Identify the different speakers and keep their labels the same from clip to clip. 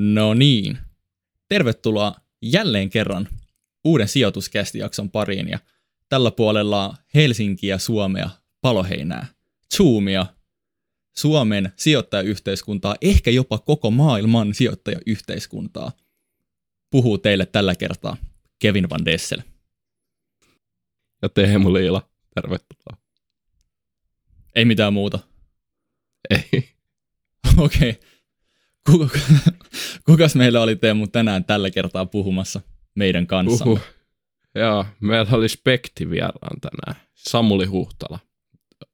Speaker 1: No niin. Tervetuloa jälleen kerran uuden sijoituskästijakson pariin ja tällä puolella Helsinkiä, Suomea, Paloheinää, Zoomia, Suomen sijoittajayhteiskuntaa, ehkä jopa koko maailman sijoittajayhteiskuntaa. Puhuu teille tällä kertaa Kevin Van Dessel.
Speaker 2: Ja Teemu Liila, tervetuloa.
Speaker 1: Ei mitään muuta.
Speaker 2: Ei.
Speaker 1: Okei. Okay. kukas meillä oli Teemu tänään tällä kertaa puhumassa meidän kanssa?
Speaker 2: Uhu. Joo, meillä oli Spekti vieraan tänään. Samuli Huhtala.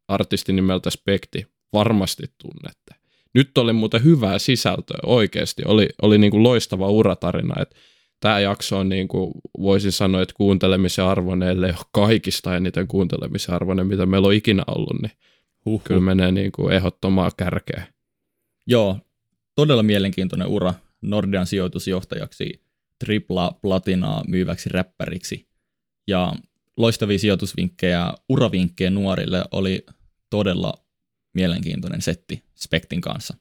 Speaker 2: Artisti nimeltä Spekti. Varmasti tunnette. Nyt oli muuten hyvää sisältöä oikeasti. Oli, oli niin kuin loistava uratarina. Että tämä jakso on niin kuin, voisin sanoa, että kuuntelemisen arvoinen, ellei ole kaikista eniten kuuntelemisen arvoinen, mitä meillä on ikinä ollut, niin Huhhuh. kyllä menee niin kuin ehdottomaan kärkeä.
Speaker 1: Joo, todella mielenkiintoinen ura Nordean sijoitusjohtajaksi, tripla platinaa myyväksi räppäriksi. Ja loistavia sijoitusvinkkejä, uravinkkejä nuorille oli todella mielenkiintoinen setti Spektin kanssa.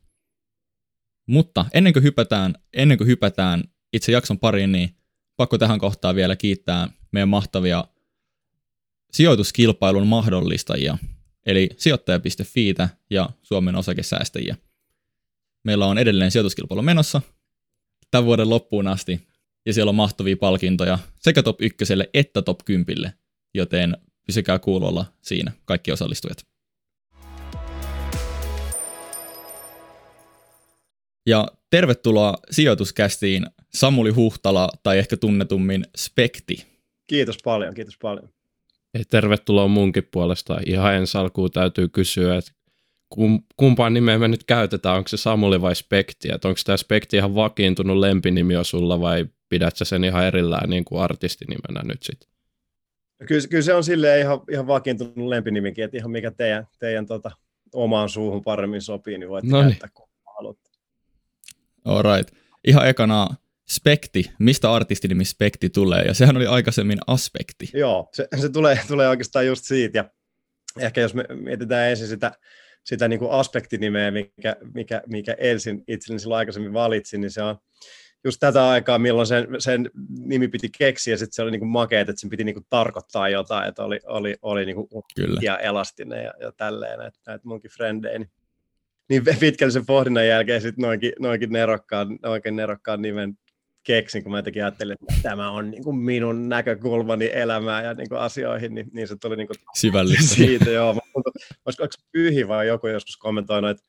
Speaker 1: Mutta ennen kuin hypätään, ennen kuin hypätään itse jakson pariin, niin pakko tähän kohtaan vielä kiittää meidän mahtavia sijoituskilpailun mahdollistajia, eli sijoittaja.fiitä ja Suomen osakesäästäjiä. Meillä on edelleen sijoituskilpailu menossa tämän vuoden loppuun asti, ja siellä on mahtavia palkintoja sekä top ykköselle että top kympille, joten pysykää kuulolla siinä kaikki osallistujat. Ja tervetuloa sijoituskästiin Samuli Huhtala tai ehkä tunnetummin Spekti.
Speaker 3: Kiitos paljon, kiitos paljon.
Speaker 2: Ja tervetuloa munkin puolesta. Ihan ensi alkuun täytyy kysyä, että kumpaan nimeä me nyt käytetään, onko se Samuli vai Spekti, että onko tämä Spekti ihan vakiintunut lempinimi jo sulla vai pidät sä sen ihan erillään niin kuin artistinimenä nyt sitten?
Speaker 3: Kyllä, kyllä, se on silleen ihan, ihan vakiintunut lempinimikin, että ihan mikä teidän, teidän tota, omaan suuhun paremmin sopii, niin voitte Noniin. käyttää kun haluatte.
Speaker 1: All right. Ihan ekana Spekti, mistä artistinimi Spekti tulee, ja sehän oli aikaisemmin Aspekti.
Speaker 3: Joo, se, se tulee, tulee oikeastaan just siitä, ja ehkä jos me mietitään ensin sitä, sitä niin kuin aspektinimeä, mikä, mikä, mikä Elsin itselleni silloin aikaisemmin valitsin, niin se on just tätä aikaa, milloin sen, sen nimi piti keksiä, ja sitten se oli niin kuin makea, että sen piti niin kuin tarkoittaa jotain, että oli, oli, oli niin kuin Kyllä. ja elastinen ja, ja tälleen, että näitä munkin frendejä, niin, niin pitkällisen pohdinnan jälkeen sitten noinkin, noinkin, nerokkaan, noinkin nerokkaan nimen keksin, kun mä jotenkin ajattelin, että tämä on niin kuin minun näkökulmani elämään ja niin kuin asioihin, niin, niin se tuli niin kuin
Speaker 1: Syvällistä.
Speaker 3: siitä. Joo. Olisiko Pyhi vai joku joskus kommentoi noita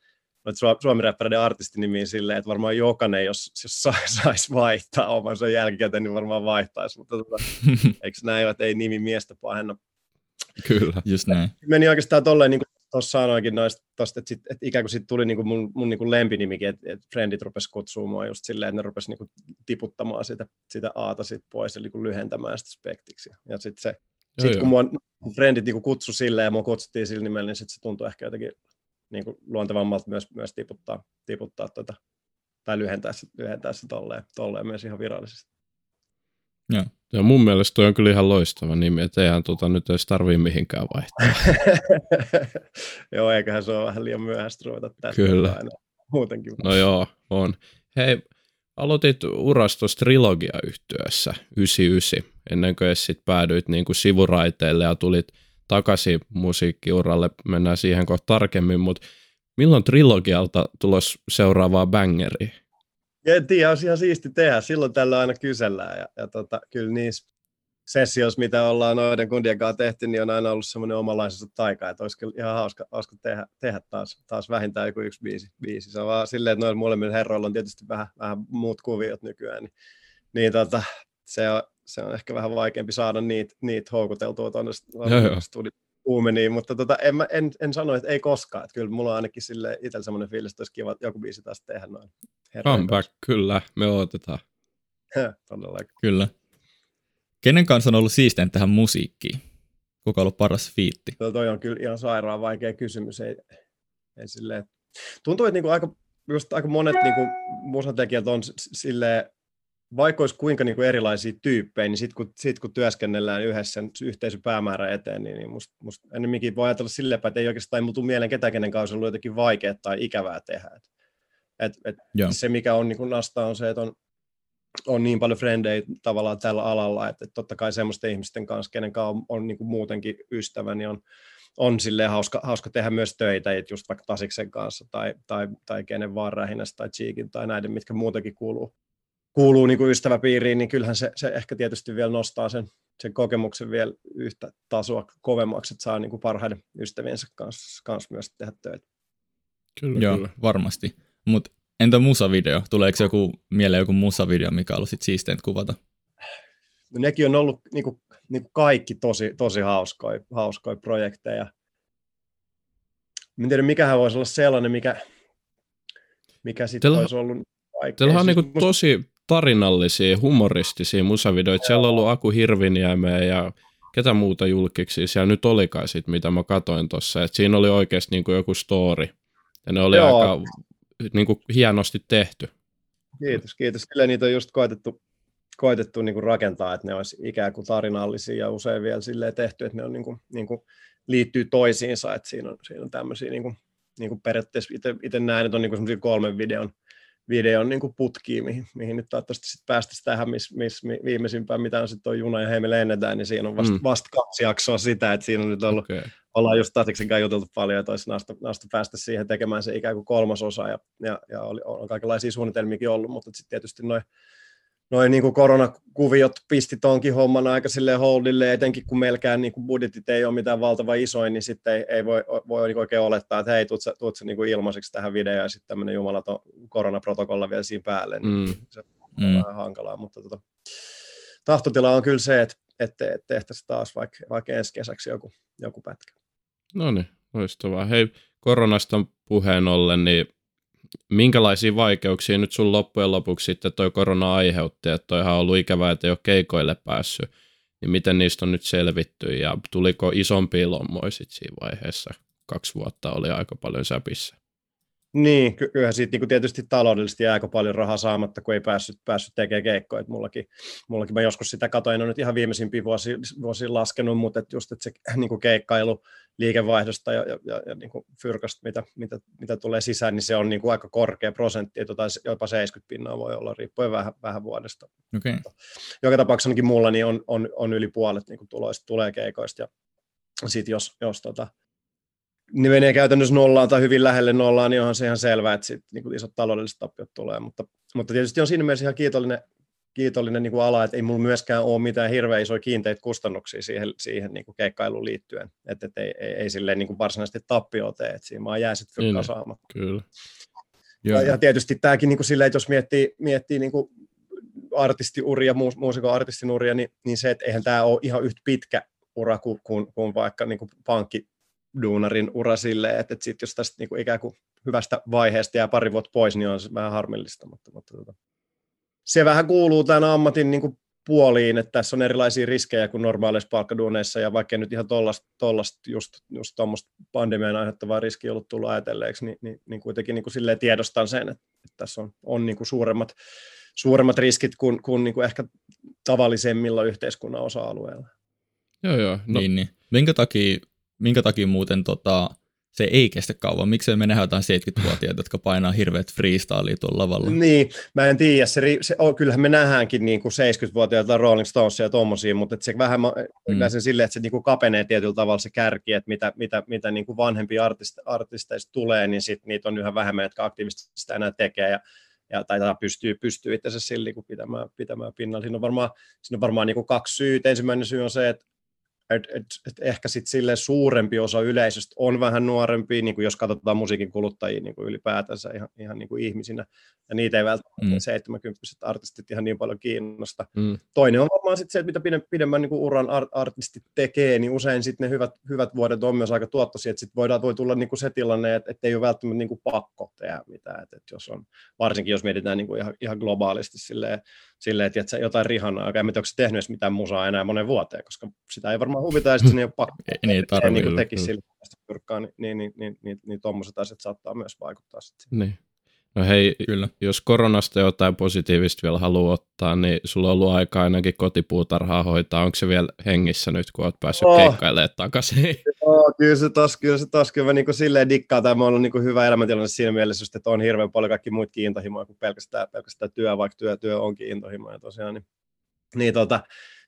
Speaker 3: noit suomiräppäreiden artistinimiin silleen, että varmaan jokainen, jos, jos saisi vaihtaa omansa jälkikäteen, niin varmaan vaihtaisi, mutta tota, eikö näin, että ei nimi miestä pahenna.
Speaker 1: Kyllä, just näin.
Speaker 3: Meni oikeastaan tolleen niin kuin tuossa sanoinkin noista, tosta, että, sit, että ikään kuin sit tuli niinku mun, mun niinku lempinimikin, että, että frendit rupesi kutsumaan mua just silleen, että ne rupesi niinku tiputtamaan sitä, sitä aata sit pois, eli niinku lyhentämään sitä spektiksi. Ja sitten se, joo, sit kun mua frendit niinku kutsu silleen ja mua kutsuttiin sillä nimellä, niin sitten se tuntui ehkä jotenkin niinku luontevammalta myös, myös tiputtaa, tiputtaa tota, tai lyhentää se, lyhentää se tolleen, tolleen myös ihan virallisesti.
Speaker 2: Joo. Ja mun mielestä toi on kyllä ihan loistava nimi, että eihän tota nyt edes tarvii mihinkään vaihtaa.
Speaker 3: joo, eiköhän se ole vähän liian myöhäistä ruveta tästä
Speaker 2: kyllä. aina
Speaker 3: muutenkin.
Speaker 2: No joo, on. Hei, aloitit urastos trilogia-yhtiössä 99, ennen kuin sit päädyit niin kuin sivuraiteille ja tulit takaisin musiikkiuralle, mennään siihen kohta tarkemmin, mutta milloin trilogialta tulos seuraavaa
Speaker 3: En tiedä, olisi ihan siisti tehdä. Silloin tällä aina kysellään. Ja, ja tota, kyllä niissä sessioissa, mitä ollaan noiden kundien kanssa tehty, niin on aina ollut semmoinen omanlaisensa taika, että olisi kyllä ihan hauska, hauska tehdä, tehdä taas, taas vähintään joku yksi biisi. biisi. Se on vaan silleen, että noilla molemmilla herroilla on tietysti vähän, vähän muut kuviot nykyään, niin, niin tota, se, on, se on ehkä vähän vaikeampi saada niitä, niitä houkuteltua tuonne uumeniin, mutta tota, en, en, en, sano, että ei koskaan. Että kyllä mulla on ainakin sille itsellä semmoinen fiilis, että olisi kiva joku biisi taas tehdä noin.
Speaker 2: Comeback, kyllä, me odotetaan.
Speaker 1: Kyllä. Kenen kanssa on ollut siisteen tähän musiikkiin? Kuka on ollut paras fiitti?
Speaker 3: Tuo toi on kyllä ihan sairaan vaikea kysymys. Ei, ei silleen. Tuntuu, että niinku aika, just aika monet niinku musatekijät on silleen, vaikka olisi kuinka niin kuin erilaisia tyyppejä, niin sitten kun, sit, kun työskennellään yhdessä yhteisön päämäärän eteen, niin, niin musta, musta ennemminkin voi ajatella silleen, että ei oikeastaan ei tule mieleen ketään, kenen kanssa on ollut jotenkin vaikeaa tai ikävää tehdä. Et, Et, et se, mikä on niin kuin Nasta, on se, että on, on niin paljon frendejä tavallaan tällä alalla, että, että totta kai semmoisten ihmisten kanssa, kenen kanssa on, on niin kuin muutenkin ystävä, niin on, on silleen hauska, hauska tehdä myös töitä, että just vaikka Tasiksen kanssa tai, tai, tai kenen vaan Rähinässä tai Cheekin tai näiden, mitkä muutenkin kuuluu, kuuluu niin kuin ystäväpiiriin, niin kyllähän se, se ehkä tietysti vielä nostaa sen, sen kokemuksen vielä yhtä tasoa kovemmaksi, että saa niin kuin parhaiden ystäviensä kanssa, kanssa myös tehdä töitä.
Speaker 1: Kyllä, Joo, kyllä. varmasti. Mutta entä musavideo? Tuleeko joku mieleen joku musavideo, mikä on ollut sit siisteintä kuvata?
Speaker 3: No nekin on ollut niin kuin, niin kuin kaikki tosi, tosi hauskoja, hauskoja projekteja. En tiedä, mikähän voisi olla sellainen, mikä, mikä sitten olisi ollut
Speaker 2: vaikea. Teillä on siis niin musta... tosi tarinallisia, humoristisia musavideoita. Siellä on ollut Aku Hirviniemeä ja ketä muuta julkiksi siellä nyt olikaan sit, mitä mä katoin tuossa. Siinä oli oikeasti niin kuin joku story. Ja ne oli Joo. aika niin kuin hienosti tehty.
Speaker 3: Kiitos, kiitos. Kyllä niitä on just koetettu, koetettu niin kuin rakentaa, että ne olisi ikään kuin tarinallisia ja usein vielä silleen tehty, että ne on niin kuin, niin kuin liittyy toisiinsa, että siinä on, siinä on tämmöisiä niin kuin, niin kuin periaatteessa itse näen, että on niin kuin kolmen videon videon niin putkiin, mihin, mihin nyt toivottavasti sit päästäisiin tähän, missä mis, viimeisimpään, mitä on sitten juna ja heimi lennetään, niin siinä on vasta, mm. vasta kaksi jaksoa sitä, että siinä on nyt ollut, okay. ollaan just Tatiksen kanssa juteltu paljon, että olisi nasta, nasta päästä siihen tekemään se ikään kuin kolmasosa, ja, ja, ja oli, on kaikenlaisia suunnitelmiakin ollut, mutta sitten tietysti noin noin niin koronakuviot pisti tonkin homman aika silleen holdille, etenkin kun melkein niin kuin budjetit ei ole mitään valtava isoin, niin sitten ei, ei voi, voi niin oikein olettaa, että hei, tuut sä, tuut sä niin kuin ilmaiseksi tähän videoon ja sitten tämmöinen jumalaton koronaprotokolla vielä siinä päälle, niin mm. se on mm. vähän hankalaa, mutta tota, tahtotila on kyllä se, että, että, että tehtäisiin taas vaikka, vaikka ensi kesäksi joku, joku pätkä.
Speaker 2: No niin, loistavaa. Hei, koronasta puheen ollen, niin minkälaisia vaikeuksia nyt sun loppujen lopuksi sitten toi korona aiheutti, että toihan on ollut ikävää, että ei ole keikoille päässyt, niin miten niistä on nyt selvitty ja tuliko isompia lommoja siinä vaiheessa? Kaksi vuotta oli aika paljon säpissä.
Speaker 3: Niin, kyllähän siitä niin kuin tietysti taloudellisesti jää aika paljon rahaa saamatta, kun ei päässyt, päässyt tekemään keikkoja. Et mullakin, mullakin mä joskus sitä katoin, en nyt ihan viimeisimpiä vuosia, vuosia laskenut, mutta et just et se niin kuin keikkailu liikevaihdosta ja, ja, ja, ja niin kuin fyrkasta, mitä, mitä, mitä, tulee sisään, niin se on niin kuin aika korkea prosentti, että jopa 70 pinnaa voi olla, riippuen vähän, vähän vuodesta.
Speaker 1: Okay.
Speaker 3: Joka tapauksessa ainakin mulla niin on, on, on yli puolet niin kuin tuloista tulee keikoista, ja sitten jos, jos tota, niin menee käytännössä nollaan tai hyvin lähelle nollaan, niin onhan se ihan selvää, että sit, niin kuin isot taloudelliset tappiot tulee. Mutta, mutta tietysti on siinä mielessä ihan kiitollinen, kiitollinen niin kuin ala, että ei mulla myöskään ole mitään hirveän isoja kiinteitä kustannuksia siihen, siihen niin kuin keikkailuun liittyen. Että et ei, ei, ei silleen niin kuin varsinaisesti tappio tee, että siinä vaan jää sitten niin, saamatta.
Speaker 2: Kyllä.
Speaker 3: Ja, ja tietysti tämäkin niin kuin silleen, että jos miettii, miettii niin kuin artistiuria, muusikon artistinuria, niin, niin se, että eihän tämä ole ihan yhtä pitkä ura kuin, kuin, kuin vaikka niin kuin pankki duunarin ura silleen, että, että sit jos tästä niin kuin ikään kuin hyvästä vaiheesta jää pari vuotta pois, niin on se vähän harmillista, mutta, mutta tota, se vähän kuuluu tämän ammatin niin kuin puoliin, että tässä on erilaisia riskejä kuin normaaleissa palkkaduuneissa, ja vaikka nyt ihan tollasta just, just tuommoista pandemian aiheuttavaa riskiä ollut tullut ajatelleeksi, niin, niin, niin kuitenkin niin kuin silleen tiedostan sen, että, että tässä on, on niin kuin suuremmat, suuremmat riskit kuin, kuin, niin kuin ehkä tavallisemmilla yhteiskunnan osa-alueilla.
Speaker 2: Joo, joo.
Speaker 1: No. Niin, niin. Minkä takia minkä takia muuten tota, se ei kestä kauan? Miksi me nähdään jotain 70-vuotiaita, jotka painaa hirveät freestylea tuolla lavalla?
Speaker 3: Niin, mä en tiedä. Se, se, oh, kyllähän me nähdäänkin niin kuin 70-vuotiaita Rolling Stonesia ja tommosia, mutta se vähän mm. sen silleen, että se niin kuin kapenee tietyllä tavalla se kärki, että mitä, mitä, mitä niin kuin vanhempia artiste, artisteista tulee, niin sit niitä on yhä vähemmän, jotka aktiivisesti sitä enää tekee. Ja, ja taitaa pystyy, pystyy itse asiassa sillä niin pitämään, pitämään pinnalla. Siinä on varmaan, siinä on varmaan niin kuin kaksi syytä. Ensimmäinen syy on se, että et, et, et ehkä sitten sille suurempi osa yleisöstä on vähän nuorempi, niin kuin jos katsotaan musiikin kuluttajia niin kuin ylipäätänsä ihan, ihan niin kuin ihmisinä, ja niitä ei välttämättä mm. 70 artistit ihan niin paljon kiinnosta. Mm. Toinen on varmaan sitten se, että mitä pidemmän niin kuin uran art- artistit tekee, niin usein sitten ne hyvät, hyvät vuodet on myös aika tuottoisia, että sitten voidaan, voi tulla niin kuin se tilanne, että, että ei ole välttämättä niin kuin pakko tehdä mitään, että, että jos on, varsinkin jos mietitään niin kuin ihan, ihan globaalisti silleen, silleen, että, että jotain rihanaa, en tiedä, onko se tehnyt edes mitään musaa enää monen vuoteen, koska sitä ei varmaan huvita, ja sitten ei ole pakko,
Speaker 1: ei, niin,
Speaker 3: tarvii, niin kuin tekisi sillä pyrkkaa, niin, niin, niin, niin, niin, niin, niin tuommoiset asiat saattaa myös vaikuttaa sitten.
Speaker 2: Niin. No hei,
Speaker 1: Kyllä.
Speaker 2: jos koronasta jotain positiivista vielä haluaa ottaa, niin sulla on ollut aika ainakin kotipuutarhaa hoitaa. Onko se vielä hengissä nyt, kun oot päässyt
Speaker 3: Oh.
Speaker 2: keikkailemaan takaisin?
Speaker 3: Joo, kyllä se tos, kyllä se tos, kyllä mä niin silleen dikkaan, tai mä oon ollut niin hyvä elämäntilanne siinä mielessä, just, että on hirveän paljon kaikki muitakin intohimoja kuin pelkästään, pelkästään työ, vaikka työ, työ onkin intohimoja tosiaan. Niin, niin tota,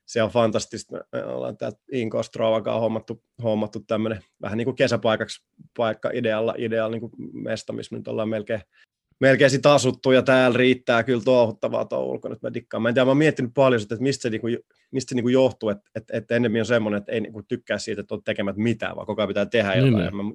Speaker 3: se on fantastista. Me- ollaan täältä Inko Strovakaan hommattu, hommattu tämmöinen vähän niin kuin kesäpaikaksi paikka idealla, idealla niin kuin mesta, missä me nyt ollaan melkein, melkein sit asuttu ja täällä riittää kyllä touhuttavaa tuo ulkona, että mä dikkaan. Mä en tiedä, mä oon miettinyt paljon, sitä, että mistä se, niinku, mistä se niinku johtuu, että, että, että ennemmin on semmoinen, että ei niinku tykkää siitä, että on tekemättä mitään, vaan koko ajan pitää tehdä
Speaker 2: Niin,
Speaker 3: jotain.
Speaker 2: niin.
Speaker 3: Ja mä,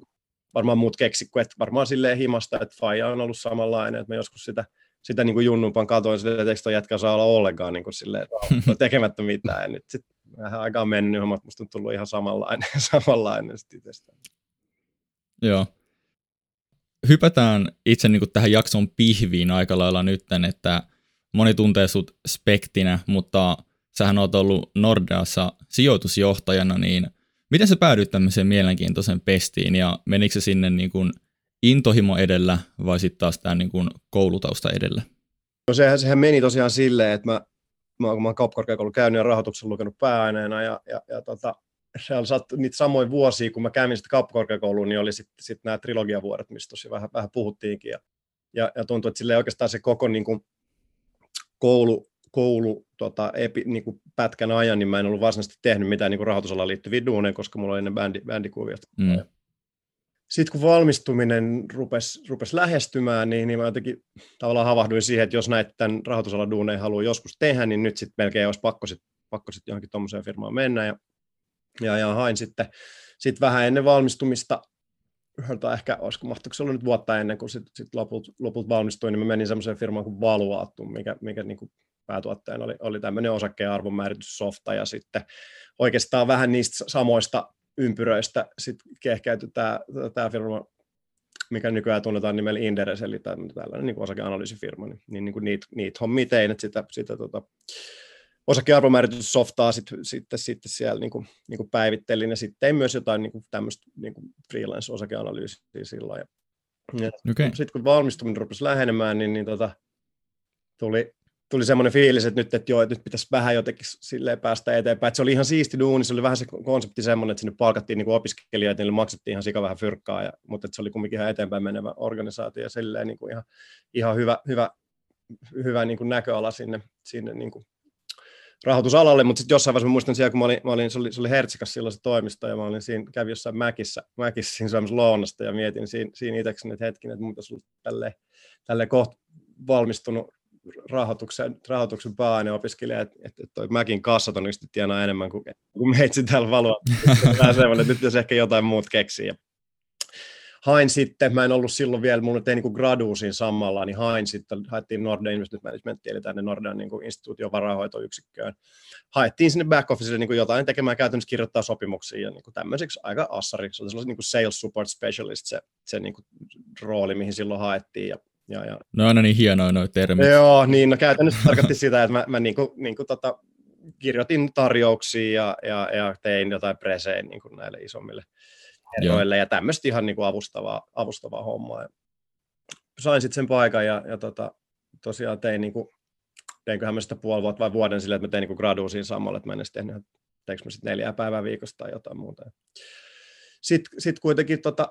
Speaker 3: varmaan muut keksi, kun et varmaan silleen himasta, että Faija on ollut samanlainen, että mä joskus sitä, sitä niin kuin junnumpan katoin silleen, että eikö toi jätkä saa olla ollenkaan niin kuin silleen, että on tekemättä mitään. Ja nyt sitten vähän aikaa mennyt, mutta musta on tullut ihan samanlainen, samanlainen sit itsestään.
Speaker 1: Joo. Hypätään itse niin tähän jakson pihviin aika lailla nytten, että moni tuntee sut spektinä, mutta sähän oot ollut Nordeassa sijoitusjohtajana, niin miten sä päädyit tämmöiseen mielenkiintoiseen pestiin ja menikö se sinne niin kuin intohimo edellä vai sitten taas tämä niin kuin koulutausta edellä?
Speaker 3: No sehän, sehän meni tosiaan silleen, että mä, mä, kun mä oon kauppakorkeakoulu käynyt ja rahoituksen lukenut pääaineena ja, ja, ja tota, se on sattu, niitä samoja vuosia, kun mä kävin sitten kauppakorkeakouluun, niin oli sitten sit nämä trilogiavuodet, mistä tosi vähän, vähän puhuttiinkin. Ja, ja, ja tuntuu, että silleen oikeastaan se koko niin kuin, koulu, koulu tota, epi, niin kuin pätkän ajan, niin mä en ollut varsinaisesti tehnyt mitään niin kuin rahoitusalaan liittyviä duuneja, koska mulla oli ne bändi, bändikuviot.
Speaker 1: Mm.
Speaker 3: Sitten kun valmistuminen rupesi rupes lähestymään, niin, niin mä jotenkin tavallaan havahduin siihen, että jos näitä tämän rahoitusalan duuneja haluaa joskus tehdä, niin nyt sitten melkein olisi pakko sitten pakko sit johonkin tuommoiseen firmaan mennä. Ja, ja, ja hain sitten sit vähän ennen valmistumista, tai ehkä olisiko mahtuiko se olla nyt vuotta ennen kuin sitten sit lopulta, lopulta valmistuin, niin mä menin semmoiseen firmaan kuin Valuaattu, mikä, mikä niin kuin päätuotteena oli, oli tämmöinen osakkeen arvonmäärityssofta, ja sitten oikeastaan vähän niistä samoista ympyröistä sitten kehkeytyi tämä, tämä firma, mikä nykyään tunnetaan nimellä Inderes, eli tällainen niin osakeanalyysifirma, niin, niin, niin niitä, niitä hommia tein, että sitä, sitä tota, osakearvomäärityssoftaa sitten, sitten, sitten siellä niin kuin, niin kuin päivittelin, ja sitten tein myös jotain niin kuin tämmöistä niin kuin freelance-osakeanalyysiä silloin. Ja, ja
Speaker 1: Okay.
Speaker 3: sitten kun valmistuminen rupesi lähenemään, niin, niin tota, tuli, tuli semmoinen fiilis, että nyt, että joo, että nyt pitäisi vähän jotenkin silleen päästä eteenpäin. Että se oli ihan siisti duuni, se oli vähän se konsepti semmoinen, että sinne palkattiin niin opiskelijoita, niille maksettiin ihan sika vähän fyrkkaa, ja, mutta että se oli kumminkin ihan eteenpäin menevä organisaatio ja silleen niin kuin ihan, ihan hyvä, hyvä, hyvä niin kuin näköala sinne, sinne niin kuin rahoitusalalle, mutta sitten jossain vaiheessa mä muistan siellä, kun mä olin, mä olin se, oli, se oli Hertsikas silloin se toimisto, ja mä olin siinä, kävin jossain Mäkissä, Mäkissä siinä syömässä lounasta, ja mietin siinä, siinä itsekseni, että hetkin, että mun pitäisi olla tälleen, tälleen kohta valmistunut rahoituksen, rahoituksen pääaineopiskelija, että, että toi Mäkin kassat on yksi tienaa enemmän kuin, kuin meitsi täällä valua. Vähän semmoinen, että nyt pitäisi ehkä jotain muut keksiä. Ja hain sitten, mä en ollut silloin vielä, mun tein niin gradu siinä samalla, niin hain sitten, haettiin Nordea Investment Managementia, eli tänne Nordean niin instituution varainhoitoyksikköön. Haettiin sinne back officelle niin jotain tekemään käytännössä kirjoittaa sopimuksia ja niin tämmöiseksi aika assariksi. Se oli sellainen niin sales support specialist se, se niin rooli, mihin silloin haettiin. Ja, ja, ja.
Speaker 1: No aina niin hienoja noita termejä.
Speaker 3: Joo, niin no käytännössä tarkoitti sitä, että mä, mä niin kuin, niin kuin tota, kirjoitin tarjouksia ja, ja, ja tein jotain presejä niin näille isommille herroille ja tämmöistä ihan niin kuin avustavaa, avustavaa hommaa. Ja sain sitten sen paikan ja, ja tota, tosiaan tein, niin kuin, teinköhän mä sitä puoli vuotta vai vuoden silleen, että mä tein niin graduun siinä samalla, että mä en edes tehnyt, teinkö mä sitten neljää päivää viikosta tai jotain muuta. Sitten sit kuitenkin tota,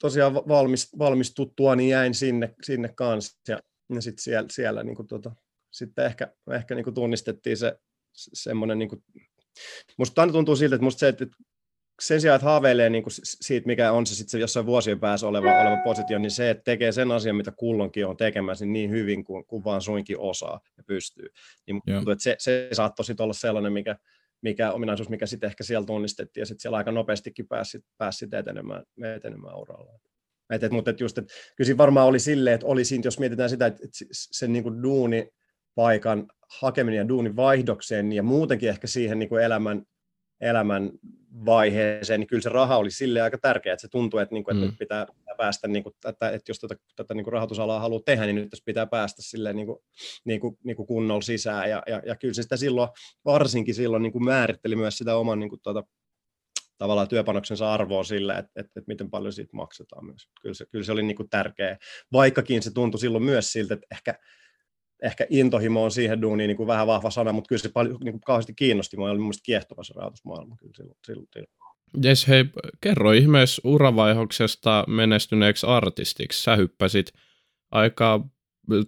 Speaker 3: tosiaan valmist, valmistuttua, niin jäin sinne, sinne kanssa ja, ja sitten siellä, siellä niin kuin, tota, sitten ehkä, ehkä niin kuin tunnistettiin se semmoinen, niin kuin, musta aina tuntuu siltä, että musta se, että sen sijaan, että haaveilee niin kuin siitä, mikä on se sitten jossain vuosien päässä oleva, oleva positio, niin se, että tekee sen asian, mitä kullonkin on tekemässä, niin, niin hyvin kuin, kuin vaan suinkin osaa ja pystyy. Niin tuntuu, että se, se saattoi sitten olla sellainen, mikä, mikä ominaisuus, mikä sitten ehkä siellä tunnistettiin, ja sitten siellä aika nopeastikin pääsi, pääsi etenemään, etenemään uralla. Et, et, mutta et just, et, kyllä siinä varmaan oli silleen, että oli siinä, jos mietitään sitä, että, että sen niin kuin duuni paikan hakeminen ja duunin vaihdokseen ja muutenkin ehkä siihen niin kuin elämän, elämän vaiheeseen, niin kyllä se raha oli sille aika tärkeä, että se tuntuu, että, niin kuin, että mm. pitää päästä, niin kuin, että, että jos tätä, tätä niin kuin rahoitusalaa haluaa tehdä, niin nyt tässä pitää päästä silleen, niin kuin, niin kuin, niin kuin kunnolla sisään, ja, ja, ja kyllä se sitä silloin, varsinkin silloin niin kuin määritteli myös sitä oman niin kuin, tuota, tavallaan työpanoksensa arvoa sillä, että, että, että miten paljon siitä maksetaan myös. Kyllä se, kyllä se oli niin kuin tärkeä, vaikkakin se tuntui silloin myös siltä, että ehkä, ehkä intohimo on siihen duuniin niin kuin vähän vahva sana, mutta kyllä se paljon, niin kuin kauheasti kiinnosti. Mä olin mielestäni kiehtova se rahoitusmaailma kyllä silloin. silloin, silloin.
Speaker 2: Jes, hei, kerro ihmeessä uravaihoksesta menestyneeksi artistiksi. Sä hyppäsit aika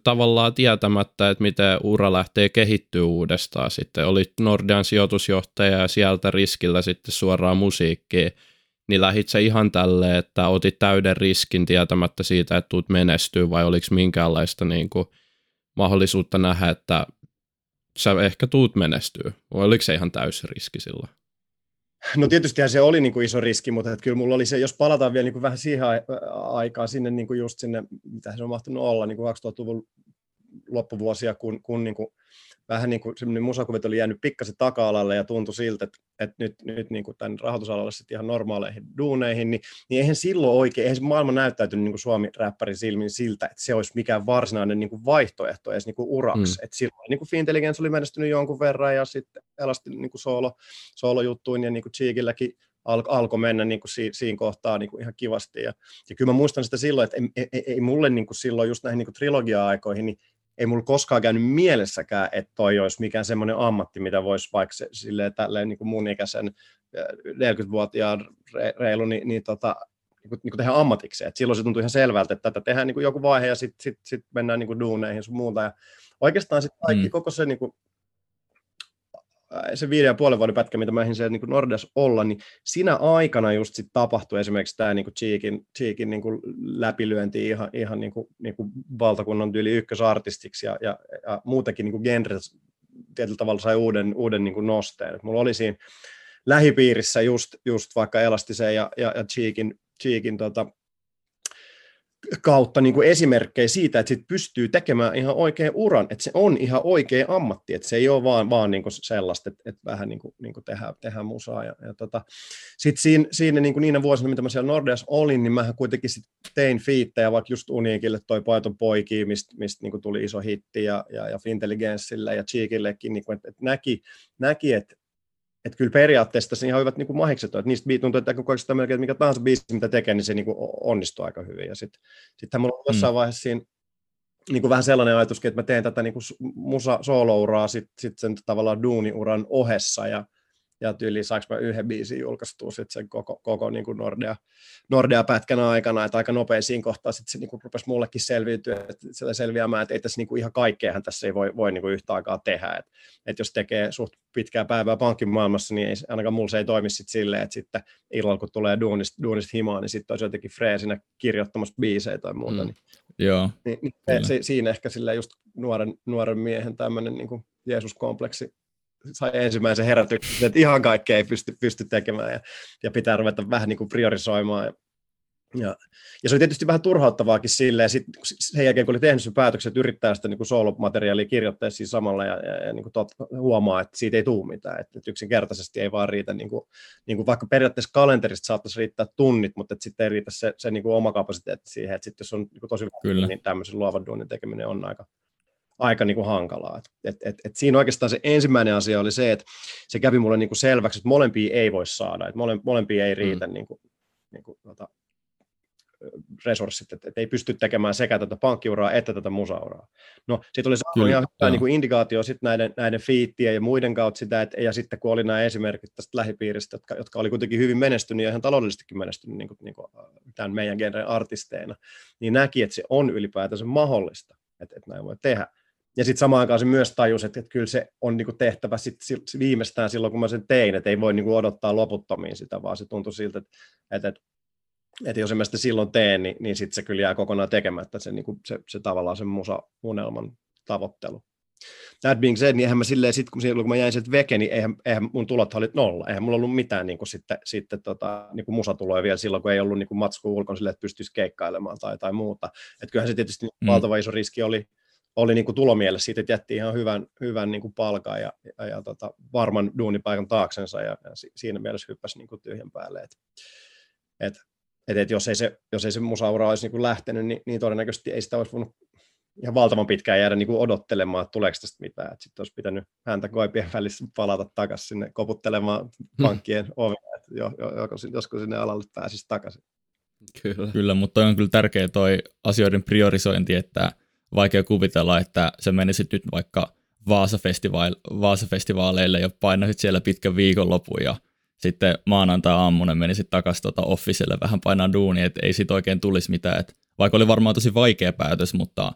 Speaker 2: tavallaan tietämättä, että miten ura lähtee kehittyä uudestaan. Sitten oli Nordean sijoitusjohtaja ja sieltä riskillä sitten suoraan musiikkiin. Niin lähit se ihan tälleen, että otit täyden riskin tietämättä siitä, että tuut menestyä vai oliko minkäänlaista niin kuin mahdollisuutta nähdä, että sä ehkä tuut menestyä? Vai oliko se ihan täysi riski silloin?
Speaker 3: No tietysti se oli niin kuin iso riski, mutta että kyllä mulla oli se, jos palataan vielä niin kuin vähän siihen aikaan sinne niin kuin just sinne, mitä se on mahtunut olla, niin kuin 2000-luvun loppuvuosia, kun, kun niin kuin vähän niin kuin semmoinen musakuvet oli jäänyt pikkasen taka-alalle ja tuntui siltä, että, että nyt, nyt niin kuin tämän rahoitusalalle sitten ihan normaaleihin duuneihin, niin, niin eihän silloin oikein, eihän se maailma näyttäytynyt niin kuin Suomi-räppärin silmin siltä, että se olisi mikään varsinainen niin kuin vaihtoehto edes niin kuin uraksi. Mm. Että silloin niin kuin Fintelligence oli menestynyt jonkun verran ja sitten elasti niin kuin solo, solo-juttuin ja niin kuin Cheekilläkin al- alkoi mennä niin kuin si- siinä kohtaa niin kuin ihan kivasti. Ja, ja kyllä mä muistan sitä silloin, että ei, ei, ei mulle niin kuin silloin just näihin niin kuin trilogia-aikoihin, niin ei mulla koskaan käynyt mielessäkään, että toi olisi mikään semmoinen ammatti, mitä voisi vaikka se, silleen, tälleen, niin kuin mun ikäisen 40-vuotiaan reilu, niin, niin, tota, niin, kuin, niin kuin tehdä ammatikseen. Et silloin se tuntui ihan selvältä, että tätä tehdään niin kuin joku vaihe ja sitten sit, sit mennään niin kuin duuneihin sun muuta. Ja oikeastaan sitten kaikki, mm. koko se niin kuin, se viiden ja puolen vuoden pätkä, mitä mä siellä niin Nordeas olla, niin siinä aikana just sit tapahtui esimerkiksi tämä niin Cheekin, Cheekin niin läpilyönti ihan, ihan niin kuin, niin kuin valtakunnan tyyli ykkösartistiksi ja, ja, ja muutenkin niin genre tietyllä tavalla sai uuden, uuden niin nosteen. Et mulla oli siinä lähipiirissä just, just vaikka Elastisen ja, ja, ja Cheekin, Cheekin tota, kautta niin kuin esimerkkejä siitä, että sit pystyy tekemään ihan oikein uran, että se on ihan oikea ammatti, että se ei ole vaan, vaan niin kuin sellaista, että, että vähän niin kuin, niin kuin tehdään, tehdään musaa. Ja, ja tota, sitten siinä, siinä niin kuin niinä vuosina, mitä mä siellä Nordeas olin, niin mä kuitenkin sit tein fiittejä, vaikka just Uniikille toi Paiton poiki, mistä mist, niin kuin tuli iso hitti, ja, ja, ja Fintelligenssille ja Cheekillekin, niin kuin, että, että näki, näki että että kyllä periaatteessa tässä ihan hyvät niin mahikset on, että niistä tuntuu, että kun sitä melkein, mikä tahansa biisi, mitä tekee, niin se niin kuin onnistuu aika hyvin. Ja sitten sit mulla on jossain mm. vaiheessa siinä niin kuin vähän sellainen ajatuskin, että mä teen tätä niin kuin musa soolouraa sitten sit sen tavallaan duuniuran ohessa, ja ja tyyliin saanko mä yhden biisin julkaistua sit sen koko, koko niin kuin Nordea, Nordea-pätkän aikana, että aika nopeisiin kohtaan sitten se niin kuin rupesi mullekin selviytyä, että selviämään, että ei tässä niin kuin ihan kaikkeahan tässä ei voi, voi niin kuin yhtä aikaa tehdä, että, että jos tekee suht pitkää päivää pankkimaailmassa, niin ei, ainakaan mulla se ei toimi sitten silleen, että sitten illalla kun tulee duunista, duunista himaa, niin sitten olisi jotenkin freesinä kirjoittamassa biisejä tai muuta, mm. niin,
Speaker 1: Joo,
Speaker 3: niin, niin se, siinä ehkä sillä just nuoren, nuoren miehen tämmöinen niin Jeesus-kompleksi sai ensimmäisen herätyksen, että ihan kaikkea ei pysty, pysty tekemään ja, ja pitää ruveta vähän niin kuin priorisoimaan. Ja, ja, ja se oli tietysti vähän turhauttavaakin silleen, sit sen jälkeen kun oli tehnyt sen päätöksen, että yrittää sitä niin soolomateriaalia kirjoittaa siinä samalla ja, ja, ja niin kuin tot, huomaa, että siitä ei tule mitään, että, että yksinkertaisesti ei vaan riitä, niin kuin, niin kuin vaikka periaatteessa kalenterista saattaisi riittää tunnit, mutta että sitten ei riitä se, se niin kuin oma kapasiteetti siihen, että sitten jos on niin kuin tosi Kyllä. niin tämmöisen luovan duunin tekeminen on aika, aika niin kuin hankalaa. Et, et, et, et siinä oikeastaan se ensimmäinen asia oli se, että se kävi mulle niin kuin selväksi, että molempia ei voi saada, että mole, molempia ei riitä mm. niin kuin, niin kuin, tota, resurssit, että, että ei pysty tekemään sekä tätä pankkiuraa että tätä musauraa. No, sitten oli saanut ihan hyvä niin kuin indikaatio sitten näiden, näiden fiittien ja muiden kautta sitä, että, ja sitten kun oli nämä esimerkit tästä lähipiiristä, jotka, jotka oli kuitenkin hyvin menestynyt ja ihan taloudellisestikin menestynyt niin kuin, niin kuin, tämän meidän genren artisteina, niin näki, että se on ylipäätänsä mahdollista, että, että näin voi tehdä. Ja sitten samaan aikaan se myös tajus, että, että kyllä se on niinku tehtävä sit viimeistään silloin, kun mä sen tein, että ei voi niinku odottaa loputtomiin sitä, vaan se tuntui siltä, että, että, että, että jos mä sitä silloin teen, niin, niin sitten se kyllä jää kokonaan tekemättä se, niinku, se, se tavallaan sen musa-unelman tavoittelu. That being said, niin eihän mä silleen, sit, kun, silloin, kun mä jäin sieltä veke, niin eihän, eihän mun tulot oli nolla. Eihän mulla ollut mitään niin kuin sitten, sitten tota, niin kuin musatuloja vielä silloin, kun ei ollut niin kuin matsku ulkona silleen, että pystyisi keikkailemaan tai, tai muuta. Et kyllähän se tietysti mm. valtava iso riski oli, oli niin kuin tulomielessä siitä, että jätti ihan hyvän, hyvän niin kuin palkan ja, ja, ja tota, varman duunipaikan taaksensa ja, ja siinä mielessä hyppäsi niin kuin tyhjän päälle. Et, et, et, et jos, ei se, jos ei se musaura olisi niin kuin lähtenyt, niin, niin todennäköisesti ei sitä olisi voinut ihan valtavan pitkään jäädä niin kuin odottelemaan, että tuleeko tästä mitään. Sitten olisi pitänyt häntä koipien välissä palata takaisin sinne koputtelemaan hmm. pankkien ovea, että jo, jo, joskus sinne alalle pääsisi takaisin.
Speaker 1: Kyllä. Kyllä, mutta on kyllä tärkeä toi asioiden priorisointi, että vaikea kuvitella, että se menisi nyt vaikka Vaasa-festivaaleille Vaasa ja painaisit siellä pitkän viikonlopun ja sitten maanantai-aamuna menisit takaisin tuota officelle vähän painaa duunia, että ei siitä oikein tulisi mitään. Et vaikka oli varmaan tosi vaikea päätös, mutta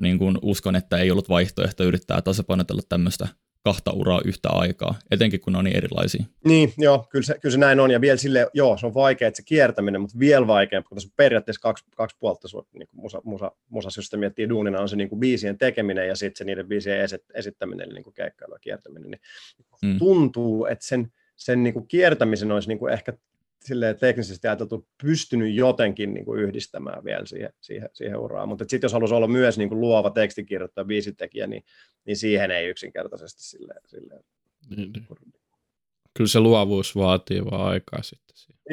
Speaker 1: niin kun uskon, että ei ollut vaihtoehto yrittää tasapainotella tämmöistä kahta uraa yhtä aikaa, etenkin kun ne on niin erilaisia.
Speaker 3: Niin, joo, kyllä se, kyllä se näin on, ja vielä sille, joo, se on vaikea, että se kiertäminen, mutta vielä vaikeampi, kun tässä on periaatteessa kaksi, kaksi puolta niin kuin musa, musa, musassa, jos sitä miettii duunina, on se niin kuin biisien tekeminen ja sitten se niiden biisien esit, esittäminen, eli niin kuin keikkailu ja kiertäminen, niin mm. tuntuu, että sen, sen niin kuin kiertämisen olisi niin kuin ehkä silleen teknisesti ajateltu pystynyt jotenkin niin kuin yhdistämään vielä siihen, siihen, siihen uraan. Mutta sitten jos haluaisi olla myös niin kuin luova tekstikirjoittaja, biisitekijä, niin, niin siihen ei yksinkertaisesti silleen, silleen niin, niin.
Speaker 2: Kyllä se luovuus vaatii vaan aikaa sitten.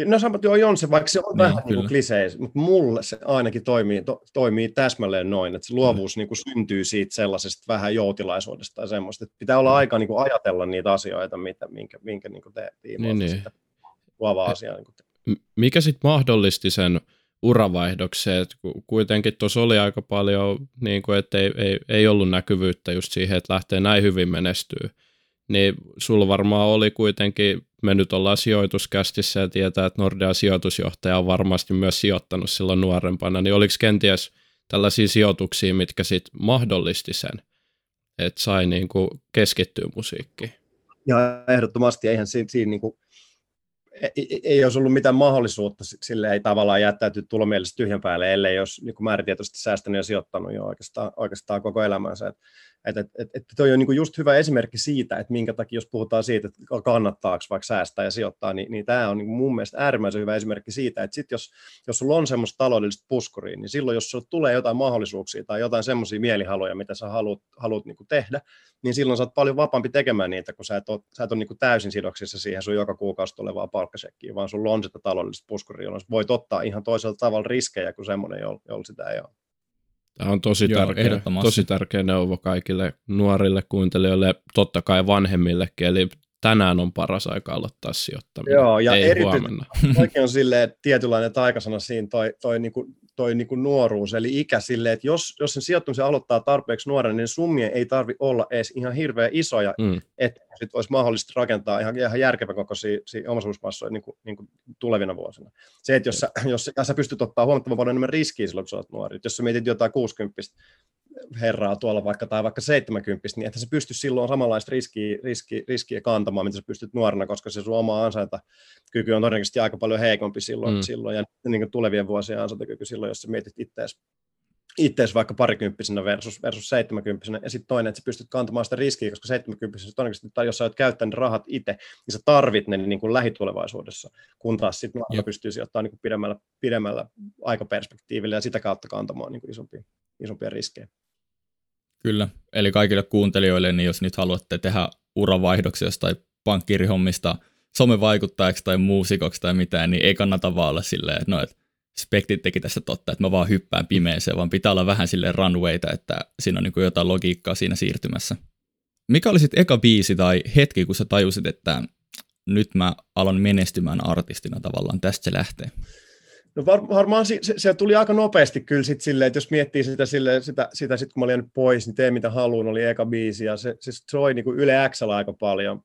Speaker 3: No samat joo, on se, vaikka se on niin, vähän niin kliseis, mutta mulle se ainakin toimii, to, toimii täsmälleen noin, että se luovuus mm. niin kuin syntyy siitä sellaisesta vähän joutilaisuudesta tai semmoista, että pitää olla mm. aika niin kuin ajatella niitä asioita, mitä, minkä, minkä niin kuin te niin, niin luova asia. Niin
Speaker 2: Mikä sitten mahdollisti sen uravaihdoksen, että kuitenkin tuossa oli aika paljon, niin kuin, että ei, ei, ei ollut näkyvyyttä just siihen, että lähtee näin hyvin menestyy, niin sulla varmaan oli kuitenkin, me nyt ollaan sijoituskästissä ja tietää, että Nordea sijoitusjohtaja on varmasti myös sijoittanut silloin nuorempana, niin oliko kenties tällaisia sijoituksia, mitkä sitten mahdollisti sen, että sai niin kuin keskittyä musiikkiin?
Speaker 3: Ja ehdottomasti, eihän siinä, siinä niin kuin ei, ei olisi ollut mitään mahdollisuutta, sille ei tavallaan jättäytyy tulomielisesti tyhjän päälle, ellei jos niin määrätietoisesti säästänyt ja sijoittanut jo oikeastaan, oikeastaan koko elämänsä. Et, et, et, et, et toi on niin just hyvä esimerkki siitä, että minkä takia, jos puhutaan siitä, että kannattaako vaikka säästää ja sijoittaa, niin, niin tämä on niin mun mielestä äärimmäisen hyvä esimerkki siitä, että sit jos, jos sulla on semmoista taloudellista puskuria, niin silloin jos sulla tulee jotain mahdollisuuksia tai jotain semmoisia mielihaluja, mitä sä haluat, haluat niin tehdä, niin silloin sä oot paljon vapaampi tekemään niitä, kun sä et ole, sä et ole niin täysin sidoksissa siihen sun joka kuukausi tulevaa palkkasekkiin, vaan sulla on sitä taloudellista puskuria, jolloin voit ottaa ihan toisella tavalla riskejä kuin semmoinen, jolla sitä ei ole.
Speaker 2: Tämä on tosi, Joo, tärkeä, tosi tärkeä neuvo kaikille nuorille kuuntelijoille, totta kai vanhemmillekin, eli tänään on paras aika aloittaa sijoittaminen,
Speaker 3: Joo, ja ei huomenna. Oikein on silleen, että tietynlainen taikasana siinä toi, toi niinku toi niin kuin nuoruus, eli ikä sille, että jos, jos sen sijoittumisen aloittaa tarpeeksi nuorena, niin summien ei tarvi olla edes ihan hirveän isoja, mm. että sit olisi mahdollista rakentaa ihan, ihan järkevä kokoisia omaisuusmassoja niin kuin, niin kuin tulevina vuosina. Se, että jos sä, jos sä, sä pystyt ottaa huomattavan paljon enemmän riskiä silloin, kun sä olet nuori. Jos sä mietit jotain 60 herraa tuolla vaikka, tai vaikka 70, niin että se pystyy silloin samanlaista riskiä, riskiä, riskiä kantamaan, mitä sä pystyt nuorena, koska se sun oma ansaintakyky on todennäköisesti aika paljon heikompi silloin, mm. silloin ja niin tulevien vuosien ansaintakyky silloin, jos sä mietit itseäsi itseäsi vaikka parikymppisenä versus, versus seitsemäkymppisenä, ja sitten toinen, että sä pystyt kantamaan sitä riskiä, koska seitsemäkymppisenä todennäköisesti, tai jos sä oot käyttänyt rahat itse, niin sä tarvit ne niin kuin lähitulevaisuudessa, kun taas sitten nuorella pystyy sijoittamaan niin kuin pidemmällä, pidemmällä aikaperspektiivillä ja sitä kautta kantamaan niin kuin isompia, isompia riskejä.
Speaker 1: Kyllä, eli kaikille kuuntelijoille, niin jos nyt haluatte tehdä uravaihdoksia jostain pankkiirihommista somevaikuttajaksi tai muusikoksi tai mitään, niin ei kannata vaan olla silleen, että no, et Spektit teki tässä totta, että mä vaan hyppään pimeeseen, vaan pitää olla vähän silleen runwayta, että siinä on niin jotain logiikkaa siinä siirtymässä. Mikä oli sitten eka biisi tai hetki, kun sä tajusit, että nyt mä alan menestymään artistina tavallaan, tästä se lähtee?
Speaker 3: No var, varmaan se, se, se, tuli aika nopeasti kyllä sit silleen, että jos miettii sitä, silleen, sitä, sitä sit kun mä olin pois, niin tee mitä haluan, oli eka biisi ja se, se soi niin kuin Yle X aika paljon.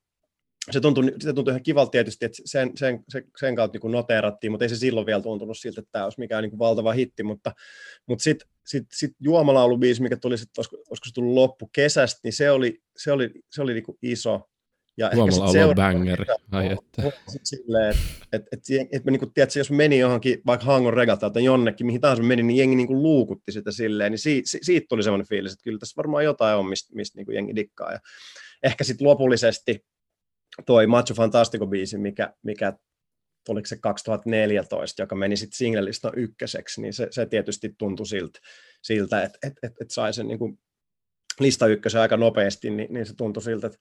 Speaker 3: Se tuntui, se tuntui ihan kivalta tietysti, että sen, sen, sen, sen kautta niin noteerattiin, mutta ei se silloin vielä tuntunut siltä, että tämä olisi mikään niin kuin valtava hitti, mutta, mutta sitten sit, sit Juomalaulubiisi, mikä tuli sitten, olisiko, olisiko se tullut loppu kesästä, niin se oli, se oli, se oli niin kuin iso,
Speaker 2: ja Huomalla olla bangeri. että.
Speaker 3: Silleen, että et, et, et, niin tiedätkö, jos meni johonkin vaikka Hangon regalta tai jonnekin, mihin tahansa meni, niin jengi niin kuin luukutti sitä silleen, niin si, si, siitä tuli semmoinen fiilis, että kyllä tässä varmaan jotain on, mistä, mistä niin kuin jengi dikkaa. Ja ehkä sitten lopullisesti toi Macho Fantastico-biisi, mikä, mikä oliko se 2014, joka meni sitten singlelista ykköseksi, niin se, se tietysti tuntui siltä, siltä että et, et, et sai sen niin kuin lista ykkösen aika nopeasti, niin, niin se tuntui siltä, että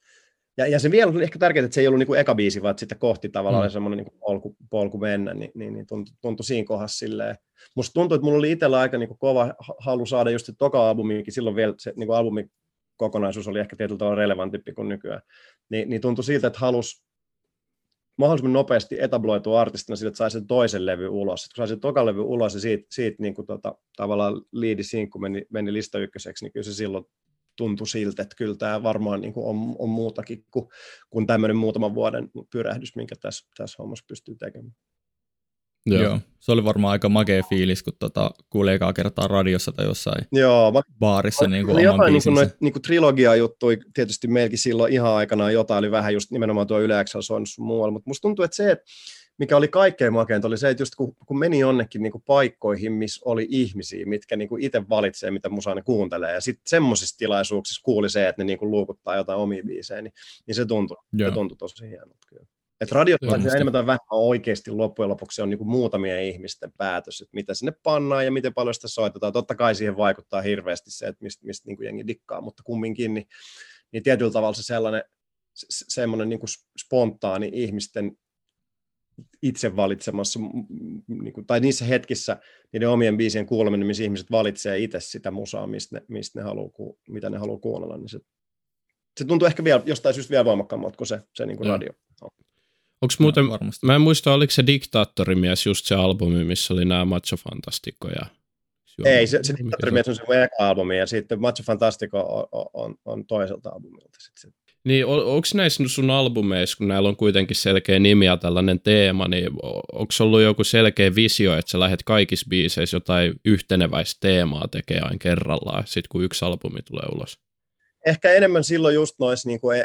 Speaker 3: ja, ja se vielä on ehkä tärkeää, että se ei ollut niin kuin eka biisi, vaan sitten kohti tavallaan mm. semmoinen niin polku, polku mennä, niin, niin, niin tuntui, tuntui siinä kohdassa silleen. Musta tuntui, että mulla oli itsellä aika niin kuin kova halu saada just se toka albumikin, silloin vielä se niin kuin albumi kokonaisuus oli ehkä tietyllä tavalla relevantimpi kuin nykyään. Ni, niin tuntui siltä, että halus mahdollisimman nopeasti etabloitua artistina sillä, että sai sen toisen levy ulos. Sitten kun sai sen tokan levy ulos ja siitä, siitä niin kuin tota, tavallaan liidi sinkku meni, meni lista ykköseksi, niin kyllä se silloin tuntui siltä, että kyllä tämä varmaan niin kuin on, on muutakin kuin, kuin tämmöinen muutaman vuoden pyrähdys, minkä tässä, tässä hommassa pystyy tekemään.
Speaker 1: Joo. Joo. Se oli varmaan aika makea fiilis, kun tota, kuuli ekaa kertaa radiossa tai jossain
Speaker 3: Joo, mä,
Speaker 1: baarissa niin kuin
Speaker 3: oli jotain niin kuin, noit, niin kuin trilogia juttui tietysti meilläkin silloin ihan aikanaan jotain, oli vähän just nimenomaan tuo Yle XL soinut sun muualla, mutta musta tuntuu, että se, että mikä oli kaikkein makeinta, oli se, että just kun, kun meni jonnekin niin kuin paikkoihin, missä oli ihmisiä, mitkä niin kuin itse valitsee, mitä musaa ne kuuntelee, ja sitten semmoisissa tilaisuuksissa kuuli se, että ne niin kuin luukuttaa jotain omia biisejä, niin, niin se tuntui, se tuntui tosi hienolta kyllä. Että radio enemmän tai vähemmän oikeasti loppujen lopuksi on niin kuin muutamia ihmisten päätös, että mitä sinne pannaan ja miten paljon sitä soitetaan. Totta kai siihen vaikuttaa hirveästi se, että mistä, mistä niin kuin jengi dikkaa, mutta kumminkin niin, niin tietyllä tavalla se sellainen se, semmoinen niin kuin spontaani ihmisten itse valitsemassa, niin kuin, tai niissä hetkissä niiden omien biisien kuuleminen, missä ihmiset valitsee itse sitä musaa, mistä ne, mistä ne haluaa, mitä ne haluaa kuunnella, niin se, se tuntuu ehkä vielä, jostain syystä vielä voimakkaammalta kuin se, se niin kuin radio.
Speaker 2: Onko muuten, no, varmasti. mä en muista, oliko se Diktaattorimies just se albumi, missä oli nämä Macho Fantastico ja
Speaker 3: ei, se, se Diktaattorimies on se eka albumi ja sitten Macho Fantastico on, on, on toiselta albumilta. Sitten
Speaker 2: niin, on, onko näissä sun albumeissa, kun näillä on kuitenkin selkeä nimi ja tällainen teema, niin onko ollut joku selkeä visio, että sä lähdet kaikissa biiseissä jotain yhteneväistä teemaa tekemään aina kerrallaan, sit kun yksi albumi tulee ulos?
Speaker 3: Ehkä enemmän silloin just noissa niin kuin,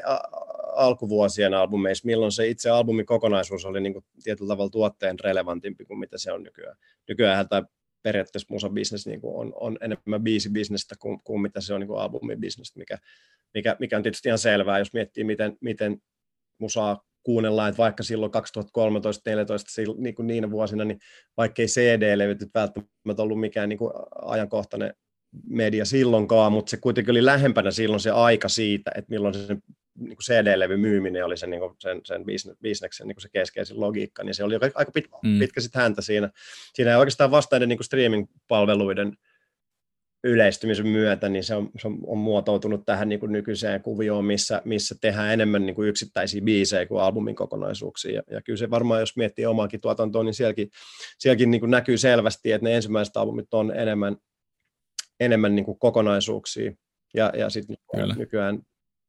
Speaker 3: alkuvuosien albumeissa, milloin se itse albumin kokonaisuus oli niin kuin, tietyllä tavalla tuotteen relevantimpi kuin mitä se on nykyään. Nykyään tämä periaatteessa musabisnes niin kuin on, on enemmän biisibisnestä kuin, kuin mitä se on niin albumibisnestä, mikä, mikä, mikä on tietysti ihan selvää, jos miettii, miten, miten musaa kuunnellaan, että vaikka silloin 2013-2014 niin kuin niinä vuosina, niin vaikkei CD-levyt välttämättä ollut mikään niin kuin ajankohtainen media silloinkaan, mutta se kuitenkin oli lähempänä silloin se aika siitä, että milloin se niin kuin CD-levy myyminen oli sen, niin kuin sen, sen bisneksen niin kuin se keskeisin logiikka, niin se oli aika pitkä, mm. pitkä sit häntä siinä. Siinä ei oikeastaan vasta niin streaming-palveluiden yleistymisen myötä, niin se on, se on muotoutunut tähän niin kuin nykyiseen kuvioon, missä, missä tehdään enemmän niin kuin yksittäisiä biisejä kuin albumin kokonaisuuksia. Ja, ja kyllä se varmaan, jos miettii omaakin tuotantoa, niin sielläkin, sielläkin niin kuin näkyy selvästi, että ne ensimmäiset albumit on enemmän, enemmän niin kuin kokonaisuuksia, ja, ja sitten nykyään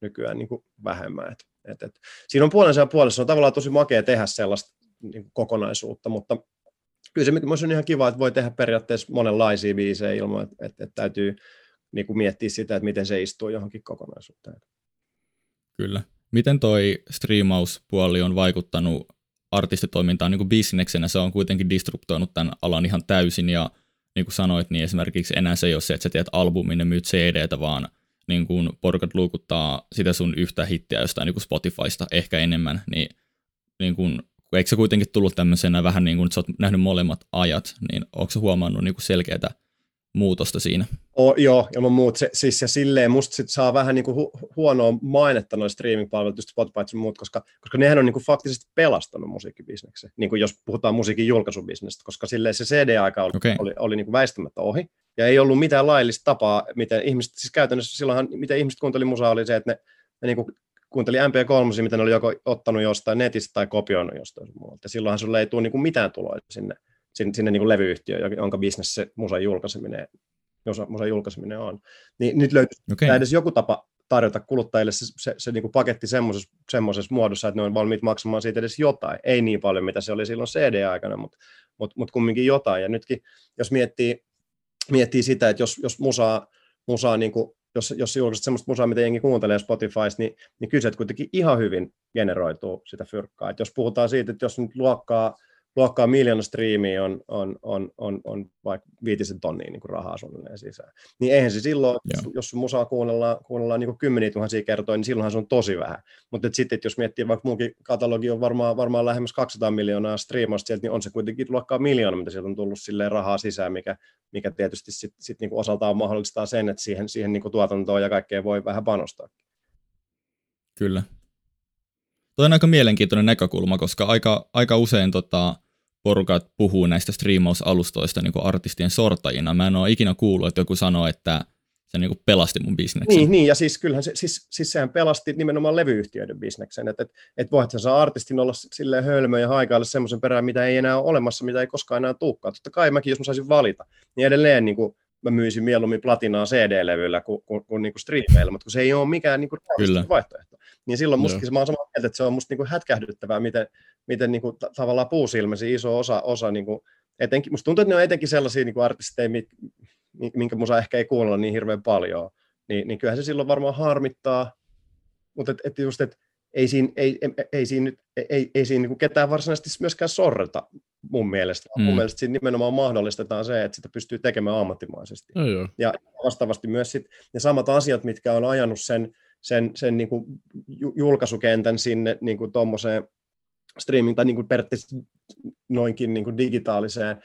Speaker 3: nykyään niin kuin vähemmän. Et, et, et. Siinä on puolensa ja puolessa. On tavallaan tosi makea tehdä sellaista niin kuin kokonaisuutta, mutta kyllä se on ihan kiva, että voi tehdä periaatteessa monenlaisia biisejä ilman, että, että, että täytyy niin kuin miettiä sitä, että miten se istuu johonkin kokonaisuuteen.
Speaker 1: Kyllä. Miten toi striimauspuoli on vaikuttanut artistitoimintaan niin kuin bisneksenä? Se on kuitenkin disruptoinut tämän alan ihan täysin ja niin kuin sanoit, niin esimerkiksi enää se ei ole se, että sä teet albumin ja myyt CD-tä, vaan niin kun porukat luukuttaa sitä sun yhtä hittiä jostain niin Spotifysta ehkä enemmän, niin, niin kun, eikö se kuitenkin tullut tämmöisenä vähän niin kuin, että sä oot nähnyt molemmat ajat, niin onko se huomannut niin selkeää muutosta siinä?
Speaker 3: O, joo, ilman muut. Se, siis ja silleen musta sit saa vähän niin kuin hu, huonoa mainetta noista streaming-palvelut, just Spotify ja muut, koska, koska nehän on niin kuin faktisesti pelastanut musiikkibisneksen, niin kuin jos puhutaan musiikin julkaisubisnestä, koska silleen se CD-aika oli, okay. oli, oli niin kuin väistämättä ohi, ja ei ollut mitään laillista tapaa, miten ihmiset, siis käytännössä silloinhan, miten ihmiset kuunteli musaa oli se, että ne, ne niin kuin kuunteli MP3, mitä ne oli joko ottanut jostain netistä tai kopioinut jostain muualta. Ja silloinhan sulle ei tule niin kuin mitään tuloja sinne, sinne, sinne niin kuin levyyhtiöön, jonka bisnes se musan julkaiseminen, musan julkaiseminen on. Niin nyt löytyy okay. edes joku tapa tarjota kuluttajille se, se, se niin kuin paketti semmoisessa, semmoisessa muodossa, että ne on valmiit maksamaan siitä edes jotain. Ei niin paljon, mitä se oli silloin CD-aikana, mutta, mutta, mutta kumminkin jotain. Ja nytkin, jos miettii, miettii sitä, että jos, jos musaa, musaa niin kuin, jos, jos julkaiset sellaista musaa, mitä jengi kuuntelee Spotifysta, niin, niin kyllä kuitenkin ihan hyvin generoituu sitä fyrkkaa. Et jos puhutaan siitä, että jos nyt luokkaa luokkaa miljoona striimiä on, on, on, on, on vaikka viitisen tonnia niin kuin rahaa suunnilleen sisään. Niin eihän se silloin, Joo. jos sun musaa kuunnellaan, kuunnellaan niin kuin kymmeniä tuhansia kertoja, niin silloinhan se on tosi vähän. Mutta sitten, jos miettii, vaikka muukin katalogi on varmaan, varmaan lähemmäs 200 miljoonaa striimausta sieltä, niin on se kuitenkin luokkaa miljoona, mitä sieltä on tullut silleen rahaa sisään, mikä, mikä tietysti sitten sit niin kuin osaltaan mahdollistaa sen, että siihen, siihen niin kuin tuotantoon ja kaikkeen voi vähän panostaa.
Speaker 1: Kyllä. Tuo on aika mielenkiintoinen näkökulma, koska aika, aika usein tota, porukat puhuu näistä striimausalustoista niin kuin artistien sortajina. Mä en ole ikinä kuullut, että joku sanoo, että se niin kuin pelasti mun bisneksen.
Speaker 3: Niin, niin, ja siis kyllähän se, siis, siis sehän pelasti nimenomaan levyyhtiöiden bisneksen, että et, et voit sä saa artistin olla silleen hölmö ja haikailla semmoisen perään, mitä ei enää ole olemassa, mitä ei koskaan enää tulekaan. Totta kai mäkin, jos mä saisin valita, niin edelleen niin kuin, mä myisin mieluummin platinaa CD-levyllä kuin, kuin, kuin, niin kuin streameilla, mutta kun se ei ole mikään niin kuin vaihtoehto. Niin silloin mustakin mä oon samaa mieltä, että se on musta niin kuin hätkähdyttävää, miten, miten niin kuin, tavallaan puusilmäsi iso osa, osa niin kuin, etenkin, musta tuntuu, että ne on etenkin sellaisia niin kuin artisteja, minkä musa ehkä ei kuunnella niin hirveän paljon, niin, niin kyllähän se silloin varmaan harmittaa, mutta et, et just, et ei siinä, ei, ei, ei siinä, ei, ei siinä niin ketään varsinaisesti myöskään sorreta mun mielestä. Mm. Mun mielestä siinä nimenomaan mahdollistetaan se, että sitä pystyy tekemään ammattimaisesti.
Speaker 2: No, joo.
Speaker 3: Ja vastaavasti myös sit ne samat asiat, mitkä on ajanut sen, sen, sen niin kuin julkaisukentän sinne niin kuin streaming tai niin kuin periaatteessa noinkin niin kuin digitaaliseen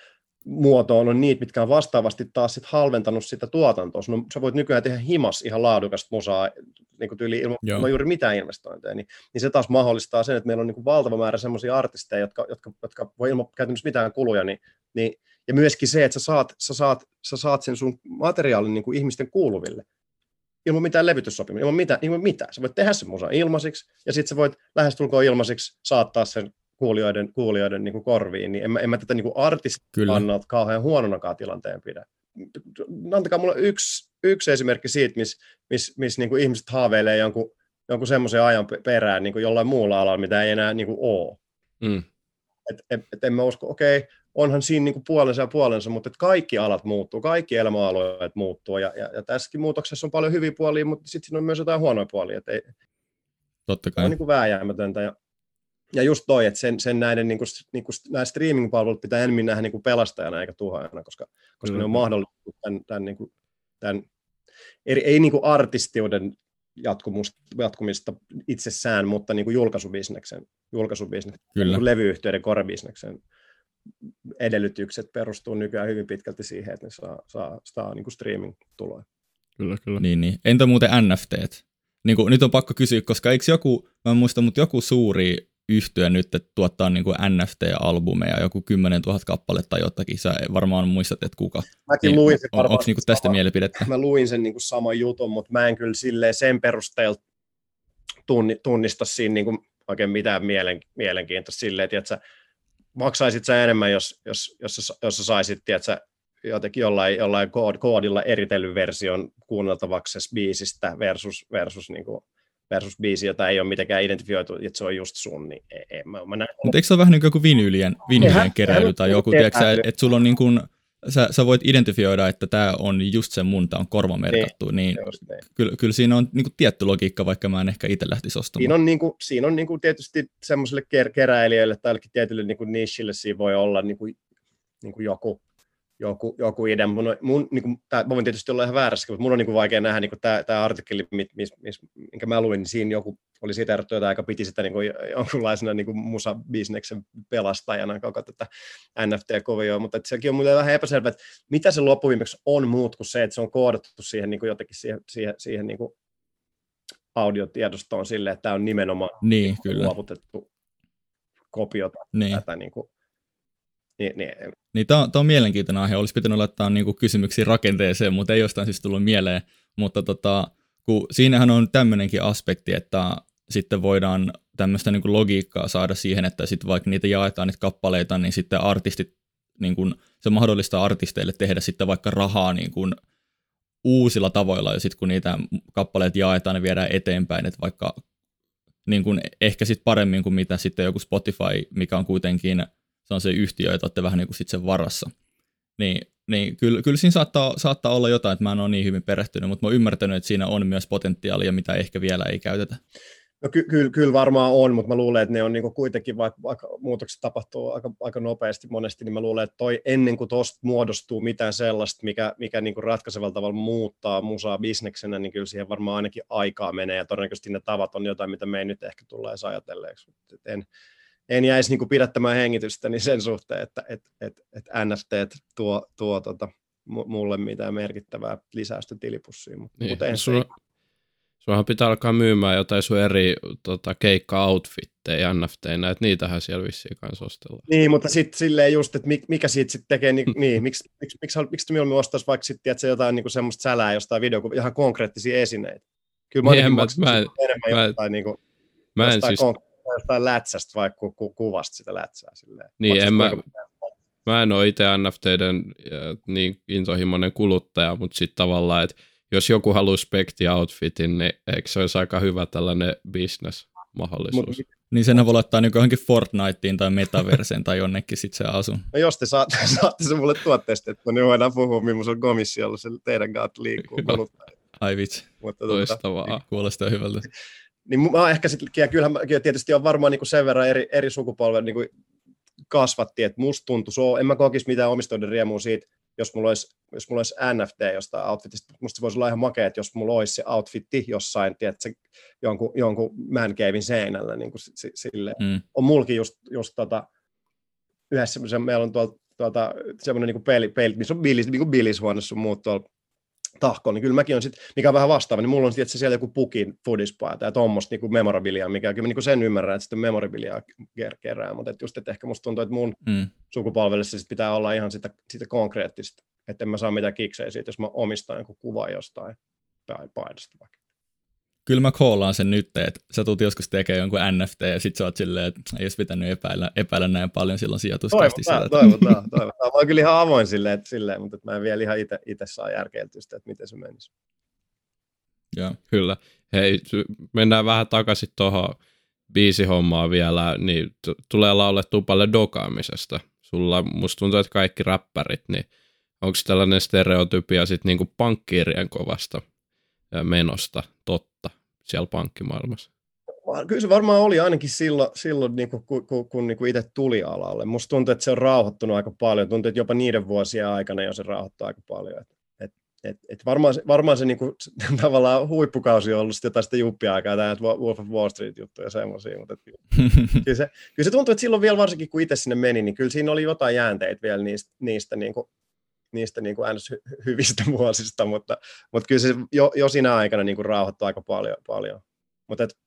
Speaker 3: muotoon on niitä, mitkä on vastaavasti taas sit halventanut sitä tuotantoa. No, sä voit nykyään tehdä himas ihan laadukasta musaa niin kuin tyyli ilman no juuri mitään investointeja, niin, niin se taas mahdollistaa sen, että meillä on niin kuin valtava määrä sellaisia artisteja, jotka, jotka, jotka voi ilman käytännössä mitään kuluja, niin, niin, ja myöskin se, että sä saat, sä saat, sä saat sen sun materiaalin niin kuin ihmisten kuuluville ilman mitään levytyssopimia, ilman mitään, ilman mitään. Sä voit tehdä sen musa ilmaisiksi, ja sitten sä voit lähestulkoon ilmaisiksi saattaa sen kuulijoiden, kuulijoiden niin kuin korviin, niin en mä, en mä tätä niin artistin kannalta kauhean huononakaan tilanteen pidä. Antakaa mulle yksi, yksi esimerkki siitä, missä miss, miss, niin kuin ihmiset haaveilee jonkun, jonkun semmoisen ajan perään niin kuin jollain muulla alalla, mitä ei enää niin kuin ole. Mm. Et, et, et en mä usko, okei, okay, onhan siinä niin kuin puolensa ja puolensa, mutta kaikki alat muuttuu, kaikki elämäalueet muuttuu, ja, ja, ja tässäkin muutoksessa on paljon hyviä puolia, mutta sitten siinä on myös jotain huonoja puolia, että ei,
Speaker 1: Totta kai.
Speaker 3: on niin kuin vääjäämätöntä, ja ja just toi, että sen, sen näiden niin kuin, niin kuin, nämä streaming-palvelut pitää enemmän nähdä niin kuin pelastajana eikä tuhoajana, koska, koska mm. ne on mahdollisuus tämän, tämän, niin kuin, tämän eri, ei niin kuin artistiuden jatkumista itsessään, mutta niin kuin julkaisubisneksen, julkaisubisneksen Kyllä. Niin kuin levyyhtiöiden korebisneksen edellytykset perustuu nykyään hyvin pitkälti siihen, että ne saa, saa, saa niin kuin streaming-tuloja.
Speaker 2: Kyllä, kyllä.
Speaker 1: Niin, niin. Entä muuten NFTt? Niin kuin, nyt on pakko kysyä, koska eikö joku, mä en muista, mutta joku suuri yhtyä nyt, että tuottaa niin kuin NFT-albumeja, joku 10 000 kappaletta tai jotakin. Sä varmaan muistat, että kuka.
Speaker 3: Mäkin niin, luin sen
Speaker 1: on, Onko niin tästä sama, mielipidettä?
Speaker 3: Mä luin sen niin kuin saman jutun, mutta mä en kyllä silleen sen perusteella tunni, tunnista siinä niin kuin oikein mitään mielen, mielenkiintoista silleen, että sä maksaisit sä enemmän, jos, jos, jos, jos sä saisit, sä, jotenkin jollain, jollain koodilla eritellyn version kuunneltavaksi biisistä versus, versus niin kuin versus biisi, jota ei ole mitenkään identifioitu, että se on just sun, niin ei, ei, mä, mä näin.
Speaker 1: Mutta eikö se ole vähän niin kuin joku vinylien, vinylien keräily tai joku, tiedätkö, että et sulla on niin kuin, sä, sä voit identifioida, että tämä on just se mun, tämä on korvamerkattu, niin, niin, niin. Kyllä, kyllä siinä on niin kuin tietty logiikka, vaikka mä en ehkä itse lähtisi ostamaan.
Speaker 3: Siinä on, niin kuin, siinä on niin kuin tietysti semmoiselle ker- keräilijöille tai jollekin tietylle niin kuin nichille siinä voi olla niin kuin, niin kuin joku, joku, joku idea. Mun, mun, niin kuin, tää, mä voin tietysti olla ihan väärässä, mutta mun on niin kuin vaikea nähdä niin tämä, artikkeli, mis, mis, mis, minkä mä luin, niin siinä joku oli siteerattu jotain, joka piti sitä niin kuin, jonkunlaisena niin kuin musabisneksen pelastajana koko tätä NFT-kovioa, mutta että sekin on mulle vähän epäselvä, että mitä se loppuviimeksi on muut kuin se, että se on koodattu siihen niin kuin jotenkin siihen, siihen, siihen niin kuin audiotiedostoon silleen, että tämä on nimenomaan
Speaker 1: niin, kyllä.
Speaker 3: luovutettu kopiota niin. tätä niin kuin, niin, niin.
Speaker 1: niin tämä, on, on mielenkiintoinen aihe. Olisi pitänyt laittaa niin kuin kysymyksiä rakenteeseen, mutta ei jostain siis tullut mieleen. Mutta tota, kun siinähän on tämmöinenkin aspekti, että sitten voidaan tämmöistä niin logiikkaa saada siihen, että sitten vaikka niitä jaetaan niitä kappaleita, niin sitten artistit, niin kuin, se mahdollistaa artisteille tehdä sitten vaikka rahaa niin kuin uusilla tavoilla, ja sitten kun niitä kappaleita jaetaan, ne viedään eteenpäin, että vaikka niin kuin ehkä sitten paremmin kuin mitä sitten joku Spotify, mikä on kuitenkin – se on se yhtiö, että olette vähän niin kuin sit sen varassa. Niin, niin kyllä, kyllä siinä saattaa, saattaa olla jotain, että mä en ole niin hyvin perehtynyt, mutta mä oon ymmärtänyt, että siinä on myös potentiaalia, mitä ehkä vielä ei käytetä.
Speaker 3: No ky- kyllä, kyllä varmaan on, mutta mä luulen, että ne on niinku kuitenkin, vaikka, vaikka muutokset tapahtuu aika, aika nopeasti monesti, niin mä luulen, että toi ennen kuin tuosta muodostuu mitään sellaista, mikä, mikä niinku ratkaisevalla tavalla muuttaa musaa bisneksenä, niin kyllä siihen varmaan ainakin aikaa menee, ja todennäköisesti ne tavat on jotain, mitä me ei nyt ehkä tulla edes ajatelleeksi. En, en jäisi niin kuin pidättämään hengitystä niin sen suhteen, että et, et, et NFT tuo, tuo tota, mulle mitään merkittävää lisäystä tilipussiin. Mutta
Speaker 2: niin, mutta en sun, sunhan pitää alkaa myymään jotain sun eri tota, keikka-outfitteja ei NFT, että niitähän siellä vissiin kanssa ostellaan.
Speaker 3: Niin, mutta sitten silleen just, että mikä siitä sitten tekee, niin, niin miksi, miksi, miksi, miksi mieluummin ostaisi vaikka sitten, että se jotain niin semmoista sälää jostain video, ihan konkreettisia esineitä. Kyllä mä, niin, mä, mä, enemmän mä, jostain, niin kuin, mä en siis... jostain lätsästä vaikka ku, ku, kuvasta sitä lätsää. Silleen.
Speaker 2: Niin, en mä, mä en ole itse NFTiden niin intohimoinen kuluttaja, mutta sitten tavallaan, että jos joku haluaa spekti-outfitin, niin eikö se olisi aika hyvä tällainen business-mahdollisuus? Mut,
Speaker 1: niin sen voi laittaa niin johonkin Fortniteen tai Metaverseen tai jonnekin sitten se asu.
Speaker 3: No jos te saatte, saatte se mulle tuotteistettua, niin voidaan puhua, millaisella komissiolla se teidän kautta liikkuu.
Speaker 1: Ai vitsi,
Speaker 2: Mutta tuota, Loistavaa.
Speaker 1: Kuulostaa hyvältä.
Speaker 3: Niin mä ehkä sitten, ja kyllähän mä, tietysti on varmaan niin kuin sen verran eri, eri sukupolven niin kuin kasvatti, että musta tuntui, so, en mä kokisi mitään omistoiden riemua siitä, jos mulla olisi, jos mulla olisi NFT jostain outfitista, musta se voisi olla ihan makea, että jos mulla olisi se outfitti jossain, tiedätkö, jonkun, jonkun man cavein seinällä, niin kuin sille. Mm. On mulkin just, just tota, yhdessä, meillä on tuolta, tuolta semmoinen niin peli, peli, missä on billis, niin kuin billishuone sun muut tuolla tahkoon, niin kyllä mäkin on sitten, mikä on vähän vastaava, niin mulla on sitten siellä joku pukin fudispaita ja tuommoista niin memorabiliaa, mikä kyllä niin sen ymmärrän, että sitten memorabiliaa kerää, mutta että just, että ehkä musta tuntuu, että mun mm. sukupolvelle se pitää olla ihan sitä, sitä konkreettista, että en mä saa mitään kiksejä siitä, jos mä omistan joku kuva jostain paidasta vaikka
Speaker 1: kyllä mä koolaan sen nyt, että sä tulet joskus tekemään jonkun NFT ja sit sä oot silleen, että ei olisi pitänyt epäillä, epäillä näin paljon silloin sijoituskastissa.
Speaker 3: Toivotaan, toivotaan, toivotaan. Mä oon kyllä ihan avoin silleen, että, silleen mutta että mä en vielä ihan itse saa järkeiltyä sitä, että miten se menisi.
Speaker 2: Joo, kyllä. Hei, mennään vähän takaisin tuohon biisihommaan vielä, niin t- tulee laulettua paljon dokaamisesta. Sulla musta tuntuu, että kaikki räppärit, niin onko tällainen stereotypia sitten niinku pankkiirien kovasta menosta totta? siellä pankkimaailmassa?
Speaker 3: Kyllä se varmaan oli ainakin silloin, silloin niin kuin, kun, kun, kun niin itse tuli alalle. Musta tuntuu, että se on rauhoittunut aika paljon. Tuntuu, että jopa niiden vuosien aikana jo se rauhoittaa aika paljon. Et, et, et, et varmaan se, varmaan se niin kuin, tavallaan huippukausi on ollut jotain sitä juppia-aikaa, tämä Wolf of Wall Street-juttu ja semmoisia. Mutta et, kyllä, se, kyllä se tuntuu, että silloin vielä varsinkin kun itse sinne meni, niin kyllä siinä oli jotain jäänteitä vielä niistä, niistä niin kuin, niistä niin kuin hyvistä vuosista, mutta, mutta kyllä se jo, jo siinä aikana niin kuin rauhoittui aika paljon. paljon. Mutta et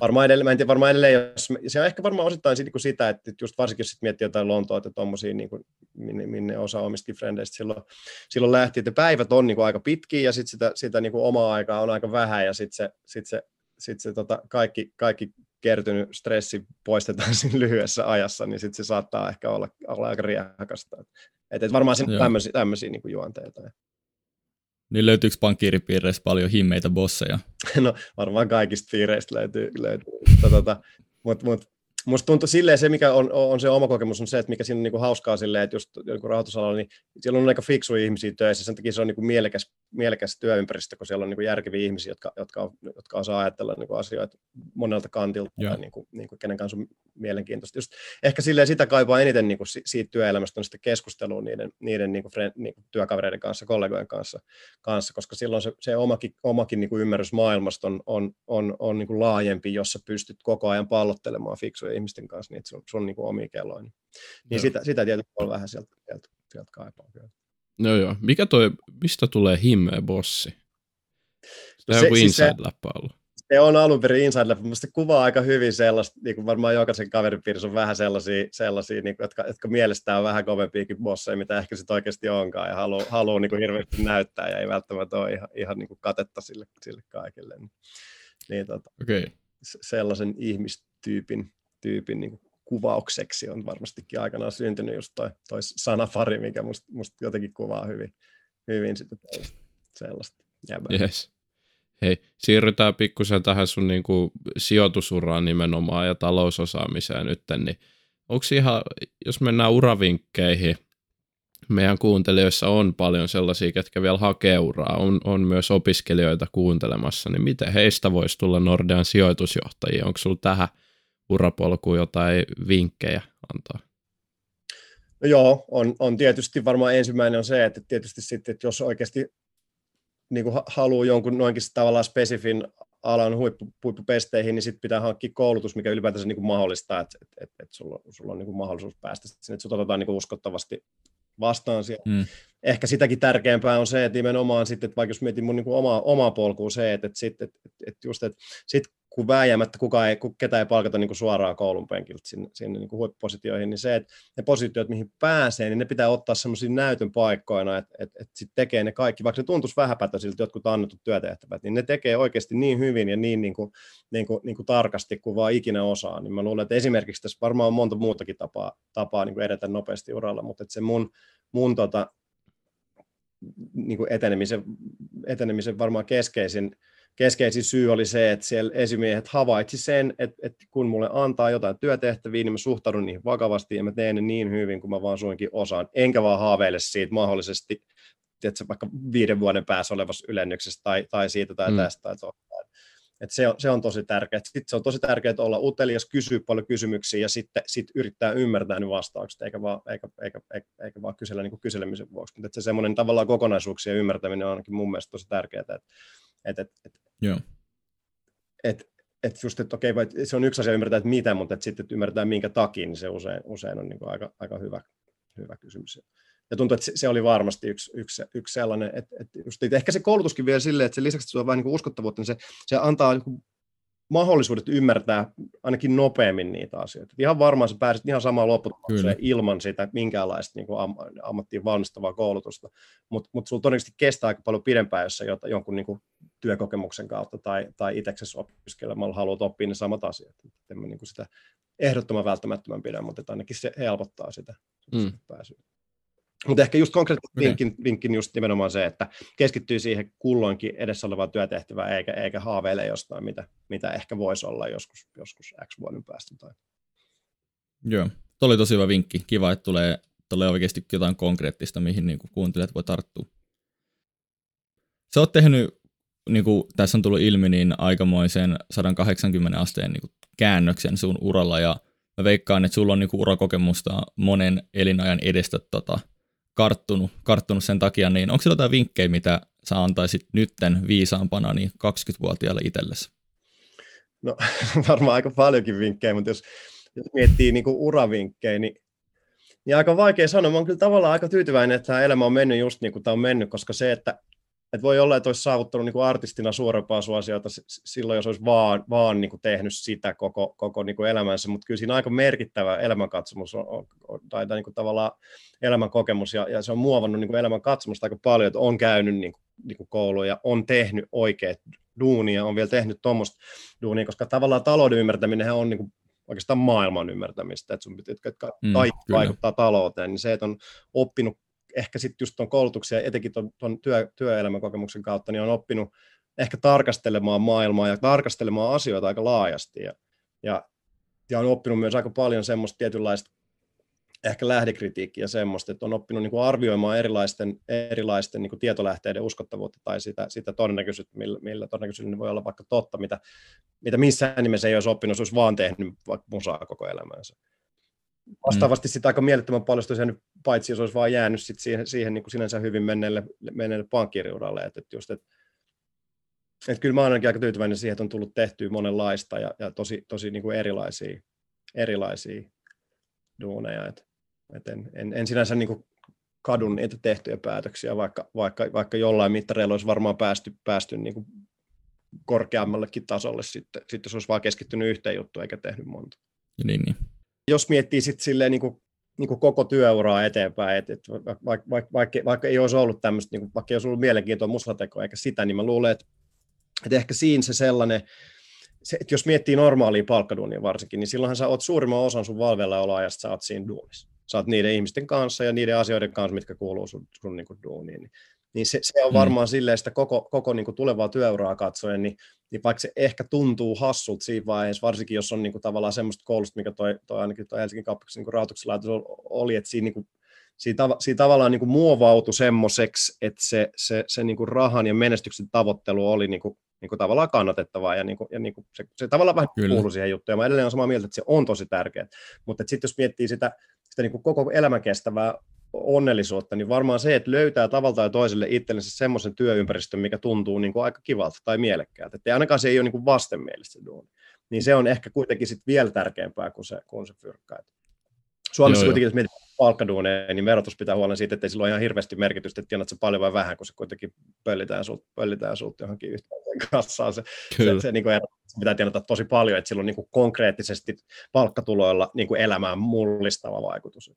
Speaker 3: varmaan edelleen, mä en tiedä, varmaan edelleen, jos, se on ehkä varmaan osittain siitä, niin sitä, että just varsinkin jos miettii jotain Lontoa, että tuommoisia, niin kuin, minne, minne osa omistakin frendeistä silloin, silloin lähti, että päivät on niin kuin aika pitkiä ja sitten sitä, sitä niin kuin omaa aikaa on aika vähän ja sitten se, sit se, sit se tota, kaikki, kaikki kertynyt stressi poistetaan siinä lyhyessä ajassa, niin sitten se saattaa ehkä olla, olla aika riehakasta. Että et varmaan siinä tämmöisiä, tämmöisiä niin kuin juonteita.
Speaker 1: Niin löytyykö pankkiiripiireissä paljon himmeitä bosseja?
Speaker 3: No varmaan kaikista piireistä löytyy, löytyy. tota, mutta mut, musta tuntuu silleen se, mikä on, on se oma kokemus, on se, että mikä siinä on niin kuin hauskaa silleen, että just joku rahoitusalalla, niin siellä on aika fiksuja ihmisiä töissä, sen takia se on niin kuin mielekäs, mielekäs työympäristö, kun siellä on niin kuin järkeviä ihmisiä, jotka, jotka, jotka osaa ajatella niin kuin asioita monelta kantilta, ja niin kuin, niin kuin kenen kanssa on mielenkiintoista. Just ehkä silleen sitä kaipaa eniten niin kuin siitä työelämästä on sitä keskustelua niiden, niiden niin kuin friend, niin kuin työkavereiden kanssa, kollegojen kanssa, kanssa koska silloin se, se omakin, omakin niin kuin ymmärrys maailmasta on, on, on, on niin kuin laajempi, jossa pystyt koko ajan pallottelemaan fiksuja ihmisten kanssa niitä sun, sun niin kuin omia kelloja. Niin, niin sitä, sitä tietysti on vähän sieltä, sieltä, sieltä kaipaa.
Speaker 2: No joo. Mikä toi, mistä tulee himmeä bossi? Tämä on siis inside-läppä ollut.
Speaker 3: Se on alun perin inside mutta se kuvaa aika hyvin sellaista, niin kuin varmaan jokaisen kaveripiirissä on vähän sellaisia, sellaisia niin kuin, jotka, jotka mielestään on vähän kovempiakin bosseja, mitä ehkä se oikeasti onkaan, ja haluaa, haluaa niin kuin hirveästi näyttää, ja ei välttämättä ole ihan, ihan niin kuin katetta sille, sille kaikille. Niin, niin tota,
Speaker 1: okay.
Speaker 3: sellaisen ihmistyypin tyypin niin kuvaukseksi on varmastikin aikanaan syntynyt just toi, toi sanafari, mikä musta must jotenkin kuvaa hyvin, hyvin sitä sellaista jäbää.
Speaker 2: Yes. Hei, siirrytään pikkusen tähän sun niin kuin sijoitusuraan nimenomaan ja talousosaamiseen nyt, niin onko ihan, jos mennään uravinkkeihin, meidän kuuntelijoissa on paljon sellaisia, ketkä vielä hakee uraa, on, on myös opiskelijoita kuuntelemassa, niin miten heistä voisi tulla Nordean sijoitusjohtajia? Onko sinulla tähän urapolkuun jotain vinkkejä antaa?
Speaker 3: No joo, on, on tietysti varmaan ensimmäinen on se, että tietysti sitten, että jos oikeasti niin kuin haluaa jonkun noinkin tavallaan spesifin alan huippu, huippupesteihin, niin sitten pitää hankkia koulutus, mikä ylipäätänsä niin kuin mahdollistaa, että, että, että, että sulla, sulla on niin kuin mahdollisuus päästä sinne, että sut otetaan niin kuin uskottavasti vastaan siellä. Mm. Ehkä sitäkin tärkeämpää on se, että nimenomaan sitten, että vaikka jos mietin mun niin kuin omaa, omaa polkua se, että, että, sit, että, että just, että sit kun vääjäämättä kukaan ei, ketä ei palkata niin kuin suoraan koulun penkiltä sinne, sinne niin kuin huippupositioihin, niin se, että ne positiot, mihin pääsee, niin ne pitää ottaa semmoisia näytön paikkoina, että, että, että sitten tekee ne kaikki, vaikka se tuntuisi vähäpätöisiltä jotkut annetut työtehtävät, niin ne tekee oikeasti niin hyvin ja niin, niin, kuin, niin, kuin, niin kuin tarkasti kuin vaan ikinä osaa. Niin mä luulen, että esimerkiksi tässä varmaan on monta muutakin tapaa, tapaa niin kuin edetä nopeasti uralla, mutta että se mun, mun tota, niin kuin etenemisen, etenemisen varmaan keskeisin, keskeisin syy oli se, että siellä esimiehet havaitsi sen, että, että kun mulle antaa jotain työtehtäviä, niin mä suhtaudun niihin vakavasti ja mä teen ne niin hyvin kuin mä vaan suinkin osaan. Enkä vaan haaveile siitä mahdollisesti tiedätkö, vaikka viiden vuoden päässä olevassa ylennyksestä tai, tai siitä tai mm. tästä tai tuosta. Et se, on, se on tosi tärkeää. Sitten se on tosi tärkeää olla utelias, kysyä paljon kysymyksiä ja sitten sit yrittää ymmärtää ne vastaukset, eikä vaan, eikä, eikä, eikä, eikä vaan kysellä niin kuin kyselemisen vuoksi. Mutta se semmoinen tavallaan kokonaisuuksien ymmärtäminen on ainakin mun mielestä tosi tärkeää. Että, että, että,
Speaker 1: Joo.
Speaker 3: Että, että just, että okei, se on yksi asia ymmärtää, että mitä, mutta että sitten että ymmärtää minkä takia, niin se usein, usein on niin kuin aika, aika hyvä, hyvä kysymys. Ja tuntuu, että se oli varmasti yksi, yksi, yksi sellainen, että, että, just, että ehkä se koulutuskin vielä silleen, että se lisäksi, että se on vähän niin kuin uskottavuutta, niin se, se antaa niin mahdollisuudet ymmärtää ainakin nopeammin niitä asioita. Ihan varmaan sä pääset ihan samaan lopputulokseen ilman sitä minkäänlaista niin kuin am, ammattiin valmistavaa koulutusta, mutta mut sulla todennäköisesti kestää aika paljon pidempään, jos sä jonkun niin kuin työkokemuksen kautta tai, tai itseksesi opiskelemalla haluat oppia ne samat asiat. En mä niin kuin sitä ehdottoman välttämättömän pidä, mutta ainakin se helpottaa sitä, mm. pääsyä. Mutta ehkä just konkreettinen vinkin, vinkin just nimenomaan se, että keskittyy siihen kulloinkin edessä olevaan työtehtävään, eikä, eikä haaveile jostain, mitä, mitä ehkä voisi olla joskus, joskus X vuoden päästä. Tai...
Speaker 1: Joo, tuo oli tosi hyvä vinkki. Kiva, että tulee, tulee oikeasti jotain konkreettista, mihin niin kuuntelijat voi tarttua. Sä oot tehnyt, niin kuin tässä on tullut ilmi, niin aikamoisen 180 asteen niin kuin käännöksen sun uralla, ja mä veikkaan, että sulla on niin kuin urakokemusta monen elinajan edestä tota, karttunut, karttunut sen takia, niin onko siellä jotain vinkkejä, mitä sä antaisit nytten viisaampana niin 20-vuotiaalle itsellesi?
Speaker 3: No varmaan aika paljonkin vinkkejä, mutta jos, jos miettii niin kuin uravinkkejä, niin, niin aika vaikea sanoa. Mä oon kyllä tavallaan aika tyytyväinen, että tämä elämä on mennyt just niin kuin tämä on mennyt, koska se, että että voi olla, että olisi saavuttanut niin kuin artistina suurempaa suosiota silloin, jos olisi vaan, vaan niin kuin tehnyt sitä koko, koko niin kuin elämänsä, mutta kyllä siinä aika merkittävä elämänkatsomus on, on, on, tai, niin kuin tavallaan elämänkokemus, ja, ja se on muovannut niin kuin elämänkatsomusta aika paljon, että on käynyt niin kuin, niin kuin kouluja, on tehnyt oikeat duunia, on vielä tehnyt tuommoista duunia, koska tavallaan talouden ymmärtäminen on niin kuin oikeastaan maailman ymmärtämistä, että sun pitää, että kaikki mm, vaikuttaa talouteen, niin se, että on oppinut ehkä sitten just tuon koulutuksen ja etenkin tuon työ, työelämäkokemuksen kautta, niin on oppinut ehkä tarkastelemaan maailmaa ja tarkastelemaan asioita aika laajasti. Ja, ja, ja on oppinut myös aika paljon semmoista tietynlaista ehkä lähdekritiikkiä semmoista, että on oppinut niin kuin arvioimaan erilaisten, erilaisten niin kuin tietolähteiden uskottavuutta tai sitä, sitä todennäköisyyttä, millä, millä todennäköisyyttä voi olla vaikka totta, mitä, mitä missään nimessä ei olisi oppinut, jos olisi vaan tehnyt vaikka musaa koko elämänsä. Vastaavasti sitä aika mielettömän paljon olisi paitsi jos olisi vaan jäänyt sit siihen, siihen niin kuin sinänsä hyvin menneelle, menneelle pankkiriuralle. Että, että just, että, että kyllä mä olen ainakin aika tyytyväinen siihen, että on tullut tehtyä monenlaista ja, ja tosi, tosi niin kuin erilaisia, erilaisia duuneja. Että, että en, en, en sinänsä niin kuin kadun niitä tehtyjä päätöksiä, vaikka, vaikka, vaikka jollain mittareilla olisi varmaan päästy, päästy niin kuin korkeammallekin tasolle sitten, sitten jos olisi vaan keskittynyt yhteen juttuun eikä tehnyt monta.
Speaker 1: Niin, niin
Speaker 3: jos miettii sitten silleen niin kuin, niin kuin koko työuraa eteenpäin, että, että vaikka, vaikka, vaikka, vaikka ei olisi ollut tämmöistä, niin kuin, vaikka ei olisi ollut mielenkiintoa musatekoa eikä sitä, niin mä luulen, että, että ehkä siinä se sellainen, se, että jos miettii normaalia palkkaduunia varsinkin, niin silloinhan sä oot suurimman osan sun valveillaoloajasta, sä oot siinä duunissa. Sä oot niiden ihmisten kanssa ja niiden asioiden kanssa, mitkä kuuluu sun, sun niin kuin duuniin. Niin niin se, se on mm. varmaan mm. silleen sitä koko, koko niin kuin tulevaa työuraa katsoen, niin, niin vaikka se ehkä tuntuu hassut siinä vaiheessa, varsinkin jos on niin kuin tavallaan semmoista koulusta, mikä toi, toi ainakin toi Helsingin kauppauksen niin rahoituksen laitos oli, että siinä, niin kuin, siinä, tav- siinä tavallaan niin kuin muovautui semmoiseksi, että se, se, se niin kuin rahan ja menestyksen tavoittelu oli niin kuin, niin kuin tavallaan kannatettavaa ja, niin kuin, ja niin kuin se, se tavallaan vähän kuului siihen juttuun. Ja mä edelleen olen samaa mieltä, että se on tosi tärkeää. Mutta sitten jos miettii sitä, sitä niin kuin koko elämän kestävää onnellisuutta, niin varmaan se, että löytää tavalla tai toiselle itsellensä semmoisen työympäristön, mikä tuntuu niin kuin aika kivalta tai mielekkäältä. Että ainakaan se ei ole niin kuin vastenmielistä duuni. Niin se on ehkä kuitenkin sit vielä tärkeämpää kuin se, kuin se fyrkka. Suomessa joo, kuitenkin, jos mietit palkkaduuneja, niin verotus pitää huolen siitä, että ei sillä ole ihan hirveästi merkitystä, että tiedät se paljon vai vähän, kun se kuitenkin pöllitään sulta pöllitään sult johonkin yhteen kassaan. Se, se, se niin kuin pitää tienata tosi paljon, että sillä on niin kuin konkreettisesti palkkatuloilla niin kuin elämään mullistava vaikutus.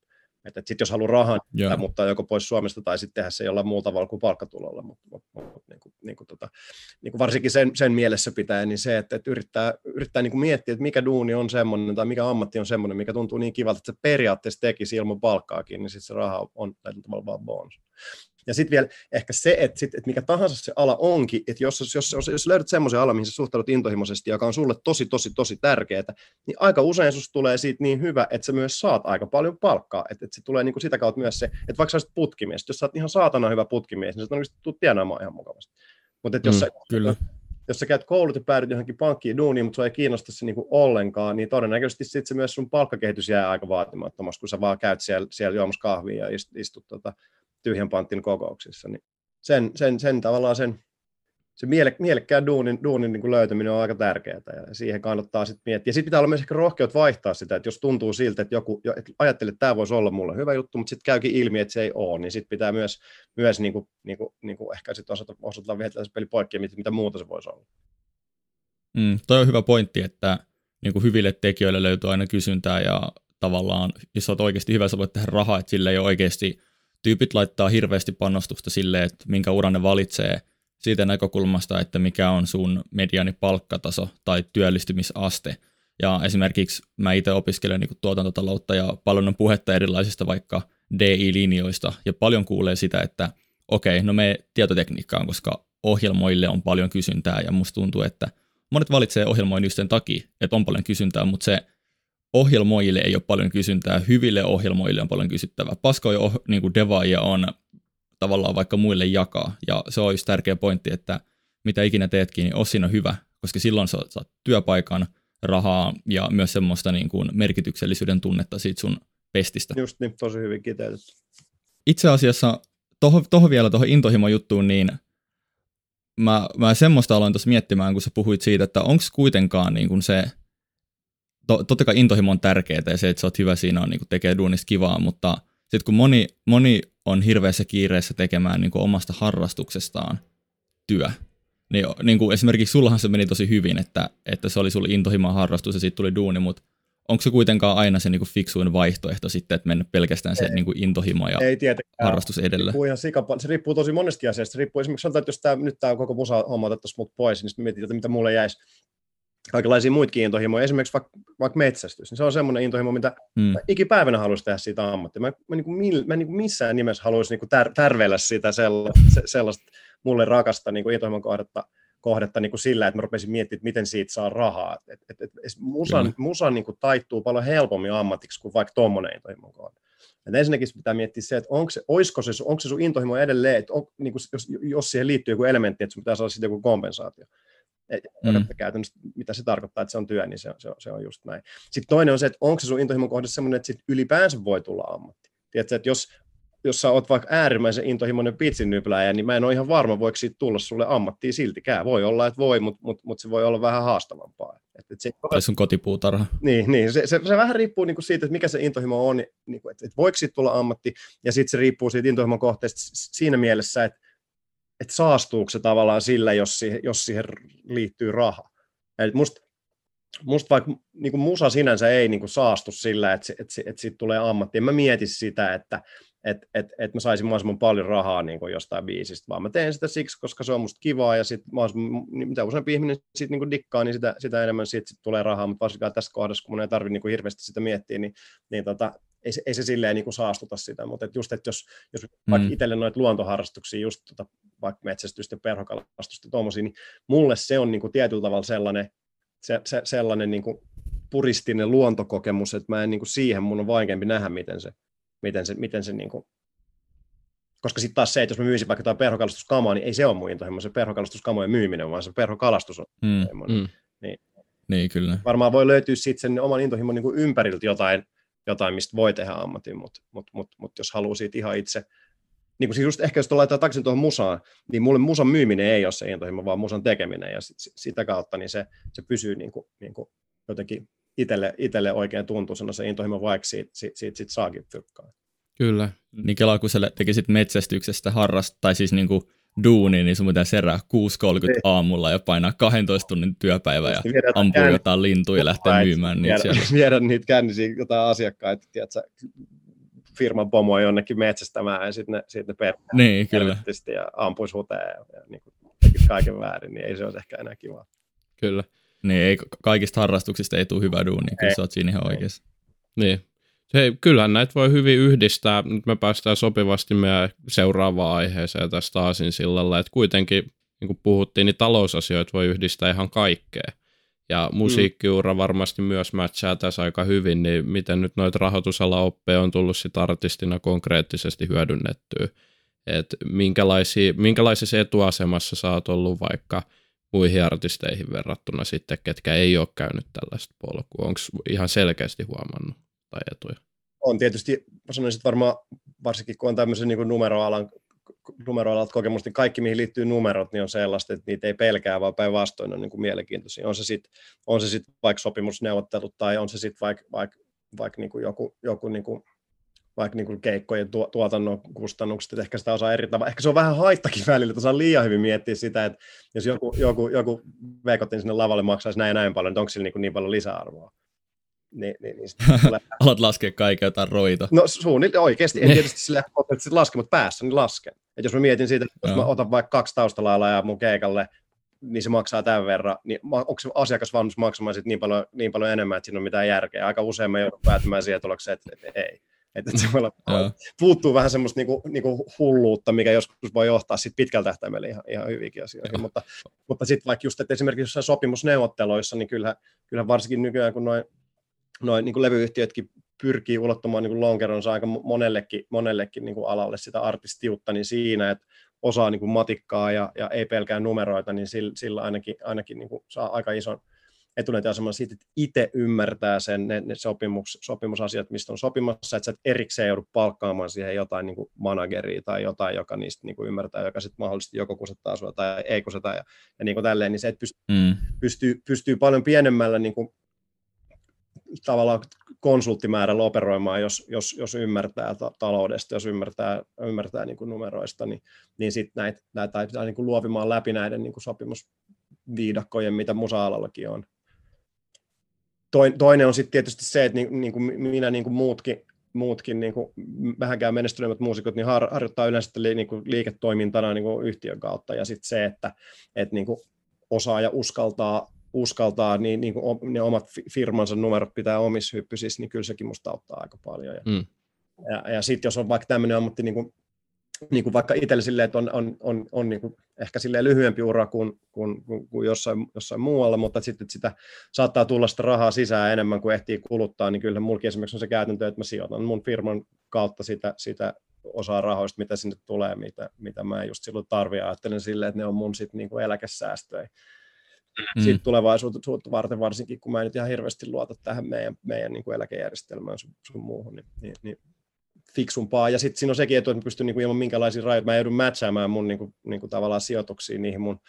Speaker 3: Että, että sit jos haluaa rahaa, yeah. mutta joko pois Suomesta tai sitten tehdä se jollain muulla tavalla kuin palkkatulolla, mutta, mutta, mutta niin kuin, niin kuin, tota, niin kuin varsinkin sen, sen mielessä pitää, niin se, että, että yrittää, yrittää niin kuin miettiä, että mikä duuni on semmoinen tai mikä ammatti on semmoinen, mikä tuntuu niin kivalta, että se periaatteessa tekisi ilman palkkaakin, niin sitten se raha on tällä tavalla vaan bonus. Ja sitten vielä ehkä se, että, sit, että mikä tahansa se ala onkin, että jos, jos, jos, jos löydät semmoisen alan, mihin sä suhtaudut intohimoisesti, joka on sulle tosi, tosi, tosi tärkeää, niin aika usein susta tulee siitä niin hyvä, että sä myös saat aika paljon palkkaa. Että, että se tulee niin kuin sitä kautta myös se, että vaikka sä olisit putkimies, jos sä oot ihan saatana hyvä putkimies, niin sä oikeasti tulet tienaamaan ihan mukavasti. Mutta jos, mm, sä, kyllä. jos sä käyt koulut ja päädyt johonkin pankkiin duuniin, mutta sua ei kiinnosta se niin kuin ollenkaan, niin todennäköisesti sit se myös sun palkkakehitys jää aika vaatimattomaksi, kun sä vaan käyt siellä, siellä juomassa kahvia ja istut tota, tyhjän pantin kokouksissa, niin sen, sen, sen tavallaan sen, se miele, mielekkään duunin, duunin niin kuin löytäminen on aika tärkeää ja siihen kannattaa sitten miettiä. Ja sitten pitää olla myös ehkä rohkeut vaihtaa sitä, että jos tuntuu siltä, että joku että ajattelee, että tämä voisi olla mulle hyvä juttu, mutta sitten käykin ilmi, että se ei ole, niin sitten pitää myös, myös niin kuin, niin kuin, niin kuin ehkä sitten osata, osata viedä peli poikki, mitä, mitä muuta se voisi olla.
Speaker 1: Mm, toi on hyvä pointti, että niin kuin hyville tekijöille löytyy aina kysyntää ja tavallaan, jos olet oikeasti hyvä, sä voit tehdä rahaa, että sille ei ole oikeasti tyypit laittaa hirveästi panostusta sille, että minkä uran ne valitsee siitä näkökulmasta, että mikä on sun mediani palkkataso tai työllistymisaste. Ja esimerkiksi mä itse opiskelen niin tuotantotaloutta ja paljon on puhetta erilaisista vaikka DI-linjoista ja paljon kuulee sitä, että okei, okay, no me tietotekniikkaan, koska ohjelmoille on paljon kysyntää ja musta tuntuu, että monet valitsee ohjelmoinnin sen takia, että on paljon kysyntää, mutta se ohjelmoijille ei ole paljon kysyntää, hyville ohjelmoijille on paljon kysyttävää. Paskoja oh, niin kuin devaajia on tavallaan vaikka muille jakaa, ja se on just tärkeä pointti, että mitä ikinä teetkin, niin osin on hyvä, koska silloin sä saat työpaikan, rahaa ja myös semmoista niin kuin merkityksellisyyden tunnetta siitä sun pestistä.
Speaker 3: Just niin, tosi hyvin kiteytetty.
Speaker 1: Itse asiassa tuohon toho vielä tuohon intohimo-juttuun, niin mä, mä semmoista aloin tuossa miettimään, kun sä puhuit siitä, että onko kuitenkaan niin kuin se to, totta kai intohimo on tärkeää ja se, että sä oot hyvä siinä on niin kuin tekee duunista kivaa, mutta sitten kun moni, moni on hirveässä kiireessä tekemään niin kuin omasta harrastuksestaan työ, niin, niin kuin esimerkiksi sullahan se meni tosi hyvin, että, että se oli sulle intohimo harrastus ja siitä tuli duuni, mutta onko se kuitenkaan aina se niinku fiksuin vaihtoehto sitten, että mennä pelkästään se niinku intohimo ja ei harrastus edellä?
Speaker 3: Se, ihan sikapa, se riippuu tosi monesti asiasta. Se riippuu esimerkiksi sanotaan, että jos tää, nyt tämä koko musa homma otettaisiin mut pois, niin sitten mietin, että mitä mulle jäisi kaikenlaisia muitakin intohimoja, esimerkiksi vaikka, vaikka metsästys, niin se on semmoinen intohimo, mitä mm. ikipäivänä haluaisi tehdä siitä ammattia. Mä, mä, niin kuin, mä niin kuin missään nimessä haluaisi niin kuin tär, tärveillä sitä sellaista, sellaista mulle rakasta niin kuin intohimon kohdetta, kohdetta niin kuin sillä, että mä rupesin miettimään, että miten siitä saa rahaa. Et, et, et, musan, mm. musan niin kuin taittuu paljon helpommin ammatiksi kuin vaikka tuommoinen intohimon kohde. Et ensinnäkin pitää miettiä se, että onko se, oisko se, onko se sun intohimo edelleen, että on, niin kuin, jos, jos siihen liittyy joku elementti, että sun pitää saada sitten joku kompensaatio mm. käytännössä, mitä se tarkoittaa, että se on työ, niin se, se, se on just näin. Sitten toinen on se, että onko se sun intohimon kohde sellainen, että sit ylipäänsä voi tulla ammatti. Tiedätkö, että jos, jos sä oot vaikka äärimmäisen intohimoinen pitsinypläjä, niin mä en ole ihan varma, voiko siitä tulla sulle ammattia siltikään. Voi olla, että voi, mutta mut, mut se voi olla vähän haastavampaa. Et, et
Speaker 1: se, tai sun kotipuutarha.
Speaker 3: Niin, niin se, se, se, vähän riippuu niinku siitä, että mikä se intohimo on, niinku, että et voiko siitä tulla ammatti, ja sitten se riippuu siitä intohimon kohteesta siinä mielessä, että että saastuuko se tavallaan sillä, jos siihen, jos siihen liittyy raha. Eli musta, musta vaikka niin kuin musa sinänsä ei niin kuin saastu sillä, että, että, että, että siitä tulee ammatti. En mä mieti sitä, että että et, et mä saisin mahdollisimman paljon rahaa niin kuin jostain biisistä, vaan mä teen sitä siksi, koska se on musta kivaa, ja sit niin mitä useampi ihminen sit niin kuin dikkaa, niin sitä, sitä enemmän siitä sit tulee rahaa, mutta varsinkaan tässä kohdassa, kun mun ei tarvitse niin hirveästi sitä miettiä, niin, niin tota, ei se, ei se silleen niin kuin saastuta sitä, mutta et just, että jos, jos mm. vaikka itselle noita luontoharrastuksia, just tota, vaikka metsästystä, perhokalastusta, tuommoisia, niin mulle se on niin kuin tietyllä tavalla sellainen, se, se, sellainen niin kuin puristinen luontokokemus, että mä en niin kuin siihen, mun on vaikeampi nähdä, miten se, miten se, miten se niin kuin, koska sitten taas se, että jos mä myisin vaikka jotain perhokalastuskamaa, niin ei se ole mun intohimo, se perhokalastuskamojen myyminen, vaan se perhokalastus on mm. mm.
Speaker 1: Niin, niin, kyllä.
Speaker 3: Varmaan voi löytyä sitten sen oman intohimon niin kuin ympäriltä jotain, jotain, mistä voi tehdä ammatin, mutta mut, mut, mut jos haluaa siitä ihan itse, niin kuin siis just ehkä jos laitetaan takaisin tuohon musaan, niin mulle musan myyminen ei ole se intohimo, vaan musan tekeminen, ja sit, sitä kautta niin se, se pysyy niin kuin, niin kuin jotenkin itselle, itselle oikein tuntuisena se intohimo, vaikka siitä, siitä, siitä, siitä saakin fyrkkaa.
Speaker 2: Kyllä.
Speaker 1: Niin kelaa, kun sä tekisit metsästyksestä harrast, tai siis niinku duuni, niin sun pitää serää 6.30
Speaker 3: Niin.
Speaker 1: aamulla ja painaa 12 tunnin työpäivä ja
Speaker 3: Viedä
Speaker 1: ampua
Speaker 3: känn-
Speaker 1: jotain lintuja ja lähteä
Speaker 3: Vai,
Speaker 1: myymään niitä
Speaker 3: viedä,
Speaker 1: siellä.
Speaker 3: viedä niitä kännisiä jotain asiakkaita, tiedätkö, firman pomoa jonnekin metsästämään ja sitten ne, sit ne perää
Speaker 1: Niin, kyllä.
Speaker 3: ja ampuisi huteen ja, ja niin kuin, kaiken väärin, niin ei se olisi ehkä enää kiva.
Speaker 2: Kyllä.
Speaker 1: Niin, ei, kaikista harrastuksista ei tule hyvä duuni, kyllä
Speaker 3: Ei.
Speaker 1: sä oot siinä ihan oikeassa.
Speaker 2: Niin. Hei, kyllähän näitä voi hyvin yhdistää. Nyt me päästään sopivasti meidän seuraavaan aiheeseen tästä aasinsillalla, että kuitenkin, niin kuin puhuttiin, niin talousasioita voi yhdistää ihan kaikkea. Ja musiikkiura varmasti myös matchaa tässä aika hyvin, niin miten nyt noita rahoitusalaoppeja on tullut sit artistina konkreettisesti hyödynnettyä? Et minkälaisia, minkälaisessa etuasemassa sä oot ollut vaikka muihin artisteihin verrattuna sitten, ketkä ei ole käynyt tällaista polkua? Onko ihan selkeästi huomannut tai etuja?
Speaker 3: On tietysti, mä sanoisin, että varmaan varsinkin kun on tämmöisen niin numeroalan numeroalalta kokemusta, niin kaikki, mihin liittyy numerot, niin on sellaista, että niitä ei pelkää, vaan päinvastoin on niin kuin mielenkiintoisia. On se sitten sit vaikka sopimusneuvottelut tai on se sitten vaikka vaik, vaik niin kuin joku, joku niin kuin, vaikka niin kuin keikkojen tuo, tuotannon kustannukset, että ehkä sitä osaa eri tavalla. Ehkä se on vähän haittakin välillä, että osaa liian hyvin miettiä sitä, että jos joku, joku, joku veikotin sinne lavalle maksaisi näin ja näin paljon, niin onko sillä niin, kuin niin paljon lisäarvoa. Niin, niin, niin sitten tulee
Speaker 1: Alat laskea kaiken jotain roita.
Speaker 3: No suunnilleen oikeasti, en tietysti sille konkreettisesti laske, mutta päässä niin lasken. Et jos mä mietin siitä, että jos mä otan vaikka kaksi taustalailaa mun keikalle, niin se maksaa tämän verran, niin onko se asiakas valmis maksamaan sit niin, paljon, niin paljon enemmän, että siinä on mitään järkeä. Aika usein mä joudun päätymään siihen tulokseen, että, että ei. Että se voi olla,
Speaker 1: Joo.
Speaker 3: puuttuu vähän semmoista niinku, niinku hulluutta, mikä joskus voi johtaa sit pitkällä tähtäimellä ihan, ihan hyvinkin asioihin. Mutta, mutta sitten vaikka just, että esimerkiksi jossain sopimusneuvotteluissa, niin kyllähän, kyllähän varsinkin nykyään, kun noin noin niin kuin levyyhtiötkin pyrkii ulottumaan niin lonkeronsa aika monellekin, monellekin niin kuin alalle sitä artistiutta, niin siinä, että osaa niin kuin matikkaa ja, ja ei pelkää numeroita, niin sillä, sillä ainakin, ainakin niin kuin saa aika ison etunäyteaseman siitä, että itse ymmärtää sen, ne, ne sopimus, sopimusasiat, mistä on sopimassa, että sä et erikseen joudu palkkaamaan siihen jotain niin kuin manageria tai jotain, joka niistä niin kuin ymmärtää, joka sitten mahdollisesti joko kusettaa sua tai ei kuseta ja, ja niin kuin tälleen, niin se, että pystyy
Speaker 1: Mm.
Speaker 3: pystyy, pystyy paljon pienemmällä niin kuin, tavallaan konsulttimäärällä operoimaan, jos, jos, jos ymmärtää ta- taloudesta, jos ymmärtää, ymmärtää niin kuin numeroista, niin, niin sitten näitä, näitä pitää niin kuin luovimaan läpi näiden niin kuin sopimusviidakkojen, mitä musa-alallakin on. Toin- Toinen on sitten tietysti se, että niin, niin kuin minä niin kuin muutkin, muutkin niin kuin vähänkään menestyneemmät muusikot niin har, harjoittaa yleensä li, niin kuin liiketoimintana niin kuin yhtiön kautta. Ja sitten se, että, että niin kuin osaa ja uskaltaa, uskaltaa niin, niin kuin ne omat fi- firmansa numerot pitää omissa hyppysissä, niin kyllä sekin musta auttaa aika paljon. Ja,
Speaker 2: Mm.
Speaker 3: ja, ja sitten jos on vaikka tämmöinen ammatti, niin kuin, niin kuin vaikka itsellä silleen, että on, on, on, on niin kuin ehkä silleen lyhyempi ura kuin, kuin, kuin, kuin jossain, jossain muualla, mutta sitten sitä saattaa tulla sitä rahaa sisään enemmän kuin ehtii kuluttaa, niin kyllä mullakin esimerkiksi on se käytäntö, että mä sijoitan mun firman kautta sitä, sitä osaa rahoista, mitä sinne tulee, mitä, mitä mä just silloin tarvitsen. Ajattelen silleen, että ne on mun sit niinku eläkesäästöjä.
Speaker 1: Mm.
Speaker 3: Sitten tulevaisuutta varten varsinkin, kun mä en nyt ihan hirveästi luota tähän meidän, meidän niin kuin eläkejärjestelmään sun, sun muuhun, niin, niin, niin fiksumpaa. Ja sitten siinä on sekin etu, että mä pystyn niin kuin ilman minkälaisia rajoja, mä joudun matchaamaan mun niin kuin, niin kuin tavallaan sijoituksiin niihin mun,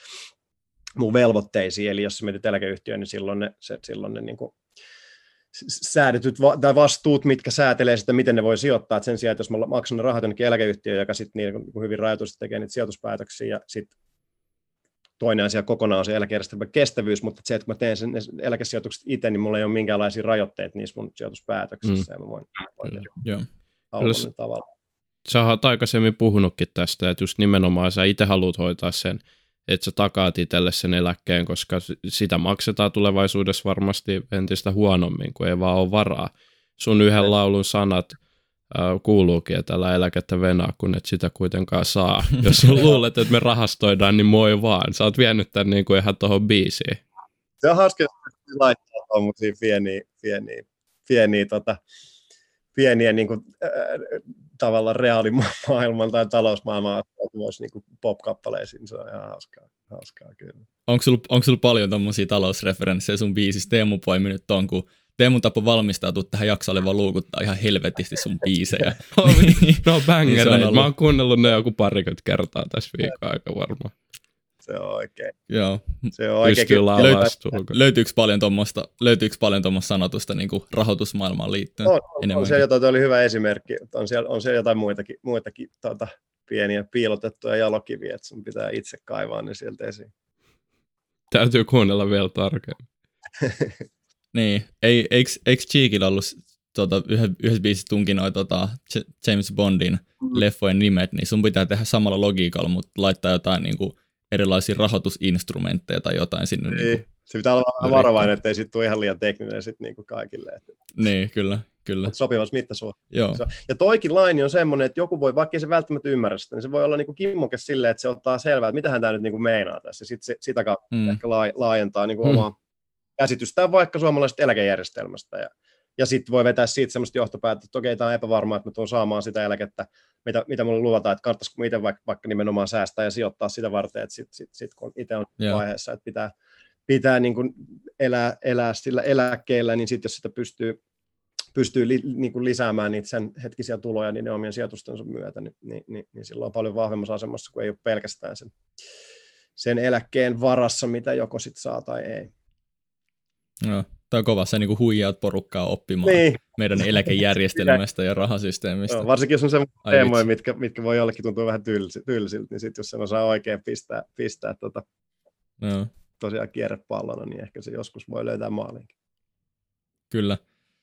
Speaker 3: mun velvoitteisiin. Eli jos mietit eläkeyhtiöön, niin silloin ne, se, silloin ne niin kuin, säädetyt va- tai vastuut, mitkä säätelee sitä, miten ne voi sijoittaa. Et sen sijaan, että jos mä maksan ne rahat jonnekin eläkeyhtiöön, joka sitten niin hyvin rajoitusti tekee niitä sijoituspäätöksiä ja sitten toinen asia kokonaan on se eläkejärjestelmän kestävyys, mutta se, että kun mä teen sen eläkesijoitukset itse, niin mulla ei ole minkäänlaisia rajoitteita niissä mun sijoituspäätöksissä, mm. ja mä voin, voin tehdä
Speaker 1: Joo.
Speaker 3: tavalla.
Speaker 2: Sä oot aikaisemmin puhunutkin tästä, että just nimenomaan sä itse haluat hoitaa sen, että sä takaat itselle sen eläkkeen, koska sitä maksetaan tulevaisuudessa varmasti entistä huonommin, kun ei vaan ole varaa. Sun yhden laulun sanat kuuluukin, että älä eläkettä venaa, kun et sitä kuitenkaan saa. Jos luulet, että me rahastoidaan, niin moi vaan. Sä oot vienyt tän niin kuin ihan tohon biisiin.
Speaker 3: Se on hauska, että laittaa tuommoisia pieniä, pieniä, pieniä, tota, pieniä niin kuin, äh, tavallaan reaalimaailman tai talousmaailman myös niin pop-kappaleisiin. Se on ihan hauskaa, hauskaa kyllä.
Speaker 1: Onko sulla, onko sulla paljon tommosia talousreferenssejä sun biisissä? Teemu poimi nyt on, kun Teemun tapa valmistautua tähän jaksolle vaan luukuttaa ihan helvetisti sun biisejä.
Speaker 2: No, no
Speaker 1: Niin se on
Speaker 2: bangereita.
Speaker 1: ollut.
Speaker 2: Mä oon kuunnellut ne joku parikymmentä kertaa tässä viikon aika varmaan.
Speaker 3: Se on oikein.
Speaker 1: Joo.
Speaker 3: Se on oikein.
Speaker 2: Laulaa
Speaker 1: Löytyykö paljon tuommoista löytyykö paljon tuommoista sanotusta niin kuin rahoitusmaailmaan liittyen?
Speaker 3: On, on, on siellä jotain, oli hyvä esimerkki. On siellä, on siellä jotain muitakin, muitakin tuota, pieniä piilotettuja jalokiviä, että sun pitää itse kaivaa ne sieltä esiin.
Speaker 2: Täytyy kuunnella vielä tarkemmin.
Speaker 1: niin, ei, eikö, eikö Cheekillä ollut tota, yhdessä biisissä tunki noin tota, James Bondin mm. leffojen nimet, niin sun pitää tehdä samalla logiikalla, mutta laittaa jotain niin kuin, erilaisia rahoitusinstrumentteja tai jotain sinne. Niin, niin kuin,
Speaker 3: se pitää olla varovainen, ettei sitten tule ihan liian tekninen sit niin kuin kaikille. Että...
Speaker 1: Niin, kyllä. Kyllä.
Speaker 3: Sopivassa mittasuhteessa. Ja toikin laini on semmoinen, että joku voi, vaikka se välttämättä ymmärrä sitä, niin se voi olla niin kimmoke silleen, että se ottaa selvää, että mitä tämä nyt niin kuin meinaa tässä. Sitten se, sitä kautta mm. ehkä laajentaa niin kuin mm. omaa käsitystään vaikka suomalaisesta eläkejärjestelmästä. Ja, ja sitten voi vetää siitä semmoista johtopäätöstä, että okei, tämä on epävarmaa, että mä tuun saamaan sitä eläkettä, mitä, mitä mulle luvataan, että kannattaisiko itse vaikka, vaikka nimenomaan säästää ja sijoittaa sitä varten, että sitten sit, sit, kun itse on yeah. vaiheessa, että pitää, pitää niin kuin elää, elää sillä eläkkeellä, niin sitten jos sitä pystyy, pystyy li, niin kuin lisäämään niitä sen hetkisiä tuloja niin omien sijoitustensa myötä, niin, niin, niin, niin silloin on paljon vahvemmassa asemassa, kuin ei ole pelkästään sen, sen eläkkeen varassa, mitä joko sitten saa tai ei.
Speaker 1: No, Tämä on kova, sä niin huijaat porukkaa oppimaan niin. meidän eläkejärjestelmästä ja rahasysteemistä.
Speaker 3: Joo, varsinkin jos on sellaisia teemoja, mitkä, mitkä voi jollekin tuntua vähän tylsiltä, niin sitten jos sen osaa oikein pistää, pistää tota, no. tosiaan kierrepallona, niin ehkä se joskus voi löytää maalinkin.
Speaker 1: Kyllä.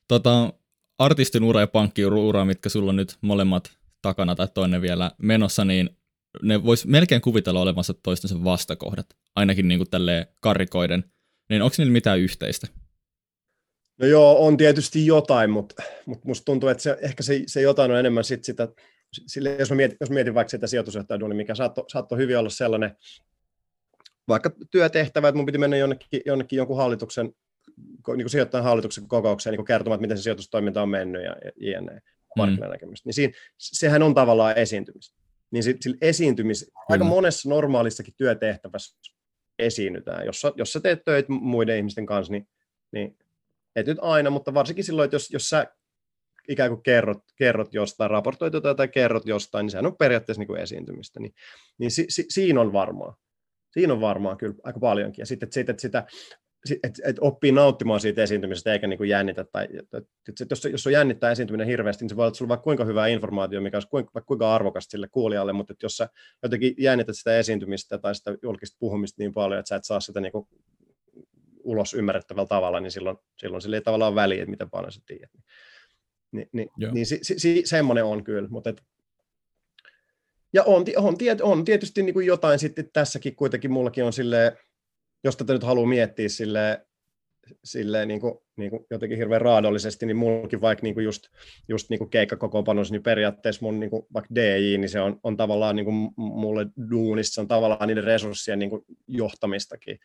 Speaker 1: Tota, artistin ura ja pankkiura, mitkä sulla on nyt molemmat takana tai toinen vielä menossa, niin ne vois melkein kuvitella olevansa toistensa vastakohdat, ainakin niin kuin tälleen karikoiden. Niin onko niillä mitään yhteistä?
Speaker 3: No joo, on tietysti jotain, mutta, mutta musta tuntuu, että se, ehkä se, se jotain on enemmän sit sitä, sille, jos, mä mietin, jos mietin vaikka sitä sijoitusjohtajaduunia, mikä saattoi, saatto hyvin olla sellainen, vaikka työtehtävä, että mun piti mennä jonnekin, jonnekin jonkun hallituksen, niin sijoittajan hallituksen kokoukseen niin kertomaan, miten se sijoitustoiminta on mennyt ja jne. Mm. markkinanäkemystä. Niin siinä, sehän on tavallaan esiintymistä. Niin sillä esiintymis, mm. aika monessa normaalissakin työtehtävässä esiinnytään. Jos, jos sä teet töitä muiden ihmisten kanssa, niin, niin et nyt aina, mutta varsinkin silloin, että jos, jos sä ikään kuin kerrot, kerrot jostain, raportoit jotain tai kerrot jostain, niin sehän on periaatteessa niin kuin esiintymistä. Niin, niin si, si, siinä on varmaa. Siinä on varmaan kyllä aika paljonkin. Ja sitten, että, sitä, että et oppii nauttimaan siitä esiintymisestä eikä niin kuin jännitä. Tai, että, että jos, jos on jännittää esiintyminen hirveästi, niin se voi olla, sulla on vaikka kuinka hyvää informaatio, mikä olisi kuinka, kuinka arvokasta sille kuulijalle, mutta että jos sä jotenkin jännität sitä esiintymistä tai sitä julkista puhumista niin paljon, että sä et saa sitä niin kuin ulos ymmärrettävällä tavalla, niin silloin, silloin sillä ei tavallaan väliä, että miten paljon sä tiedät. Niin, niin, niin si, si, si, semmoinen on kyllä, mutta et, ja on, on, on tietysti niin kuin jotain sitten tässäkin kuitenkin mullakin on silleen, jos tätä nyt haluaa miettiä silleen, silleen niin kuin, niin kuin jotenkin hirveän raadollisesti, niin mullakin vaikka niin kuin just, just niin kuin keikkakokoonpanossa, niin periaatteessa mun niin kuin vaikka DJ, niin se on, on tavallaan niin kuin mulle duunissa, se on tavallaan niiden resurssien niin kuin johtamistakin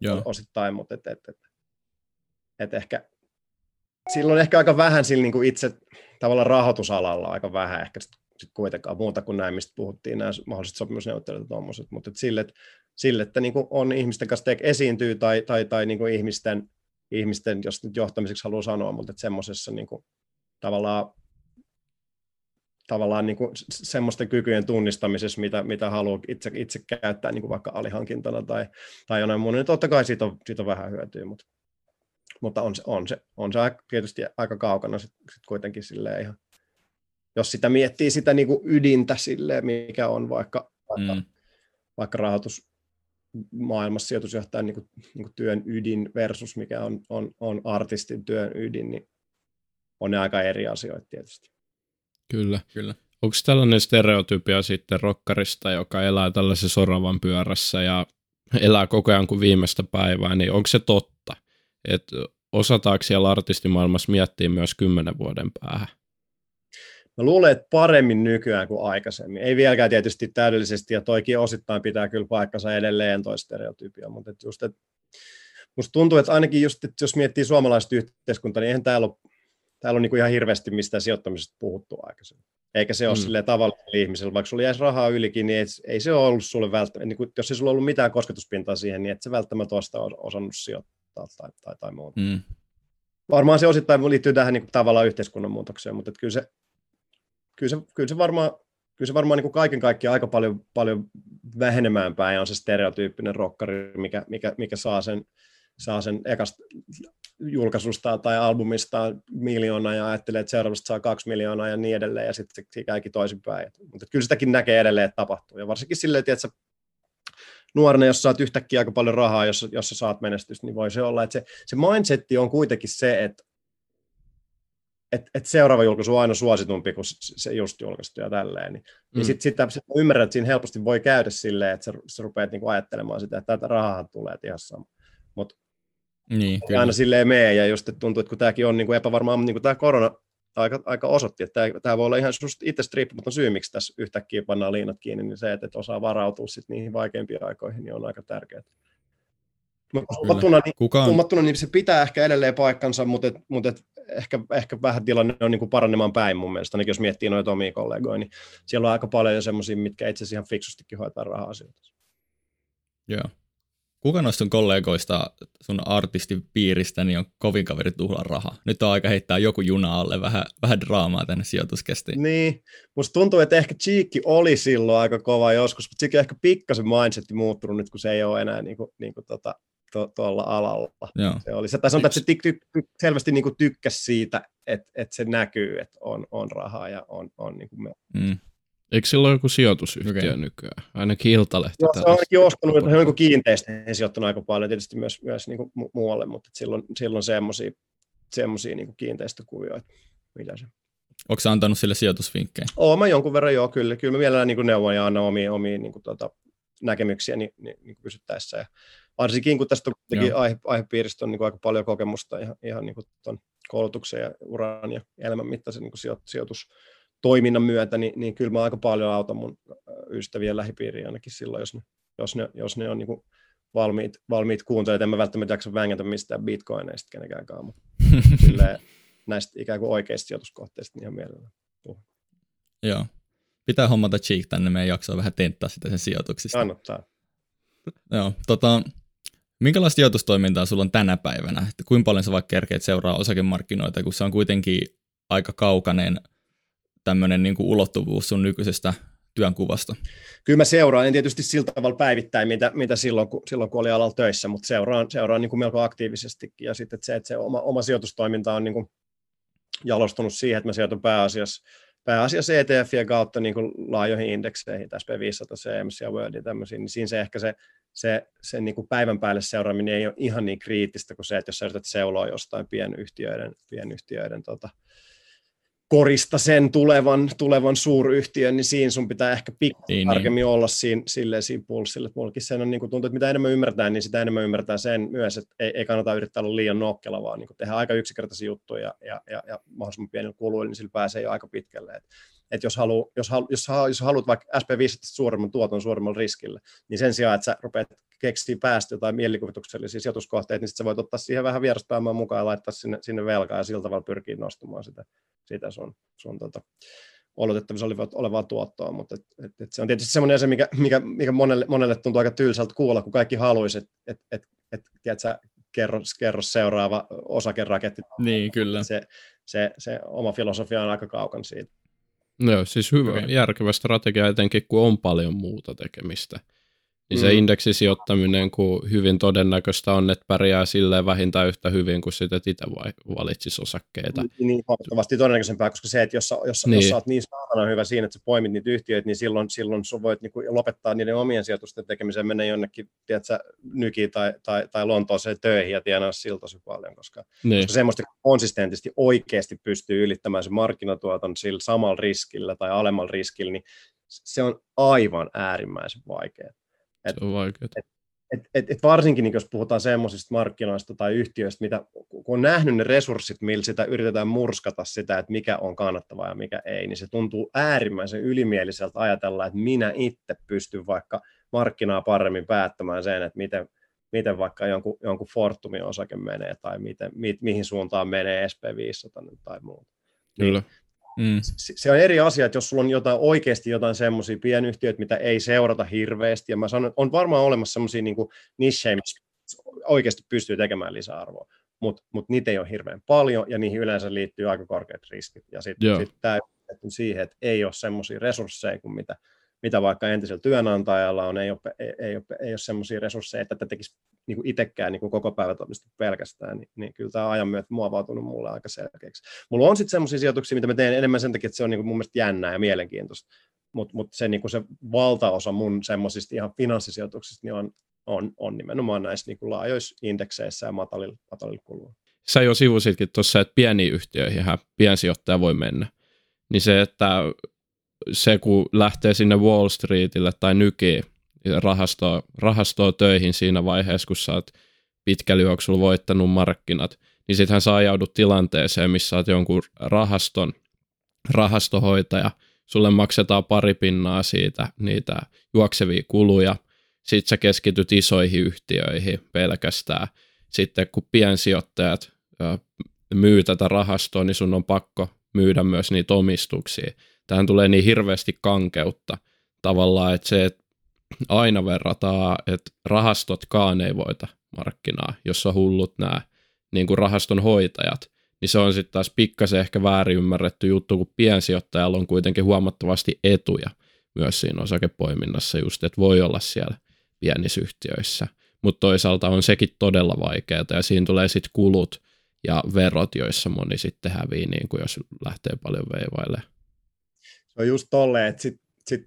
Speaker 3: Joo. osittain, mutta et, et, et, et ehkä silloin ehkä aika vähän sillä niin kuin itse tavallaan rahoitusalalla aika vähän ehkä sit, sit kuitenkaan muuta kuin näin, mistä puhuttiin, nämä mahdolliset sopimusneuvottelut ja tuommoiset, mutta et sille, että, sille, että niin on ihmisten kanssa te- esiintyy tai, tai, tai niin ihmisten, ihmisten, jos nyt johtamiseksi haluaa sanoa, mutta että semmoisessa niin tavallaan tavallaan niin kuin semmoisten kykyjen tunnistamisessa, mitä, mitä haluaa itse, itse käyttää niin kuin vaikka alihankintana tai, tai jonain muuna, niin totta kai siitä on, siitä on vähän hyötyä, mutta, mutta on, se, on, se, on se tietysti aika kaukana sit, sit kuitenkin silleen ihan, jos sitä miettii sitä niin kuin ydintä silleen, mikä on vaikka, vaikka, mm. vaikka rahoitus, maailmassa sijoitusjohtajan niin kuin, niin kuin työn ydin versus mikä on, on, on artistin työn ydin, niin on ne aika eri asioita tietysti.
Speaker 2: Kyllä. Kyllä. Onko tällainen stereotypia sitten rokkarista, joka elää tällaisessa soravan pyörässä ja elää koko ajan kuin viimeistä päivää, niin onko se totta? Että osataanko siellä artistimaailmassa miettiä myös kymmenen vuoden päähän?
Speaker 3: Mä luulen, että paremmin nykyään kuin aikaisemmin. Ei vieläkään tietysti täydellisesti, ja toikin osittain pitää kyllä paikkansa edelleen toi stereotypia, mutta et just, et, musta tuntuu, että ainakin just, että jos miettii suomalaista yhteiskuntaa, niin eihän täällä ole täällä on niin ihan hirveästi mistä sijoittamisesta puhuttu aikaisemmin. Eikä se ole mm. silleen tavalliselle ihmiselle, vaikka sulla jäisi rahaa ylikin, niin ei, ei se ole ollut sulle välttämättä, niin kuin, jos ei sulla ollut mitään kosketuspintaa siihen, niin et se välttämättä ole osannut sijoittaa tai, tai, tai muuta. Mm. Varmaan se osittain liittyy tähän niin kuin, tavallaan yhteiskunnan muutokseen, mutta kyllä se, kyllä se, kyllä se varmaan kyllä se varmaan niin kuin kaiken kaikkiaan aika paljon, paljon vähenemään päin on se stereotyyppinen rokkari, mikä, mikä, mikä saa sen, saa sen ekasta julkaisusta tai albumista miljoona ja ajattelee, että seuraavasta saa kaksi miljoonaa ja niin edelleen, ja sitten se käykin toisinpäin. Mutta kyllä sitäkin näkee edelleen, että tapahtuu. Ja varsinkin silleen, että nuorena, jos saat yhtäkkiä aika paljon rahaa, jos, jos saat menestystä, niin voi se olla, että se, se mindsetti on kuitenkin se, että et, et seuraava julkaisu on aina suositumpi kuin se just julkaistu ja tälleen. Niin, niin mm. niin sitten sit, sit ymmärrän, että siinä helposti voi käydä silleen, että sä, sä rupeat niinku ajattelemaan sitä, että tätä rahaa tulee ihan sama. Mutta niin, aina silleen mee, ja just että tuntuu, että kun tämäkin on niinku epävarmaa, niin kuin tämä korona aika, aika osoitti, että tämä, voi olla ihan itse riippumaton syy, miksi tässä yhtäkkiä pannaan liinat kiinni, niin se, että, että osaa varautua sit niihin vaikeimpiin aikoihin, niin on aika tärkeää. Tummattuna, niin, Kukaan... tummattuna, niin se pitää ehkä edelleen paikkansa, mutta, et, mutta et ehkä, ehkä vähän tilanne on niin kuin paranemaan päin mun mielestä, ainakin jos miettii noita omia kollegoja, niin siellä on aika paljon jo semmoisia, mitkä itse asiassa ihan fiksustikin hoitaa raha-asioita.
Speaker 1: Joo. Kuka noista sun kollegoista sun artistipiiristä niin on kovin kaveri tuhlan raha? Nyt on aika heittää joku juna alle, vähän, vähän draamaa tänne sijoituskestiin.
Speaker 3: Niin, musta tuntuu, että ehkä Cheekki oli silloin aika kova joskus, mutta sekin ehkä pikkasen mindsetti muuttunut nyt, kun se ei ole enää niin kuin, niin kuin tota, tuolla alalla. Joo. Se oli, tai sanotaan, että se ty, ty, selvästi niin kuin tykkäsi siitä, että, että se näkyy, että on, on rahaa ja on, on niin kuin me. Mm.
Speaker 2: Eikö sillä ole joku sijoitusyhtiö okay. nykyään? Ainakin Iltalehti.
Speaker 3: Joo, se on ainakin ostanut, että he on niin kiinteistöihin sijoittanut aika paljon, tietysti myös, myös niin kuin mu- muualle, mutta silloin, silloin semmoisia semmoisia niin kiinteistökuvioita, mitä se.
Speaker 1: Onko se antanut sille sijoitusvinkkejä?
Speaker 3: Oon mä jonkun verran joo, kyllä. Kyllä mä mielellään niin neuvon ja annan omia, omia niin kuin, tota, näkemyksiä niin, niin, niin pysyttäessä. Ja varsinkin kun tästä on aihe, aihepiiristä on niin kuin aika paljon kokemusta ihan, ihan niin kuin ton koulutuksen ja uran ja elämän mittaisen niin kuin sijoitustoiminnan myötä, niin, niin kyllä mä aika paljon autan mun ystävien lähipiiriä ainakin silloin, jos ne, jos ne, jos ne on niin kuin valmiit, valmiit kuuntelemaan. En mä välttämättä jaksa vängätä mistään bitcoineista kenenkään mutta näistä ikään kuin oikeista sijoituskohteista niin ihan mielellään
Speaker 1: Joo. Pitää hommata Cheek tänne meidän jaksoa vähän tenttaa sitä sen sijoituksista.
Speaker 3: Kannattaa.
Speaker 1: Joo, tota, minkälaista sijoitustoimintaa sulla on tänä päivänä? Että kuinka paljon sä vaikka kerkeet seuraa osakemarkkinoita, kun se on kuitenkin aika kaukainen tämmöinen niin kuin ulottuvuus sun nykyisestä työnkuvasta?
Speaker 3: Kyllä mä seuraan, en tietysti sillä tavalla päivittäin, mitä, mitä silloin, kun, silloin, kun oli alalla töissä, mutta seuraan, seuraan niin kuin melko aktiivisestikin. Ja sitten että se, että se oma, oma sijoitustoiminta on niin kuin jalostunut siihen, että mä sijoitun pääasiassa pääasiassa ETFien kautta niin kuin laajoihin indekseihin, SP500, CMS ja World ja tämmöisiin, niin siinä se ehkä se, se, se niin kuin päivän päälle seuraaminen ei ole ihan niin kriittistä kuin se, että jos sä yrität seuloa jostain pienyhtiöiden, pienyhtiöiden tota, korista sen tulevan, tulevan suuryhtiön, niin siinä sun pitää ehkä pikkuisen niin, niin, tarkemmin niin. olla siinä, silleen, siinä pulssilla. Mullakin sen on niin kuin tuntuu, että mitä enemmän ymmärtää, niin sitä enemmän ymmärtää sen myös, että ei, ei kannata yrittää olla liian nokkela, vaan niin kuin tehdä aika yksinkertaisia juttuja ja, ja, ja, ja mahdollisimman pienillä kuluilla, niin sillä pääsee jo aika pitkälle. Et, et jos, halu, jos, halu, jos, jos haluat vaikka SP500 suuremman tuoton suuremmalla riskillä, niin sen sijaan, että sä rupeat keksiä päästä jotain mielikuvituksellisia sijoituskohteita, niin sit sä voit ottaa siihen vähän vieraspääomaa mukaan ja laittaa sinne, sinne velkaa ja sillä tavalla pyrkiä nostamaan sitä sitä sun, sun tota, oletettavissa olevaa tuottoa, mutta et, et, et se on tietysti semmoinen asia, mikä, mikä, mikä monelle, monelle tuntuu aika tylsältä kuulla, kun kaikki haluaisi, että et, et, et, tiedätkö, kerro, kerro seuraava osakeraketti.
Speaker 1: Niin, kyllä.
Speaker 3: Se, se, se oma filosofia on aika kaukan siitä.
Speaker 2: No, siis hyvä, okay. järkevä strategia etenkin, kun on paljon muuta tekemistä. Niin se mm. indeksisijoittaminen, kun hyvin todennäköistä on, että pärjää silleen vähintään yhtä hyvin kuin sitten itse valitsisi osakkeita.
Speaker 3: Niin, huomattavasti todennäköisempää, koska se, että jos, jos, niin. jos sä oot niin saatana hyvä siinä, että sä poimit niitä yhtiöitä, niin silloin, silloin sä voit niin kuin lopettaa niiden omien sijoitusten tekemiseen, mennä jonnekin, tiedätkö, nykiin tai, tai, tai Lontooseen töihin ja tienaa sillä tosi paljon, koska, niin. koska semmoista konsistentisti oikeasti pystyy ylittämään se markkinatuoton sillä samalla riskillä tai alemmalla riskillä, niin se on aivan äärimmäisen vaikeaa.
Speaker 2: Et, se on vaikeaa. Et,
Speaker 3: et, et, et varsinkin niin jos puhutaan semmoisista markkinoista tai yhtiöistä, mitä, kun on nähnyt ne resurssit, millä sitä yritetään murskata sitä, että mikä on kannattavaa ja mikä ei, niin se tuntuu äärimmäisen ylimieliseltä ajatella, että minä itse pystyn vaikka markkinaa paremmin päättämään sen, että miten, miten vaikka jonkun, jonkun Fortumin osake menee tai miten, mi, mihin suuntaan menee SP500 tai muuta.
Speaker 2: Kyllä. Niin,
Speaker 3: Mm. Se on eri asia, että jos sulla on jotain, oikeasti jotain semmoisia pienyhtiöitä, mitä ei seurata hirveästi, ja mä sanon, on varmaan olemassa semmoisia niin nichejä, missä oikeasti pystyy tekemään lisäarvoa, mutta mut niitä ei ole hirveän paljon, ja niihin yleensä liittyy aika korkeat riskit. Ja sitten sit tämä, keskittynyt siihen, että ei ole semmoisia resursseja kuin mitä, mitä vaikka entisellä työnantajalla on, ei ole, ei, ei ole, ei ole semmoisia resursseja, että tätä tekisi niin kuin itsekään niin kuin koko päivä pelkästään, niin, niin kyllä tämä ajan myötä muovautunut mulle aika selkeäksi. Mulla on sitten semmoisia sijoituksia, mitä mä teen enemmän sen takia, että se on niin kuin mun mielestä jännää ja mielenkiintoista, mutta mut se, niin kuin se valtaosa mun semmoisista ihan finanssisijoituksista niin on, on, on nimenomaan näissä niin kuin laajoissa indekseissä ja matalilla, matalilla kuluilla.
Speaker 2: Sä jo sivusitkin tuossa, että pieniin yhtiöihin piensijoittaja voi mennä. Niin se, että se kun lähtee sinne Wall Streetille tai nykiin rahastoa, rahastoa töihin siinä vaiheessa, kun sä oot pitkällä voittanut markkinat, niin sittenhän sä ajaudut tilanteeseen, missä oot jonkun rahaston rahastohoitaja, sulle maksetaan pari pinnaa siitä niitä juoksevia kuluja, sitten sä keskityt isoihin yhtiöihin pelkästään. Sitten kun piensijoittajat myy tätä rahastoa, niin sun on pakko myydä myös niitä omistuksia. Tähän tulee niin hirveästi kankeutta tavallaan, että se, että aina verrataan, että rahastotkaan ei voita markkinaa, jos on hullut nämä niin kuin rahaston hoitajat, niin se on sitten taas pikkasen ehkä väärin ymmärretty juttu, kun piensijoittajalla on kuitenkin huomattavasti etuja myös siinä osakepoiminnassa just, että voi olla siellä pienissä yhtiöissä, mutta toisaalta on sekin todella vaikeaa ja siinä tulee sitten kulut ja verot, joissa moni sitten hävii, niin kuin jos lähtee paljon veivaille.
Speaker 3: Se on just tolleen, että sitten sit,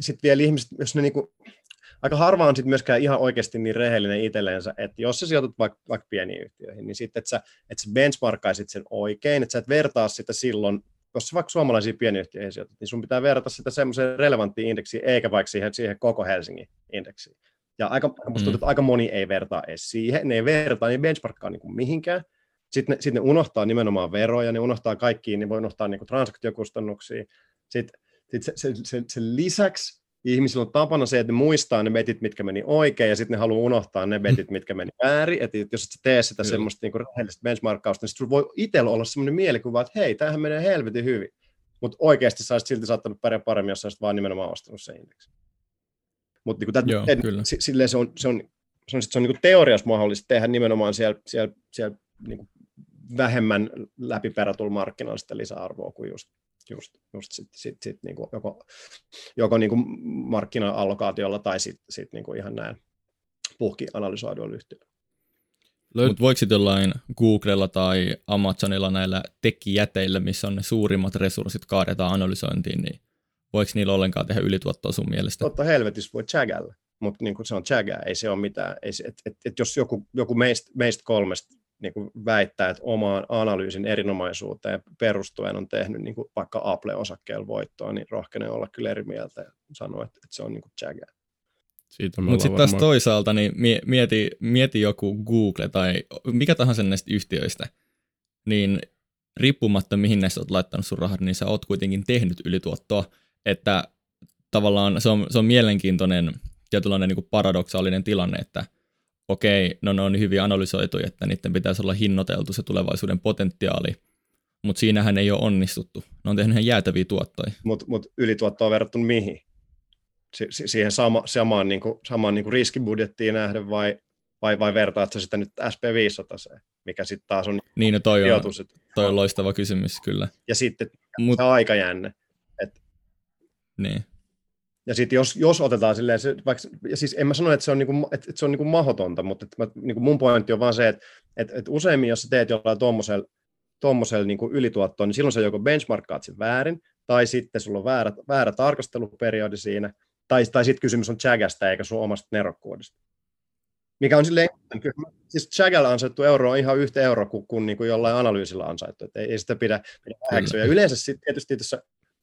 Speaker 3: sit vielä ihmiset, jos ne niinku, aika harva on sitten myöskään ihan oikeasti niin rehellinen itselleensä, että jos sä sijoitut vaikka, vaikka pieniin yhtiöihin, niin sitten, että sä, että sä benchmarkkaisit sen oikein, että sä et vertaa sitä silloin, jos sä vaikka suomalaisia pieniyhtiöihin sijoitut, niin sun pitää verrata sitä semmoiseen relevanttiin indeksiin, eikä vaikka siihen, siihen koko Helsingin indeksiin. Ja aika, musta tuntuu, mm. että aika moni ei vertaa edes siihen, ne ei vertaa, niin benchmarkkaa niin kuin mihinkään. Sitten ne, sit ne unohtaa nimenomaan veroja, ne unohtaa kaikkiin, ne voi unohtaa niin kuin transaktiokustannuksia. Sitten sit se, se, se, se lisäksi ihmisillä on tapana se, että ne muistaa ne betit, mitkä meni oikein, ja sitten ne haluaa unohtaa ne betit, mitkä meni väärin. Että jos et tee sitä Kyllä. semmoista niin rehellistä benchmarkkausta, niin sitten voi itsellä olla semmoinen mielikuva, että hei, tämähän menee helvetin hyvin. Mutta oikeasti sä olisit silti saattanut pärjää paremmin, jos sä olisit vaan nimenomaan ostanut se indeksi. Mutta niin silleen se on, se on, se on, se on niin teoriassa mahdollista tehdä nimenomaan siellä, siellä, siellä niin vähemmän läpiperätulla markkinoilla sitä lisäarvoa kuin just, just, just sit, sit, sit, niin kuin joko, joko niin kuin markkina-allokaatiolla tai sitten sit niin kuin ihan näin puhki analysoiduilla yhtiöillä.
Speaker 1: Löy- Mutta voiko sitten jollain Googlella tai Amazonilla näillä tekijäteillä, missä on ne suurimmat resurssit kaadetaan analysointiin, niin voiko niillä ollenkaan tehdä ylituottoa sun mielestä?
Speaker 3: Totta helvetissä voi chagällä, mutta niin se on chagaa, ei se ole mitään. Ei se, et, et, et jos joku, joku meistä meist kolmesta niin kuin väittää, että omaan analyysin erinomaisuuteen perustuen on tehnyt niin kuin vaikka Apple-osakkeella voittoa, niin rohkenen olla kyllä eri mieltä ja sanoa, että, että se on niin kuin chagaa.
Speaker 1: Mutta sitten taas toisaalta, niin mieti, mieti joku Google tai mikä tahansa näistä yhtiöistä, niin riippumatta mihin näistä olet laittanut sun rahat, niin sä oot kuitenkin tehnyt ylituottoa, että tavallaan se on, se on mielenkiintoinen tietynlainen niin kuin paradoksaalinen tilanne, että okei, no ne on hyvin analysoitu, että niiden pitäisi olla hinnoiteltu se tulevaisuuden potentiaali, mutta siinähän ei ole onnistuttu. Ne on tehnyt ihan jäätäviä tuottoja.
Speaker 3: Mutta mut ylituottoa on verrattuna mihin? Si- si- siihen sama, samaan, niin kuin, samaan niin kuin riskibudjettiin nähden vai, vai, vai vertaatko sitä nyt SP500, mikä sitten taas on
Speaker 1: niin, no toi, on, toi on loistava kysymys, kyllä.
Speaker 3: Ja sitten Mut, se aikajänne.
Speaker 1: Niin.
Speaker 3: Ja sitten jos, jos otetaan silleen, se, vaikka, ja siis en mä sano, että se on, niinku, että, että se on niinku mahdotonta, mutta että mä, niinku mun pointti on vaan se, että, että, että useimmin jos sä teet jollain tuommoisella tuommoisella niin ylituottoon, niin silloin sä joko benchmarkkaat sen väärin, tai sitten sulla on väärä, väärä tarkasteluperiodi siinä, tai, tai sitten kysymys on chagasta eikä sun omasta nerokkuudesta. Mikä on silleen, siis chagalla ansaittu euro on ihan yhtä euro kuin, kuin, niin kuin jollain analyysillä ansaittu, että ei, ei sitä pidä, pidä Ja yleensä sitten tietysti, jos,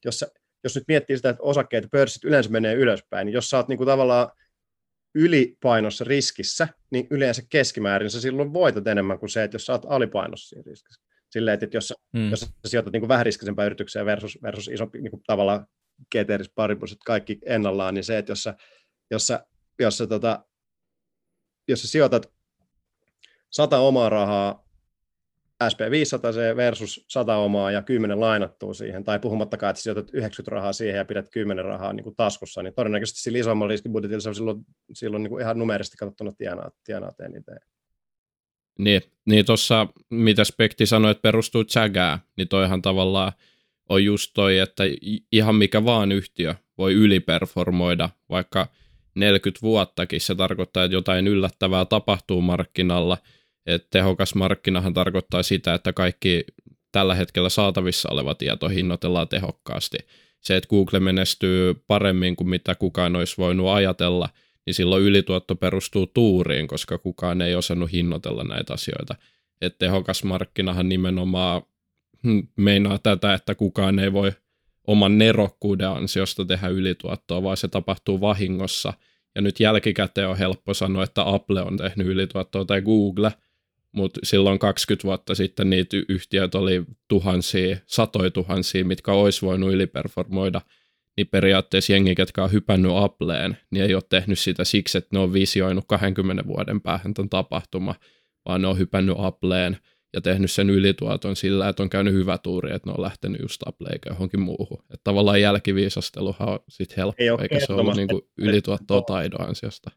Speaker 3: jos sä jos nyt miettii sitä, että osakkeet ja pörssit yleensä menee ylöspäin, niin jos sä oot niin kuin tavallaan ylipainossa riskissä, niin yleensä keskimäärin sä silloin voitat enemmän kuin se, että jos sä oot alipainossa siinä riskissä. Silleen, että jos, mm. jos sä sijoitat niin kuin vähän riskisempään yritykseen versus, versus isompi niin kuin tavallaan keteris paripuset kaikki ennallaan, niin se, että jos sä, jos sä, jos sä, tota, jos sä sijoitat sata omaa rahaa SP500 versus 100 omaa ja 10 lainattua siihen, tai puhumattakaan, että sijoitat 90 rahaa siihen ja pidät 10 rahaa niin kuin taskussa, niin todennäköisesti sillä isommalla riskibudjetilla se on silloin, silloin niin kuin ihan numerisesti katsottuna tienaa, tienaa eniten.
Speaker 2: Niin, niin tuossa, mitä Spekti sanoi, että perustuu Chagaa, niin toihan tavallaan on just toi, että ihan mikä vaan yhtiö voi yliperformoida, vaikka 40 vuottakin. Se tarkoittaa, että jotain yllättävää tapahtuu markkinalla. Et tehokas markkinahan tarkoittaa sitä, että kaikki tällä hetkellä saatavissa oleva tieto hinnoitellaan tehokkaasti. Se, että Google menestyy paremmin kuin mitä kukaan olisi voinut ajatella, niin silloin ylituotto perustuu tuuriin, koska kukaan ei osannut hinnoitella näitä asioita. Et tehokas markkinahan nimenomaan hmm, meinaa tätä, että kukaan ei voi oman nerokkuuden ansiosta tehdä ylituottoa, vaan se tapahtuu vahingossa. Ja nyt jälkikäteen on helppo sanoa, että Apple on tehnyt ylituottoa tai Google – mutta silloin 20 vuotta sitten niitä yhtiöt oli tuhansia, satoja tuhansia, mitkä olisi voinut yliperformoida, niin periaatteessa jengi, ketkä on hypännyt Appleen, niin ei ole tehnyt sitä siksi, että ne on visioinut 20 vuoden päähän ton tapahtuma, vaan ne on hypännyt Appleen ja tehnyt sen ylituoton sillä, että on käynyt hyvä tuuri, että ne on lähtenyt just Appleen eikä johonkin muuhun. Että tavallaan jälkiviisasteluhan on sitten helppo, eikä se ole niinku ylituottoa taidon ansiosta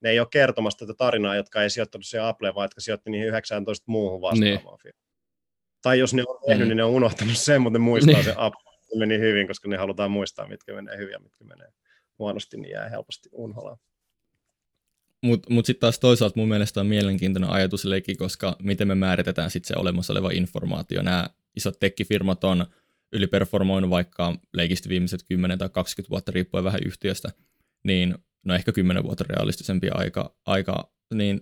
Speaker 3: ne ei ole kertomassa tätä tarinaa, jotka ei sijoittanut siihen Appleen, vaan jotka sijoitti niihin 19 muuhun vastaavaan niin. Tai jos ne on tehnyt, mm. niin ne on unohtanut sen, mutta ne muistaa niin. se Apple. Se meni hyvin, koska ne halutaan muistaa, mitkä menee hyvin ja mitkä menee huonosti, niin jää helposti unholaan.
Speaker 1: Mutta mut sitten taas toisaalta mun mielestä on mielenkiintoinen ajatusleikki, koska miten me määritetään sitten se olemassa oleva informaatio. Nämä isot tekkifirmat on yliperformoinut vaikka leikisti viimeiset 10 tai 20 vuotta riippuen vähän yhtiöstä, niin no ehkä kymmenen vuotta realistisempi aika, aika, niin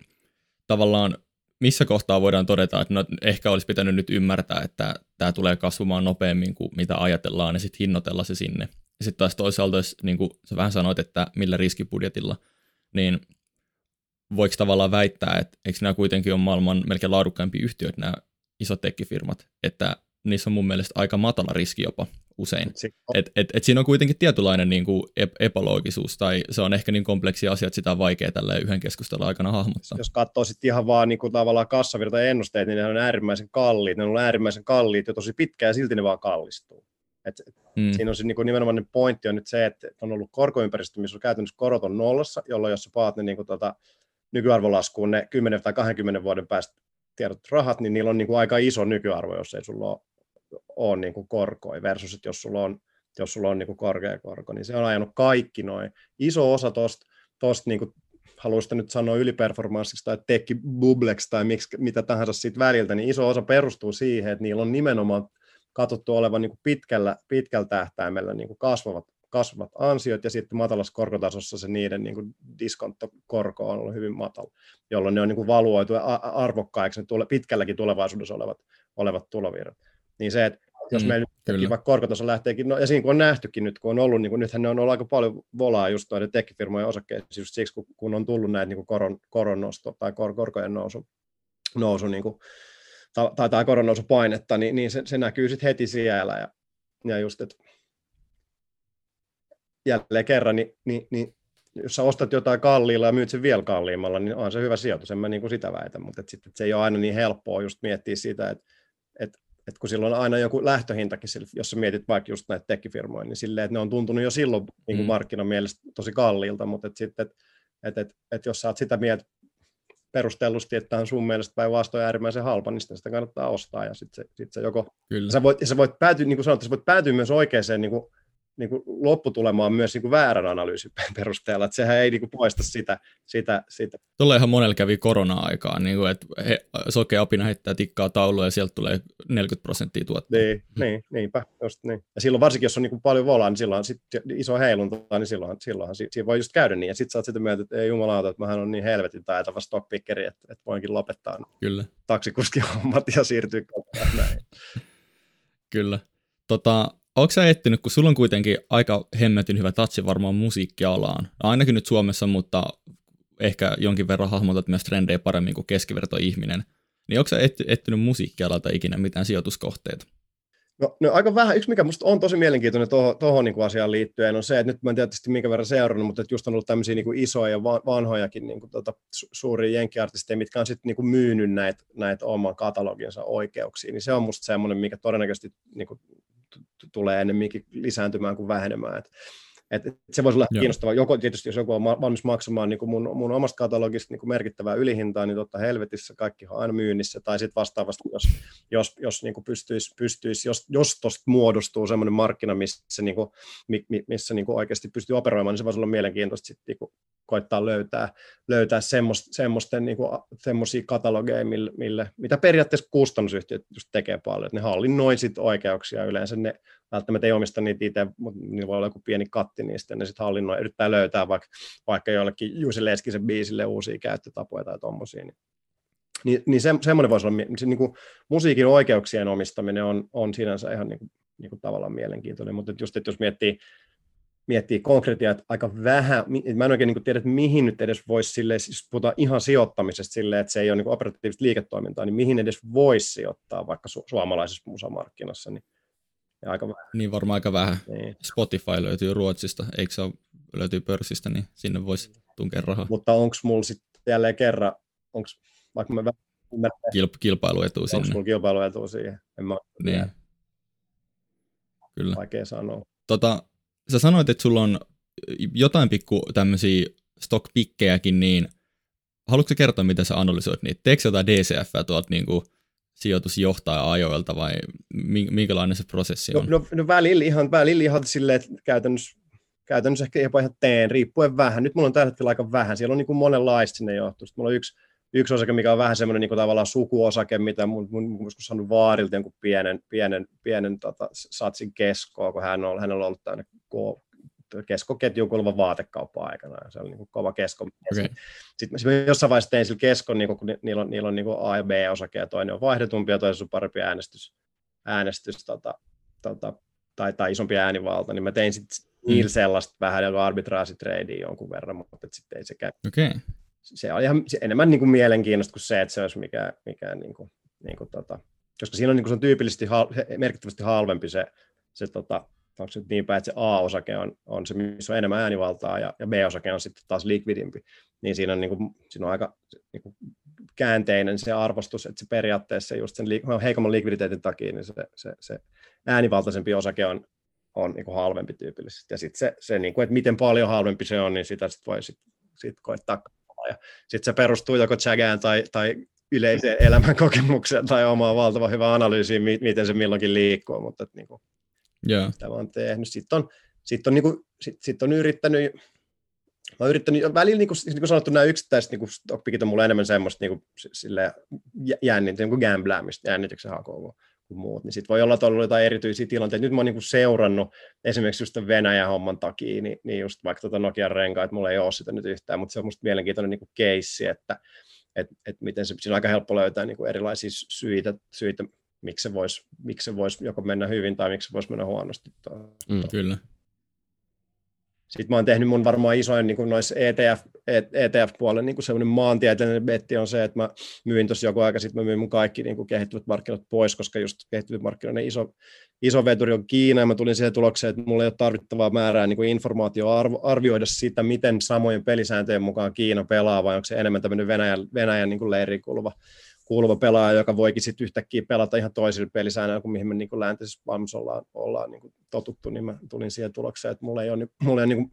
Speaker 1: tavallaan missä kohtaa voidaan todeta, että no, ehkä olisi pitänyt nyt ymmärtää, että tämä tulee kasvamaan nopeammin kuin mitä ajatellaan, ja sitten hinnoitella se sinne. Ja sitten taas toisaalta, jos niin kuin sä vähän sanoit, että millä riskibudjetilla, niin voiko tavallaan väittää, että eikö nämä kuitenkin ole maailman melkein laadukkaimpia yhtiöitä, nämä isot tekkifirmat, että niissä on mun mielestä aika matala riski jopa usein. Et, et, et siinä on kuitenkin tietynlainen niin kuin epäloogisuus, tai se on ehkä niin kompleksia asia, että sitä on vaikea tällä yhden keskustelun aikana hahmottaa.
Speaker 3: Jos katsoo sitten ihan vaan niin kuin tavallaan kassavirta ennusteet, niin ne on äärimmäisen kalliit, ne on äärimmäisen kalliit jo tosi pitkään, ja silti ne vaan kallistuu. Et, hmm. Siinä on se niin kuin nimenomaan pointti on nyt se, että on ollut korkoympäristö, missä on käytännössä korot on nollassa, jolloin jos sä paat ne niin kuin tota, nykyarvolaskuun ne 10 tai 20 vuoden päästä tiedot rahat, niin niillä on niin kuin aika iso nykyarvo, jos ei sulla ole ole niin kuin korkoja versus, että jos sulla on, jos sulla on niin kuin korkea korko, niin se on ajanut kaikki noin. Iso osa tuosta tosta, niin haluaisi nyt sanoa yliperformanssiksi tai tekki bubleksi tai miksi, mitä tahansa siitä väliltä, niin iso osa perustuu siihen, että niillä on nimenomaan katsottu olevan niin kuin pitkällä, pitkällä tähtäimellä niin kuin kasvavat, kasvavat ansiot ja sitten matalassa korkotasossa se niiden niin kuin diskonttokorko on ollut hyvin matala, jolloin ne on niin kuin valuoitu arvokkaiksi ne tule, pitkälläkin tulevaisuudessa olevat, olevat tulovirrat. Niin se, että jos mm, meillä nyt vaikka korkotaso lähteekin, no, ja siinä kun on nähtykin nyt, kun on ollut, niin kun, nythän ne on ollut aika paljon volaa just noiden tekkifirmojen osakkeissa, just siksi, kun, kun on tullut näitä niin koron, koron nosto tai kor, korkojen nousu, nousu niin kuin, tai, tai koronousupainetta, niin, niin se, se näkyy sitten heti siellä. Ja, ja just, että jälleen kerran, niin, niin, niin jos sä ostat jotain kalliilla ja myyt sen vielä kalliimmalla, niin on se hyvä sijoitus, en mä niin kuin sitä väitä, mutta et sit, et se ei ole aina niin helppoa just miettiä sitä, että et että kun silloin on aina joku lähtöhintakin, jos sä mietit vaikka just näitä tekkifirmoja, niin silleen, että ne on tuntunut jo silloin niin kuin mm. markkinan mielestä tosi kalliilta, mutta et sitten, että et, et, et jos sä oot sitä mieltä perustellusti, että on sun mielestä päinvastoin äärimmäisen halpa, niin sitä kannattaa ostaa, ja sitten se, sit se joko, Kyllä. Sä voit, sä voit päätyä, niin kuin sanot, sä voit päätyä myös oikeaan niin kuin niin kuin lopputulemaan myös niin kuin väärän analyysin perusteella, että sehän ei niin kuin poista sitä. sitä, sitä.
Speaker 1: ihan monella kävi korona-aikaan, niin kuin, että he, sokea opina heittää tikkaa taulua ja sieltä tulee 40 prosenttia tuottoa.
Speaker 3: Niin, niin, niinpä, just niin. Ja silloin varsinkin, jos on niin kuin paljon volaa, niin silloin sit iso heilunta, niin silloin, silloinhan siinä voi just käydä niin. Ja sitten sä oot sitä mieltä, että ei jumalauta, että mähän on niin helvetin taitava stockpickeri, että, että voinkin lopettaa
Speaker 1: Kyllä.
Speaker 3: taksikuskihommat ja siirtyä näin.
Speaker 1: Kyllä. Tota, Onko sä etsinyt, kun sulla on kuitenkin aika hemmetin hyvä tatsi varmaan musiikkialaan, ainakin nyt Suomessa, mutta ehkä jonkin verran hahmotat myös trendejä paremmin kuin keskiverto ihminen, niin onko sä etsinyt musiikkialalta ikinä mitään sijoituskohteita?
Speaker 3: No, no aika vähän. Yksi, mikä minusta on tosi mielenkiintoinen tuohon, tuohon niin asiaan liittyen, on se, että nyt mä en tietysti minkä verran seurannut, mutta että just on ollut tämmöisiä niin kuin isoja ja vanhojakin niin kuin, tuota, su- suuria jenkkiartisteja, mitkä on sitten niin myynyt näitä näit oman kataloginsa oikeuksia, niin se on musta semmoinen, mikä todennäköisesti niin kuin, tulee ennemminkin lisääntymään kuin vähenemään. Et, Et, et se voisi olla Joo. kiinnostavaa. Joko tietysti, jos joku on valmis maksamaan niin kuin mun, mun omasta katalogista niin kuin merkittävää ylihintaa, niin totta helvetissä kaikki on aina myynnissä. Tai sitten vastaavasti, jos, jos, jos niin kuin pystyisi, pystyisi, jos, jos tuosta muodostuu semmoinen markkina, missä, niin kuin, missä niin kuin oikeasti pystyy operoimaan, niin se voisi olla mielenkiintoista sitten niin kuin koittaa löytää, löytää semmoista, semmoisten niin semmoisia katalogeja, mille, mille, mitä periaatteessa kustannusyhtiöt just tekee paljon, että ne hallinnoi sit oikeuksia yleensä, ne välttämättä ei omista niitä itse, mutta niillä voi olla joku pieni katti niistä, ne sitten hallinnoi, yrittää löytää vaikka, vaikka jollekin Juusi Leskisen biisille uusia käyttötapoja tai tommosia, niin niin, niin se, semmoinen voisi olla, se, niin kuin, musiikin oikeuksien omistaminen on, on sinänsä ihan niin kuin, niin kuin tavallaan mielenkiintoinen, mutta just, että jos miettii miettii konkretiaa, että aika vähän, mä en oikein niin tiedä, että mihin nyt edes voisi silleen, siis puhutaan ihan sijoittamisesta silleen, että se ei ole niin operatiivista liiketoimintaa, niin mihin edes voisi sijoittaa vaikka su- suomalaisessa musamarkkinassa, niin aika vähän.
Speaker 1: Niin varmaan aika vähän. Niin. Spotify löytyy Ruotsista, eikö se löytyy pörssistä, niin sinne voisi tunkea rahaa.
Speaker 3: Mutta onko mulla sitten jälleen kerran, onko vaikka mä
Speaker 1: Kilp- kilpailuetu sinne.
Speaker 3: Onko mulla kilpailuetu siihen? En mä
Speaker 1: niin. Kyllä.
Speaker 3: Vaikea sanoa.
Speaker 1: Tota, sä sanoit, että sulla on jotain pikku tämmöisiä stockpikkejäkin, niin haluatko kertoa, miten sä analysoit niitä? Teekö jotain DCF tuolta niin kuin sijoitusjohtaja ajoilta vai minkälainen se prosessi
Speaker 3: no, on? No, no, no välillä ihan, välillä ihan silleen, että käytännössä, käytännössä ehkä jopa ihan teen, riippuen vähän. Nyt mulla on tällä hetkellä aika vähän. Siellä on niin kuin monenlaista sinne johtuu. Sitten mulla on yksi, yksi osake, mikä on vähän semmoinen niin kuin tavallaan sukuosake, mitä mun, mun, mun saanut vaarilta jonkun pienen, pienen, pienen tota, satsin keskoa, kun hän on, hänellä on ollut tämmöinen keskoketjuun kuuluva vaatekauppa aikana, se oli niin kuin kova kesko. Okay. Sitten mä jossain vaiheessa tein sillä keskon, niin kun niillä on, niillä on niin kuin A- ja B-osake, ja toinen on vaihdetumpi, ja toinen on parempi äänestys, äänestys tota, tota, tai, tai isompi äänivalta, niin mä tein sitten mm. niillä sellaista vähän joku arbitraasitreidiä jonkun verran, mutta sitten ei se käy.
Speaker 1: Okay
Speaker 3: se on ihan se enemmän niin kuin mielenkiintoista kuin se, että se olisi mikään, mikään niin kuin, niin kuin tota, koska siinä on, niin kuin, se on tyypillisesti hal, merkittävästi halvempi se, se tota, onko se niin päin, että se A-osake on, on se, missä on enemmän äänivaltaa, ja, ja B-osake on sitten taas likvidimpi, niin siinä on, niin kuin, siinä on aika niin kuin, käänteinen se arvostus, että se periaatteessa just sen liik- heikomman likviditeetin takia, niin se, se, se äänivaltaisempi osake on, on niin kuin halvempi tyypillisesti. Ja sitten se, se niin kuin, että miten paljon halvempi se on, niin sitä sit voi sit, sit koittaa ja sitten se perustuu joko Chagään tai, tai yleiseen elämänkokemukseen tai omaan valtavan hyvään analyysiin, miten se milloinkin liikkuu, mutta että, niin kuin,
Speaker 1: yeah.
Speaker 3: sitä mä oon tehnyt. Sitten on, sit on, niin kuin, sit, sit on yrittänyt, mä oon yrittänyt, välillä niin kuin, niin kuin sanottu, nämä yksittäiset niin stockpikit on mulle enemmän semmoista niin kuin, sille jännit, niin kuin gamblaamista, jännityksen hakua muut, niin sitten voi olla, että on ollut jotain erityisiä tilanteita. Nyt mä oon niin seurannut esimerkiksi just Venäjän homman takia, niin, niin just vaikka tuota Nokian renkaa, että mulla ei ole sitä nyt yhtään, mutta se on musta mielenkiintoinen niin keissi, että et, et miten se, siinä on aika helppo löytää niin erilaisia syitä, syitä miksi se voisi vois joko mennä hyvin tai miksi se voisi mennä huonosti.
Speaker 1: Mm, kyllä.
Speaker 3: Sitten mä oon tehnyt mun varmaan isoin niin noissa ETF, ETF-puolella niin semmoinen maantieteellinen betti on se, että mä myin tuossa joku aika sitten, mä myin mun kaikki niin kuin kehittyvät markkinat pois, koska just kehittyvät markkinoiden iso, iso veturi on Kiina, ja mä tulin siihen tulokseen, että mulla ei ole tarvittavaa määrää niin kuin informaatio arvo, arvioida sitä, miten samojen pelisääntöjen mukaan Kiina pelaa, vai onko se enemmän tämmöinen Venäjän, Venäjän niin leiriin kuuluva, kuuluva pelaaja, joka voikin sitten yhtäkkiä pelata ihan toisilla pelisäännöillä kuin mihin me niin läntisessä maailmassa ollaan, ollaan niin totuttu, niin mä tulin siihen tulokseen, että mulla ei ole, mulla ei ole niin kuin,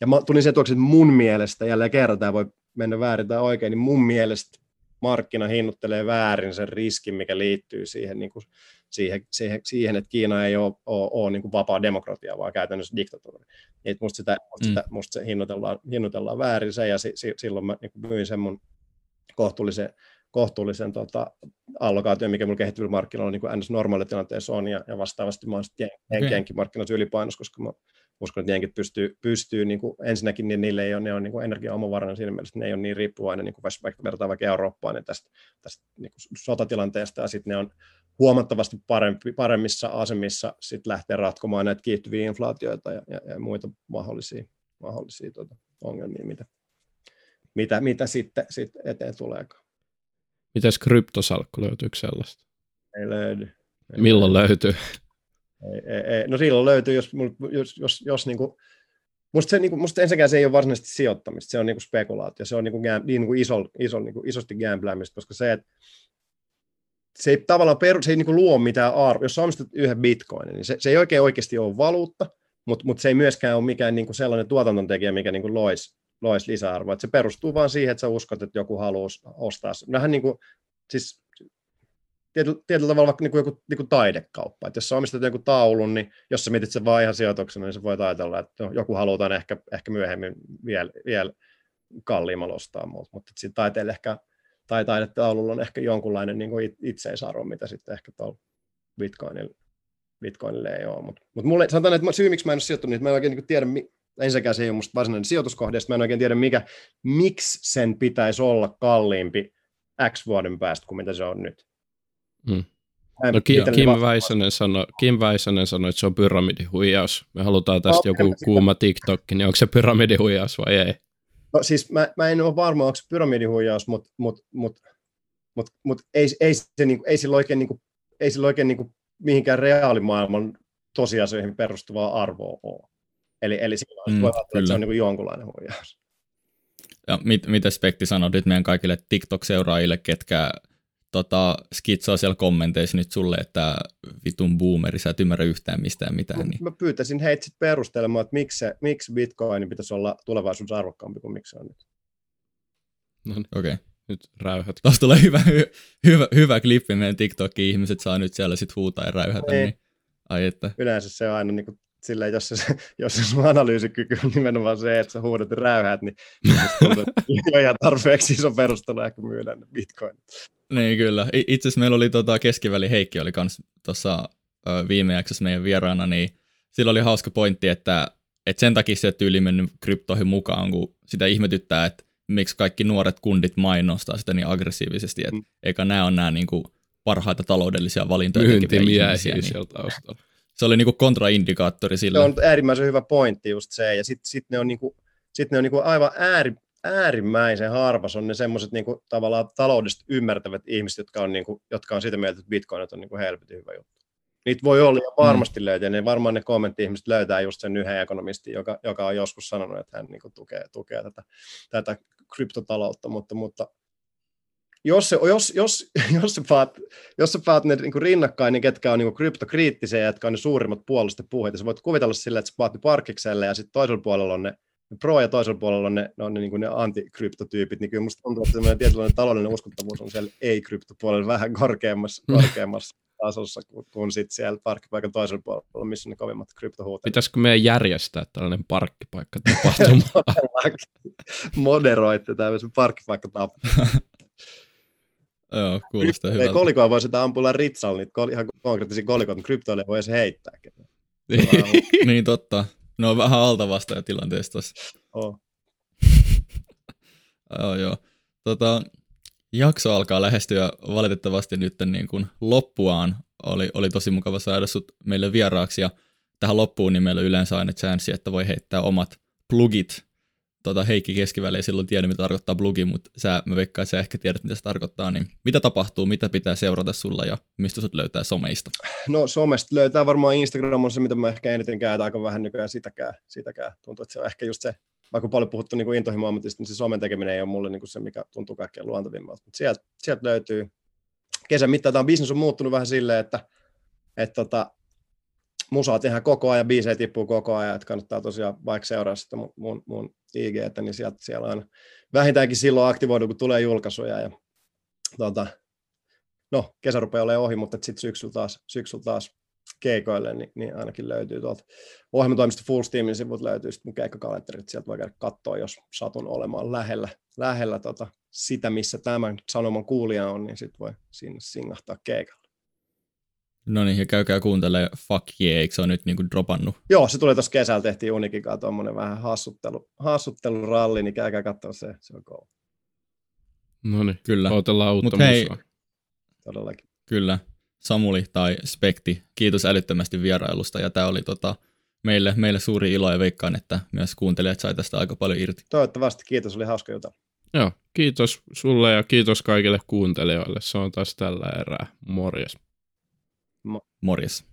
Speaker 3: ja mä tulin siihen tulokseen, että mun mielestä, jälleen kerran tämä voi mennä väärin tai oikein, niin mun mielestä markkina hinnoittelee väärin sen riskin, mikä liittyy siihen, niin kuin, siihen, siihen, siihen, että Kiina ei ole, ole, ole niin kuin vapaa demokratia, vaan käytännössä diktatuuri. Et musta, sitä, mm. sitä, musta se hinnoitellaan, hinnoitellaan väärin se, ja si, si, silloin mä niin myin sen mun kohtuullisen kohtuullisen tota, allokaation, mikä minulla kehittyvillä markkinoilla niin kuin normaali tilanteessa on, ja, ja vastaavasti mä oon sitten okay. markkinoissa ylipainos, koska mä uskon, että jenkit pystyy, pystyy niin kuin, ensinnäkin niin niille ei ole, ne on niin energiaomavarainen siinä mielessä, että ne ei ole niin riippuvainen, niin kuin vaikka verrataan vaikka Eurooppaan niin tästä, tästä niin kuin sotatilanteesta, ja sitten ne on huomattavasti parempi, paremmissa asemissa sit lähteä ratkomaan näitä kiihtyviä inflaatioita ja, ja, ja muita mahdollisia, mahdollisia tuota, ongelmia, mitä, mitä, mitä sitten, sitten eteen tuleekaan.
Speaker 2: Mites kryptosalkku, löytyykö sellaista?
Speaker 3: Ei löydy. Ei
Speaker 2: Milloin löydy. löytyy?
Speaker 3: Ei, ei, ei. No silloin löytyy, jos, jos, jos, jos niin kuin, musta, se, niin kuin, musta ensinnäkään se ei ole varsinaisesti sijoittamista, se on niin kuin spekulaatio, se on niin kuin, niin kuin iso, iso, niin kuin isosti gamblaamista, koska se, että se ei tavallaan peru, se ei niin kuin luo mitään arvoa. Jos sä omistat yhden bitcoinin, niin se, se ei oikein oikeasti ole valuutta, mutta mut se ei myöskään ole mikään niin kuin sellainen tuotantontekijä, mikä niin kuin loisi, lois lisäarvoa. Et se perustuu vaan siihen, että sä uskot, että joku haluaa ostaa. Vähän niin kuin, siis tietyllä, tietyllä tavalla vaikka niin kuin joku niin kuin taidekauppa. Et jos sä omistat joku taulun, niin jos sä mietit sen vaan ihan sijoituksena, niin sä voit ajatella, että joku halutaan ehkä, ehkä myöhemmin vielä, vielä kalliimmalla ostaa, mutta, mutta siinä taiteelle ehkä, tai taidetaululla on ehkä jonkunlainen niin kuin itseisarvo, mitä sitten ehkä tuolla Bitcoinilla, Bitcoinille ei ole. Mutta, mutta mulle, sanotaan, että syy, miksi mä en ole sijoittunut, niin mä en oikein niin tiedä, ensinnäkään se ei ole musta varsinainen sijoituskohde, mä en oikein tiedä, mikä, miksi sen pitäisi olla kalliimpi X vuoden päästä kuin mitä se on nyt.
Speaker 2: Mm. No Kim, Kim, Väisänen sanoi, Kim Väisänen sanoi, että se on pyramidihuijaus. Me halutaan tästä no, joku kuuma TikTok, niin onko se pyramidihuijaus vai ei?
Speaker 3: No siis mä, mä en ole varma, onko se pyramidihuijaus, mutta mut, mut, mut, mut ei, ei, se, niinku, ei sillä oikein, niinku, ei sillä oikein niinku mihinkään reaalimaailman tosiasioihin perustuvaa arvoa ole. Eli, eli silloin mm, voi että se on niinku jonkunlainen huijaus.
Speaker 1: Ja mit, mitä Spekti sanoi nyt meidän kaikille TikTok-seuraajille, ketkä tota, skitsaa siellä kommenteissa nyt sulle, että vitun boomeri, sä et ymmärrä yhtään mistään mitään. Niin.
Speaker 3: Mä pyytäisin heitä sitten perustelemaan, että miksi, se, miksi bitcoin pitäisi olla tulevaisuudessa arvokkaampi kuin miksi se on nyt.
Speaker 2: No niin. Okei. Okay. Nyt räyhät.
Speaker 1: Tuossa tulee hyvä, hy, hyvä, hyvä klippi meidän TikTokiin, ihmiset saa nyt siellä sitten huutaa ja räyhätä. Niin. niin. Ai että.
Speaker 3: Yleensä se on aina niin kuin silleen, jos se, jos se sun analyysikyky on nimenomaan se, että sä huudat ja räyhät, niin jo ihan tarpeeksi iso perustelu ehkä myydä bitcoin.
Speaker 1: Niin kyllä. Itse asiassa meillä oli tota, keskiväli Heikki oli kans tuossa viime jaksossa meidän vieraana, niin sillä oli hauska pointti, että, että sen takia se tyyli mennyt kryptoihin mukaan, kun sitä ihmetyttää, että miksi kaikki nuoret kundit mainostaa sitä niin aggressiivisesti, että mm. eikä nämä on nämä niin kuin, parhaita taloudellisia valintoja
Speaker 2: tekeviä ihmisiä. Niin, taustalla
Speaker 1: se oli niinku kontraindikaattori sille.
Speaker 3: Se on äärimmäisen hyvä pointti just se, ja sitten sit ne on, niinku, sit ne on niinku aivan ääri, äärimmäisen harvas on ne semmoiset niinku, tavallaan taloudellisesti ymmärtävät ihmiset, jotka on, niinku, jotka on sitä mieltä, että bitcoinit on niinku helvetin hyvä juttu. Niitä voi olla ja varmasti mm. löytää, ne varmaan ne kommentti-ihmiset löytää just sen yhden ekonomistin, joka, joka on joskus sanonut, että hän niinku tukee, tukee tätä, tätä kryptotaloutta, mutta, mutta jos, se, jos, jos, jos, sä paat, jos sä paat ne niin rinnakkain, niin ketkä on niin kryptokriittisiä jotka on ne suurimmat puolusten puhujat, sä voit kuvitella sillä, että sä paat ne parkikselle ja sitten toisella puolella on ne pro ja toisella puolella on ne, ne, on ne, niin ne antikryptotyypit, niin kyllä musta tuntuu, että tietynlainen taloudellinen uskottavuus on siellä ei-kryptopuolella vähän korkeammassa, mm. korkeammassa tasossa kuin, kuin sitten siellä parkkipaikan toisella puolella, missä ne kovimmat kryptohuuteet.
Speaker 2: Pitäisikö meidän järjestää tällainen parkkipaikka tapahtuma?
Speaker 3: Moderoitte tämmöisen parkkipaikka
Speaker 1: Joo, kuulostaa hyvältä.
Speaker 3: Kolikoa voi sitä ampulla ritsalla, niin kol- ihan konkreettisia kolikoita, mutta kryptoille voi se heittää.
Speaker 1: niin totta. Ne on vähän alta vasta tilanteessa tossa.
Speaker 3: Oh.
Speaker 1: joo, joo. Tota, jakso alkaa lähestyä valitettavasti nyt niin kuin loppuaan. Oli, oli tosi mukava saada sut meille vieraaksi ja tähän loppuun niin meillä on yleensä aina chanssi, että voi heittää omat plugit tota, Heikki keskiväli ei silloin tiedä, mitä tarkoittaa blogi, mutta sä, mä veikkaan, että sä ehkä tiedät, mitä se tarkoittaa, niin mitä tapahtuu, mitä pitää seurata sulla ja mistä sut löytää someista?
Speaker 3: No somesta löytää varmaan Instagram on se, mitä mä ehkä eniten käytän aika vähän nykyään sitäkään, sitäkään. Tuntuu, että se on ehkä just se, vaikka paljon puhuttu niin intohimo niin se somen tekeminen ei ole mulle niin kuin se, mikä tuntuu kaikkein luontevimmalta. Mutta sieltä, sieltä löytyy. Kesän mittaan tämä bisnes on muuttunut vähän silleen, että, että tota, musaa tehdään koko ajan, biisejä tippuu koko ajan, että kannattaa tosiaan vaikka seuraa sitä mun, mun, mun IG, niin sieltä, siellä on vähintäänkin silloin aktivoidu, kun tulee julkaisuja. Ja, tota, no, kesä rupeaa olemaan ohi, mutta sitten syksyllä taas, syksyllä taas keikoille, niin, niin ainakin löytyy tuolta ohjelmatoimista Full Steamin sivut löytyy sitten mun keikkakalenterit, sieltä voi käydä katsoa, jos satun olemaan lähellä, lähellä tota, sitä, missä tämän sanoman kuulija on, niin sitten voi sinne singahtaa keikalla.
Speaker 1: No niin, ja käykää kuuntelemaan Fuck Yeah, eikö se ole nyt niinku dropannut?
Speaker 3: Joo, se tuli tuossa kesällä, tehtiin Unikin kanssa tuommoinen vähän hassuttelu, hassutteluralli, niin käykää katsoa se, se on kova.
Speaker 2: No niin, kyllä. Otellaan uutta Mut hei,
Speaker 3: Todellakin.
Speaker 1: Kyllä. Samuli tai Spekti, kiitos älyttömästi vierailusta, ja tämä oli tota, meille, meille suuri ilo, ja veikkaan, että myös kuuntelijat sai tästä aika paljon irti.
Speaker 3: Toivottavasti, kiitos, oli hauska jutella.
Speaker 2: Joo, kiitos sulle ja kiitos kaikille kuuntelijoille. Se on taas tällä erää. Morjes.
Speaker 1: Morjes.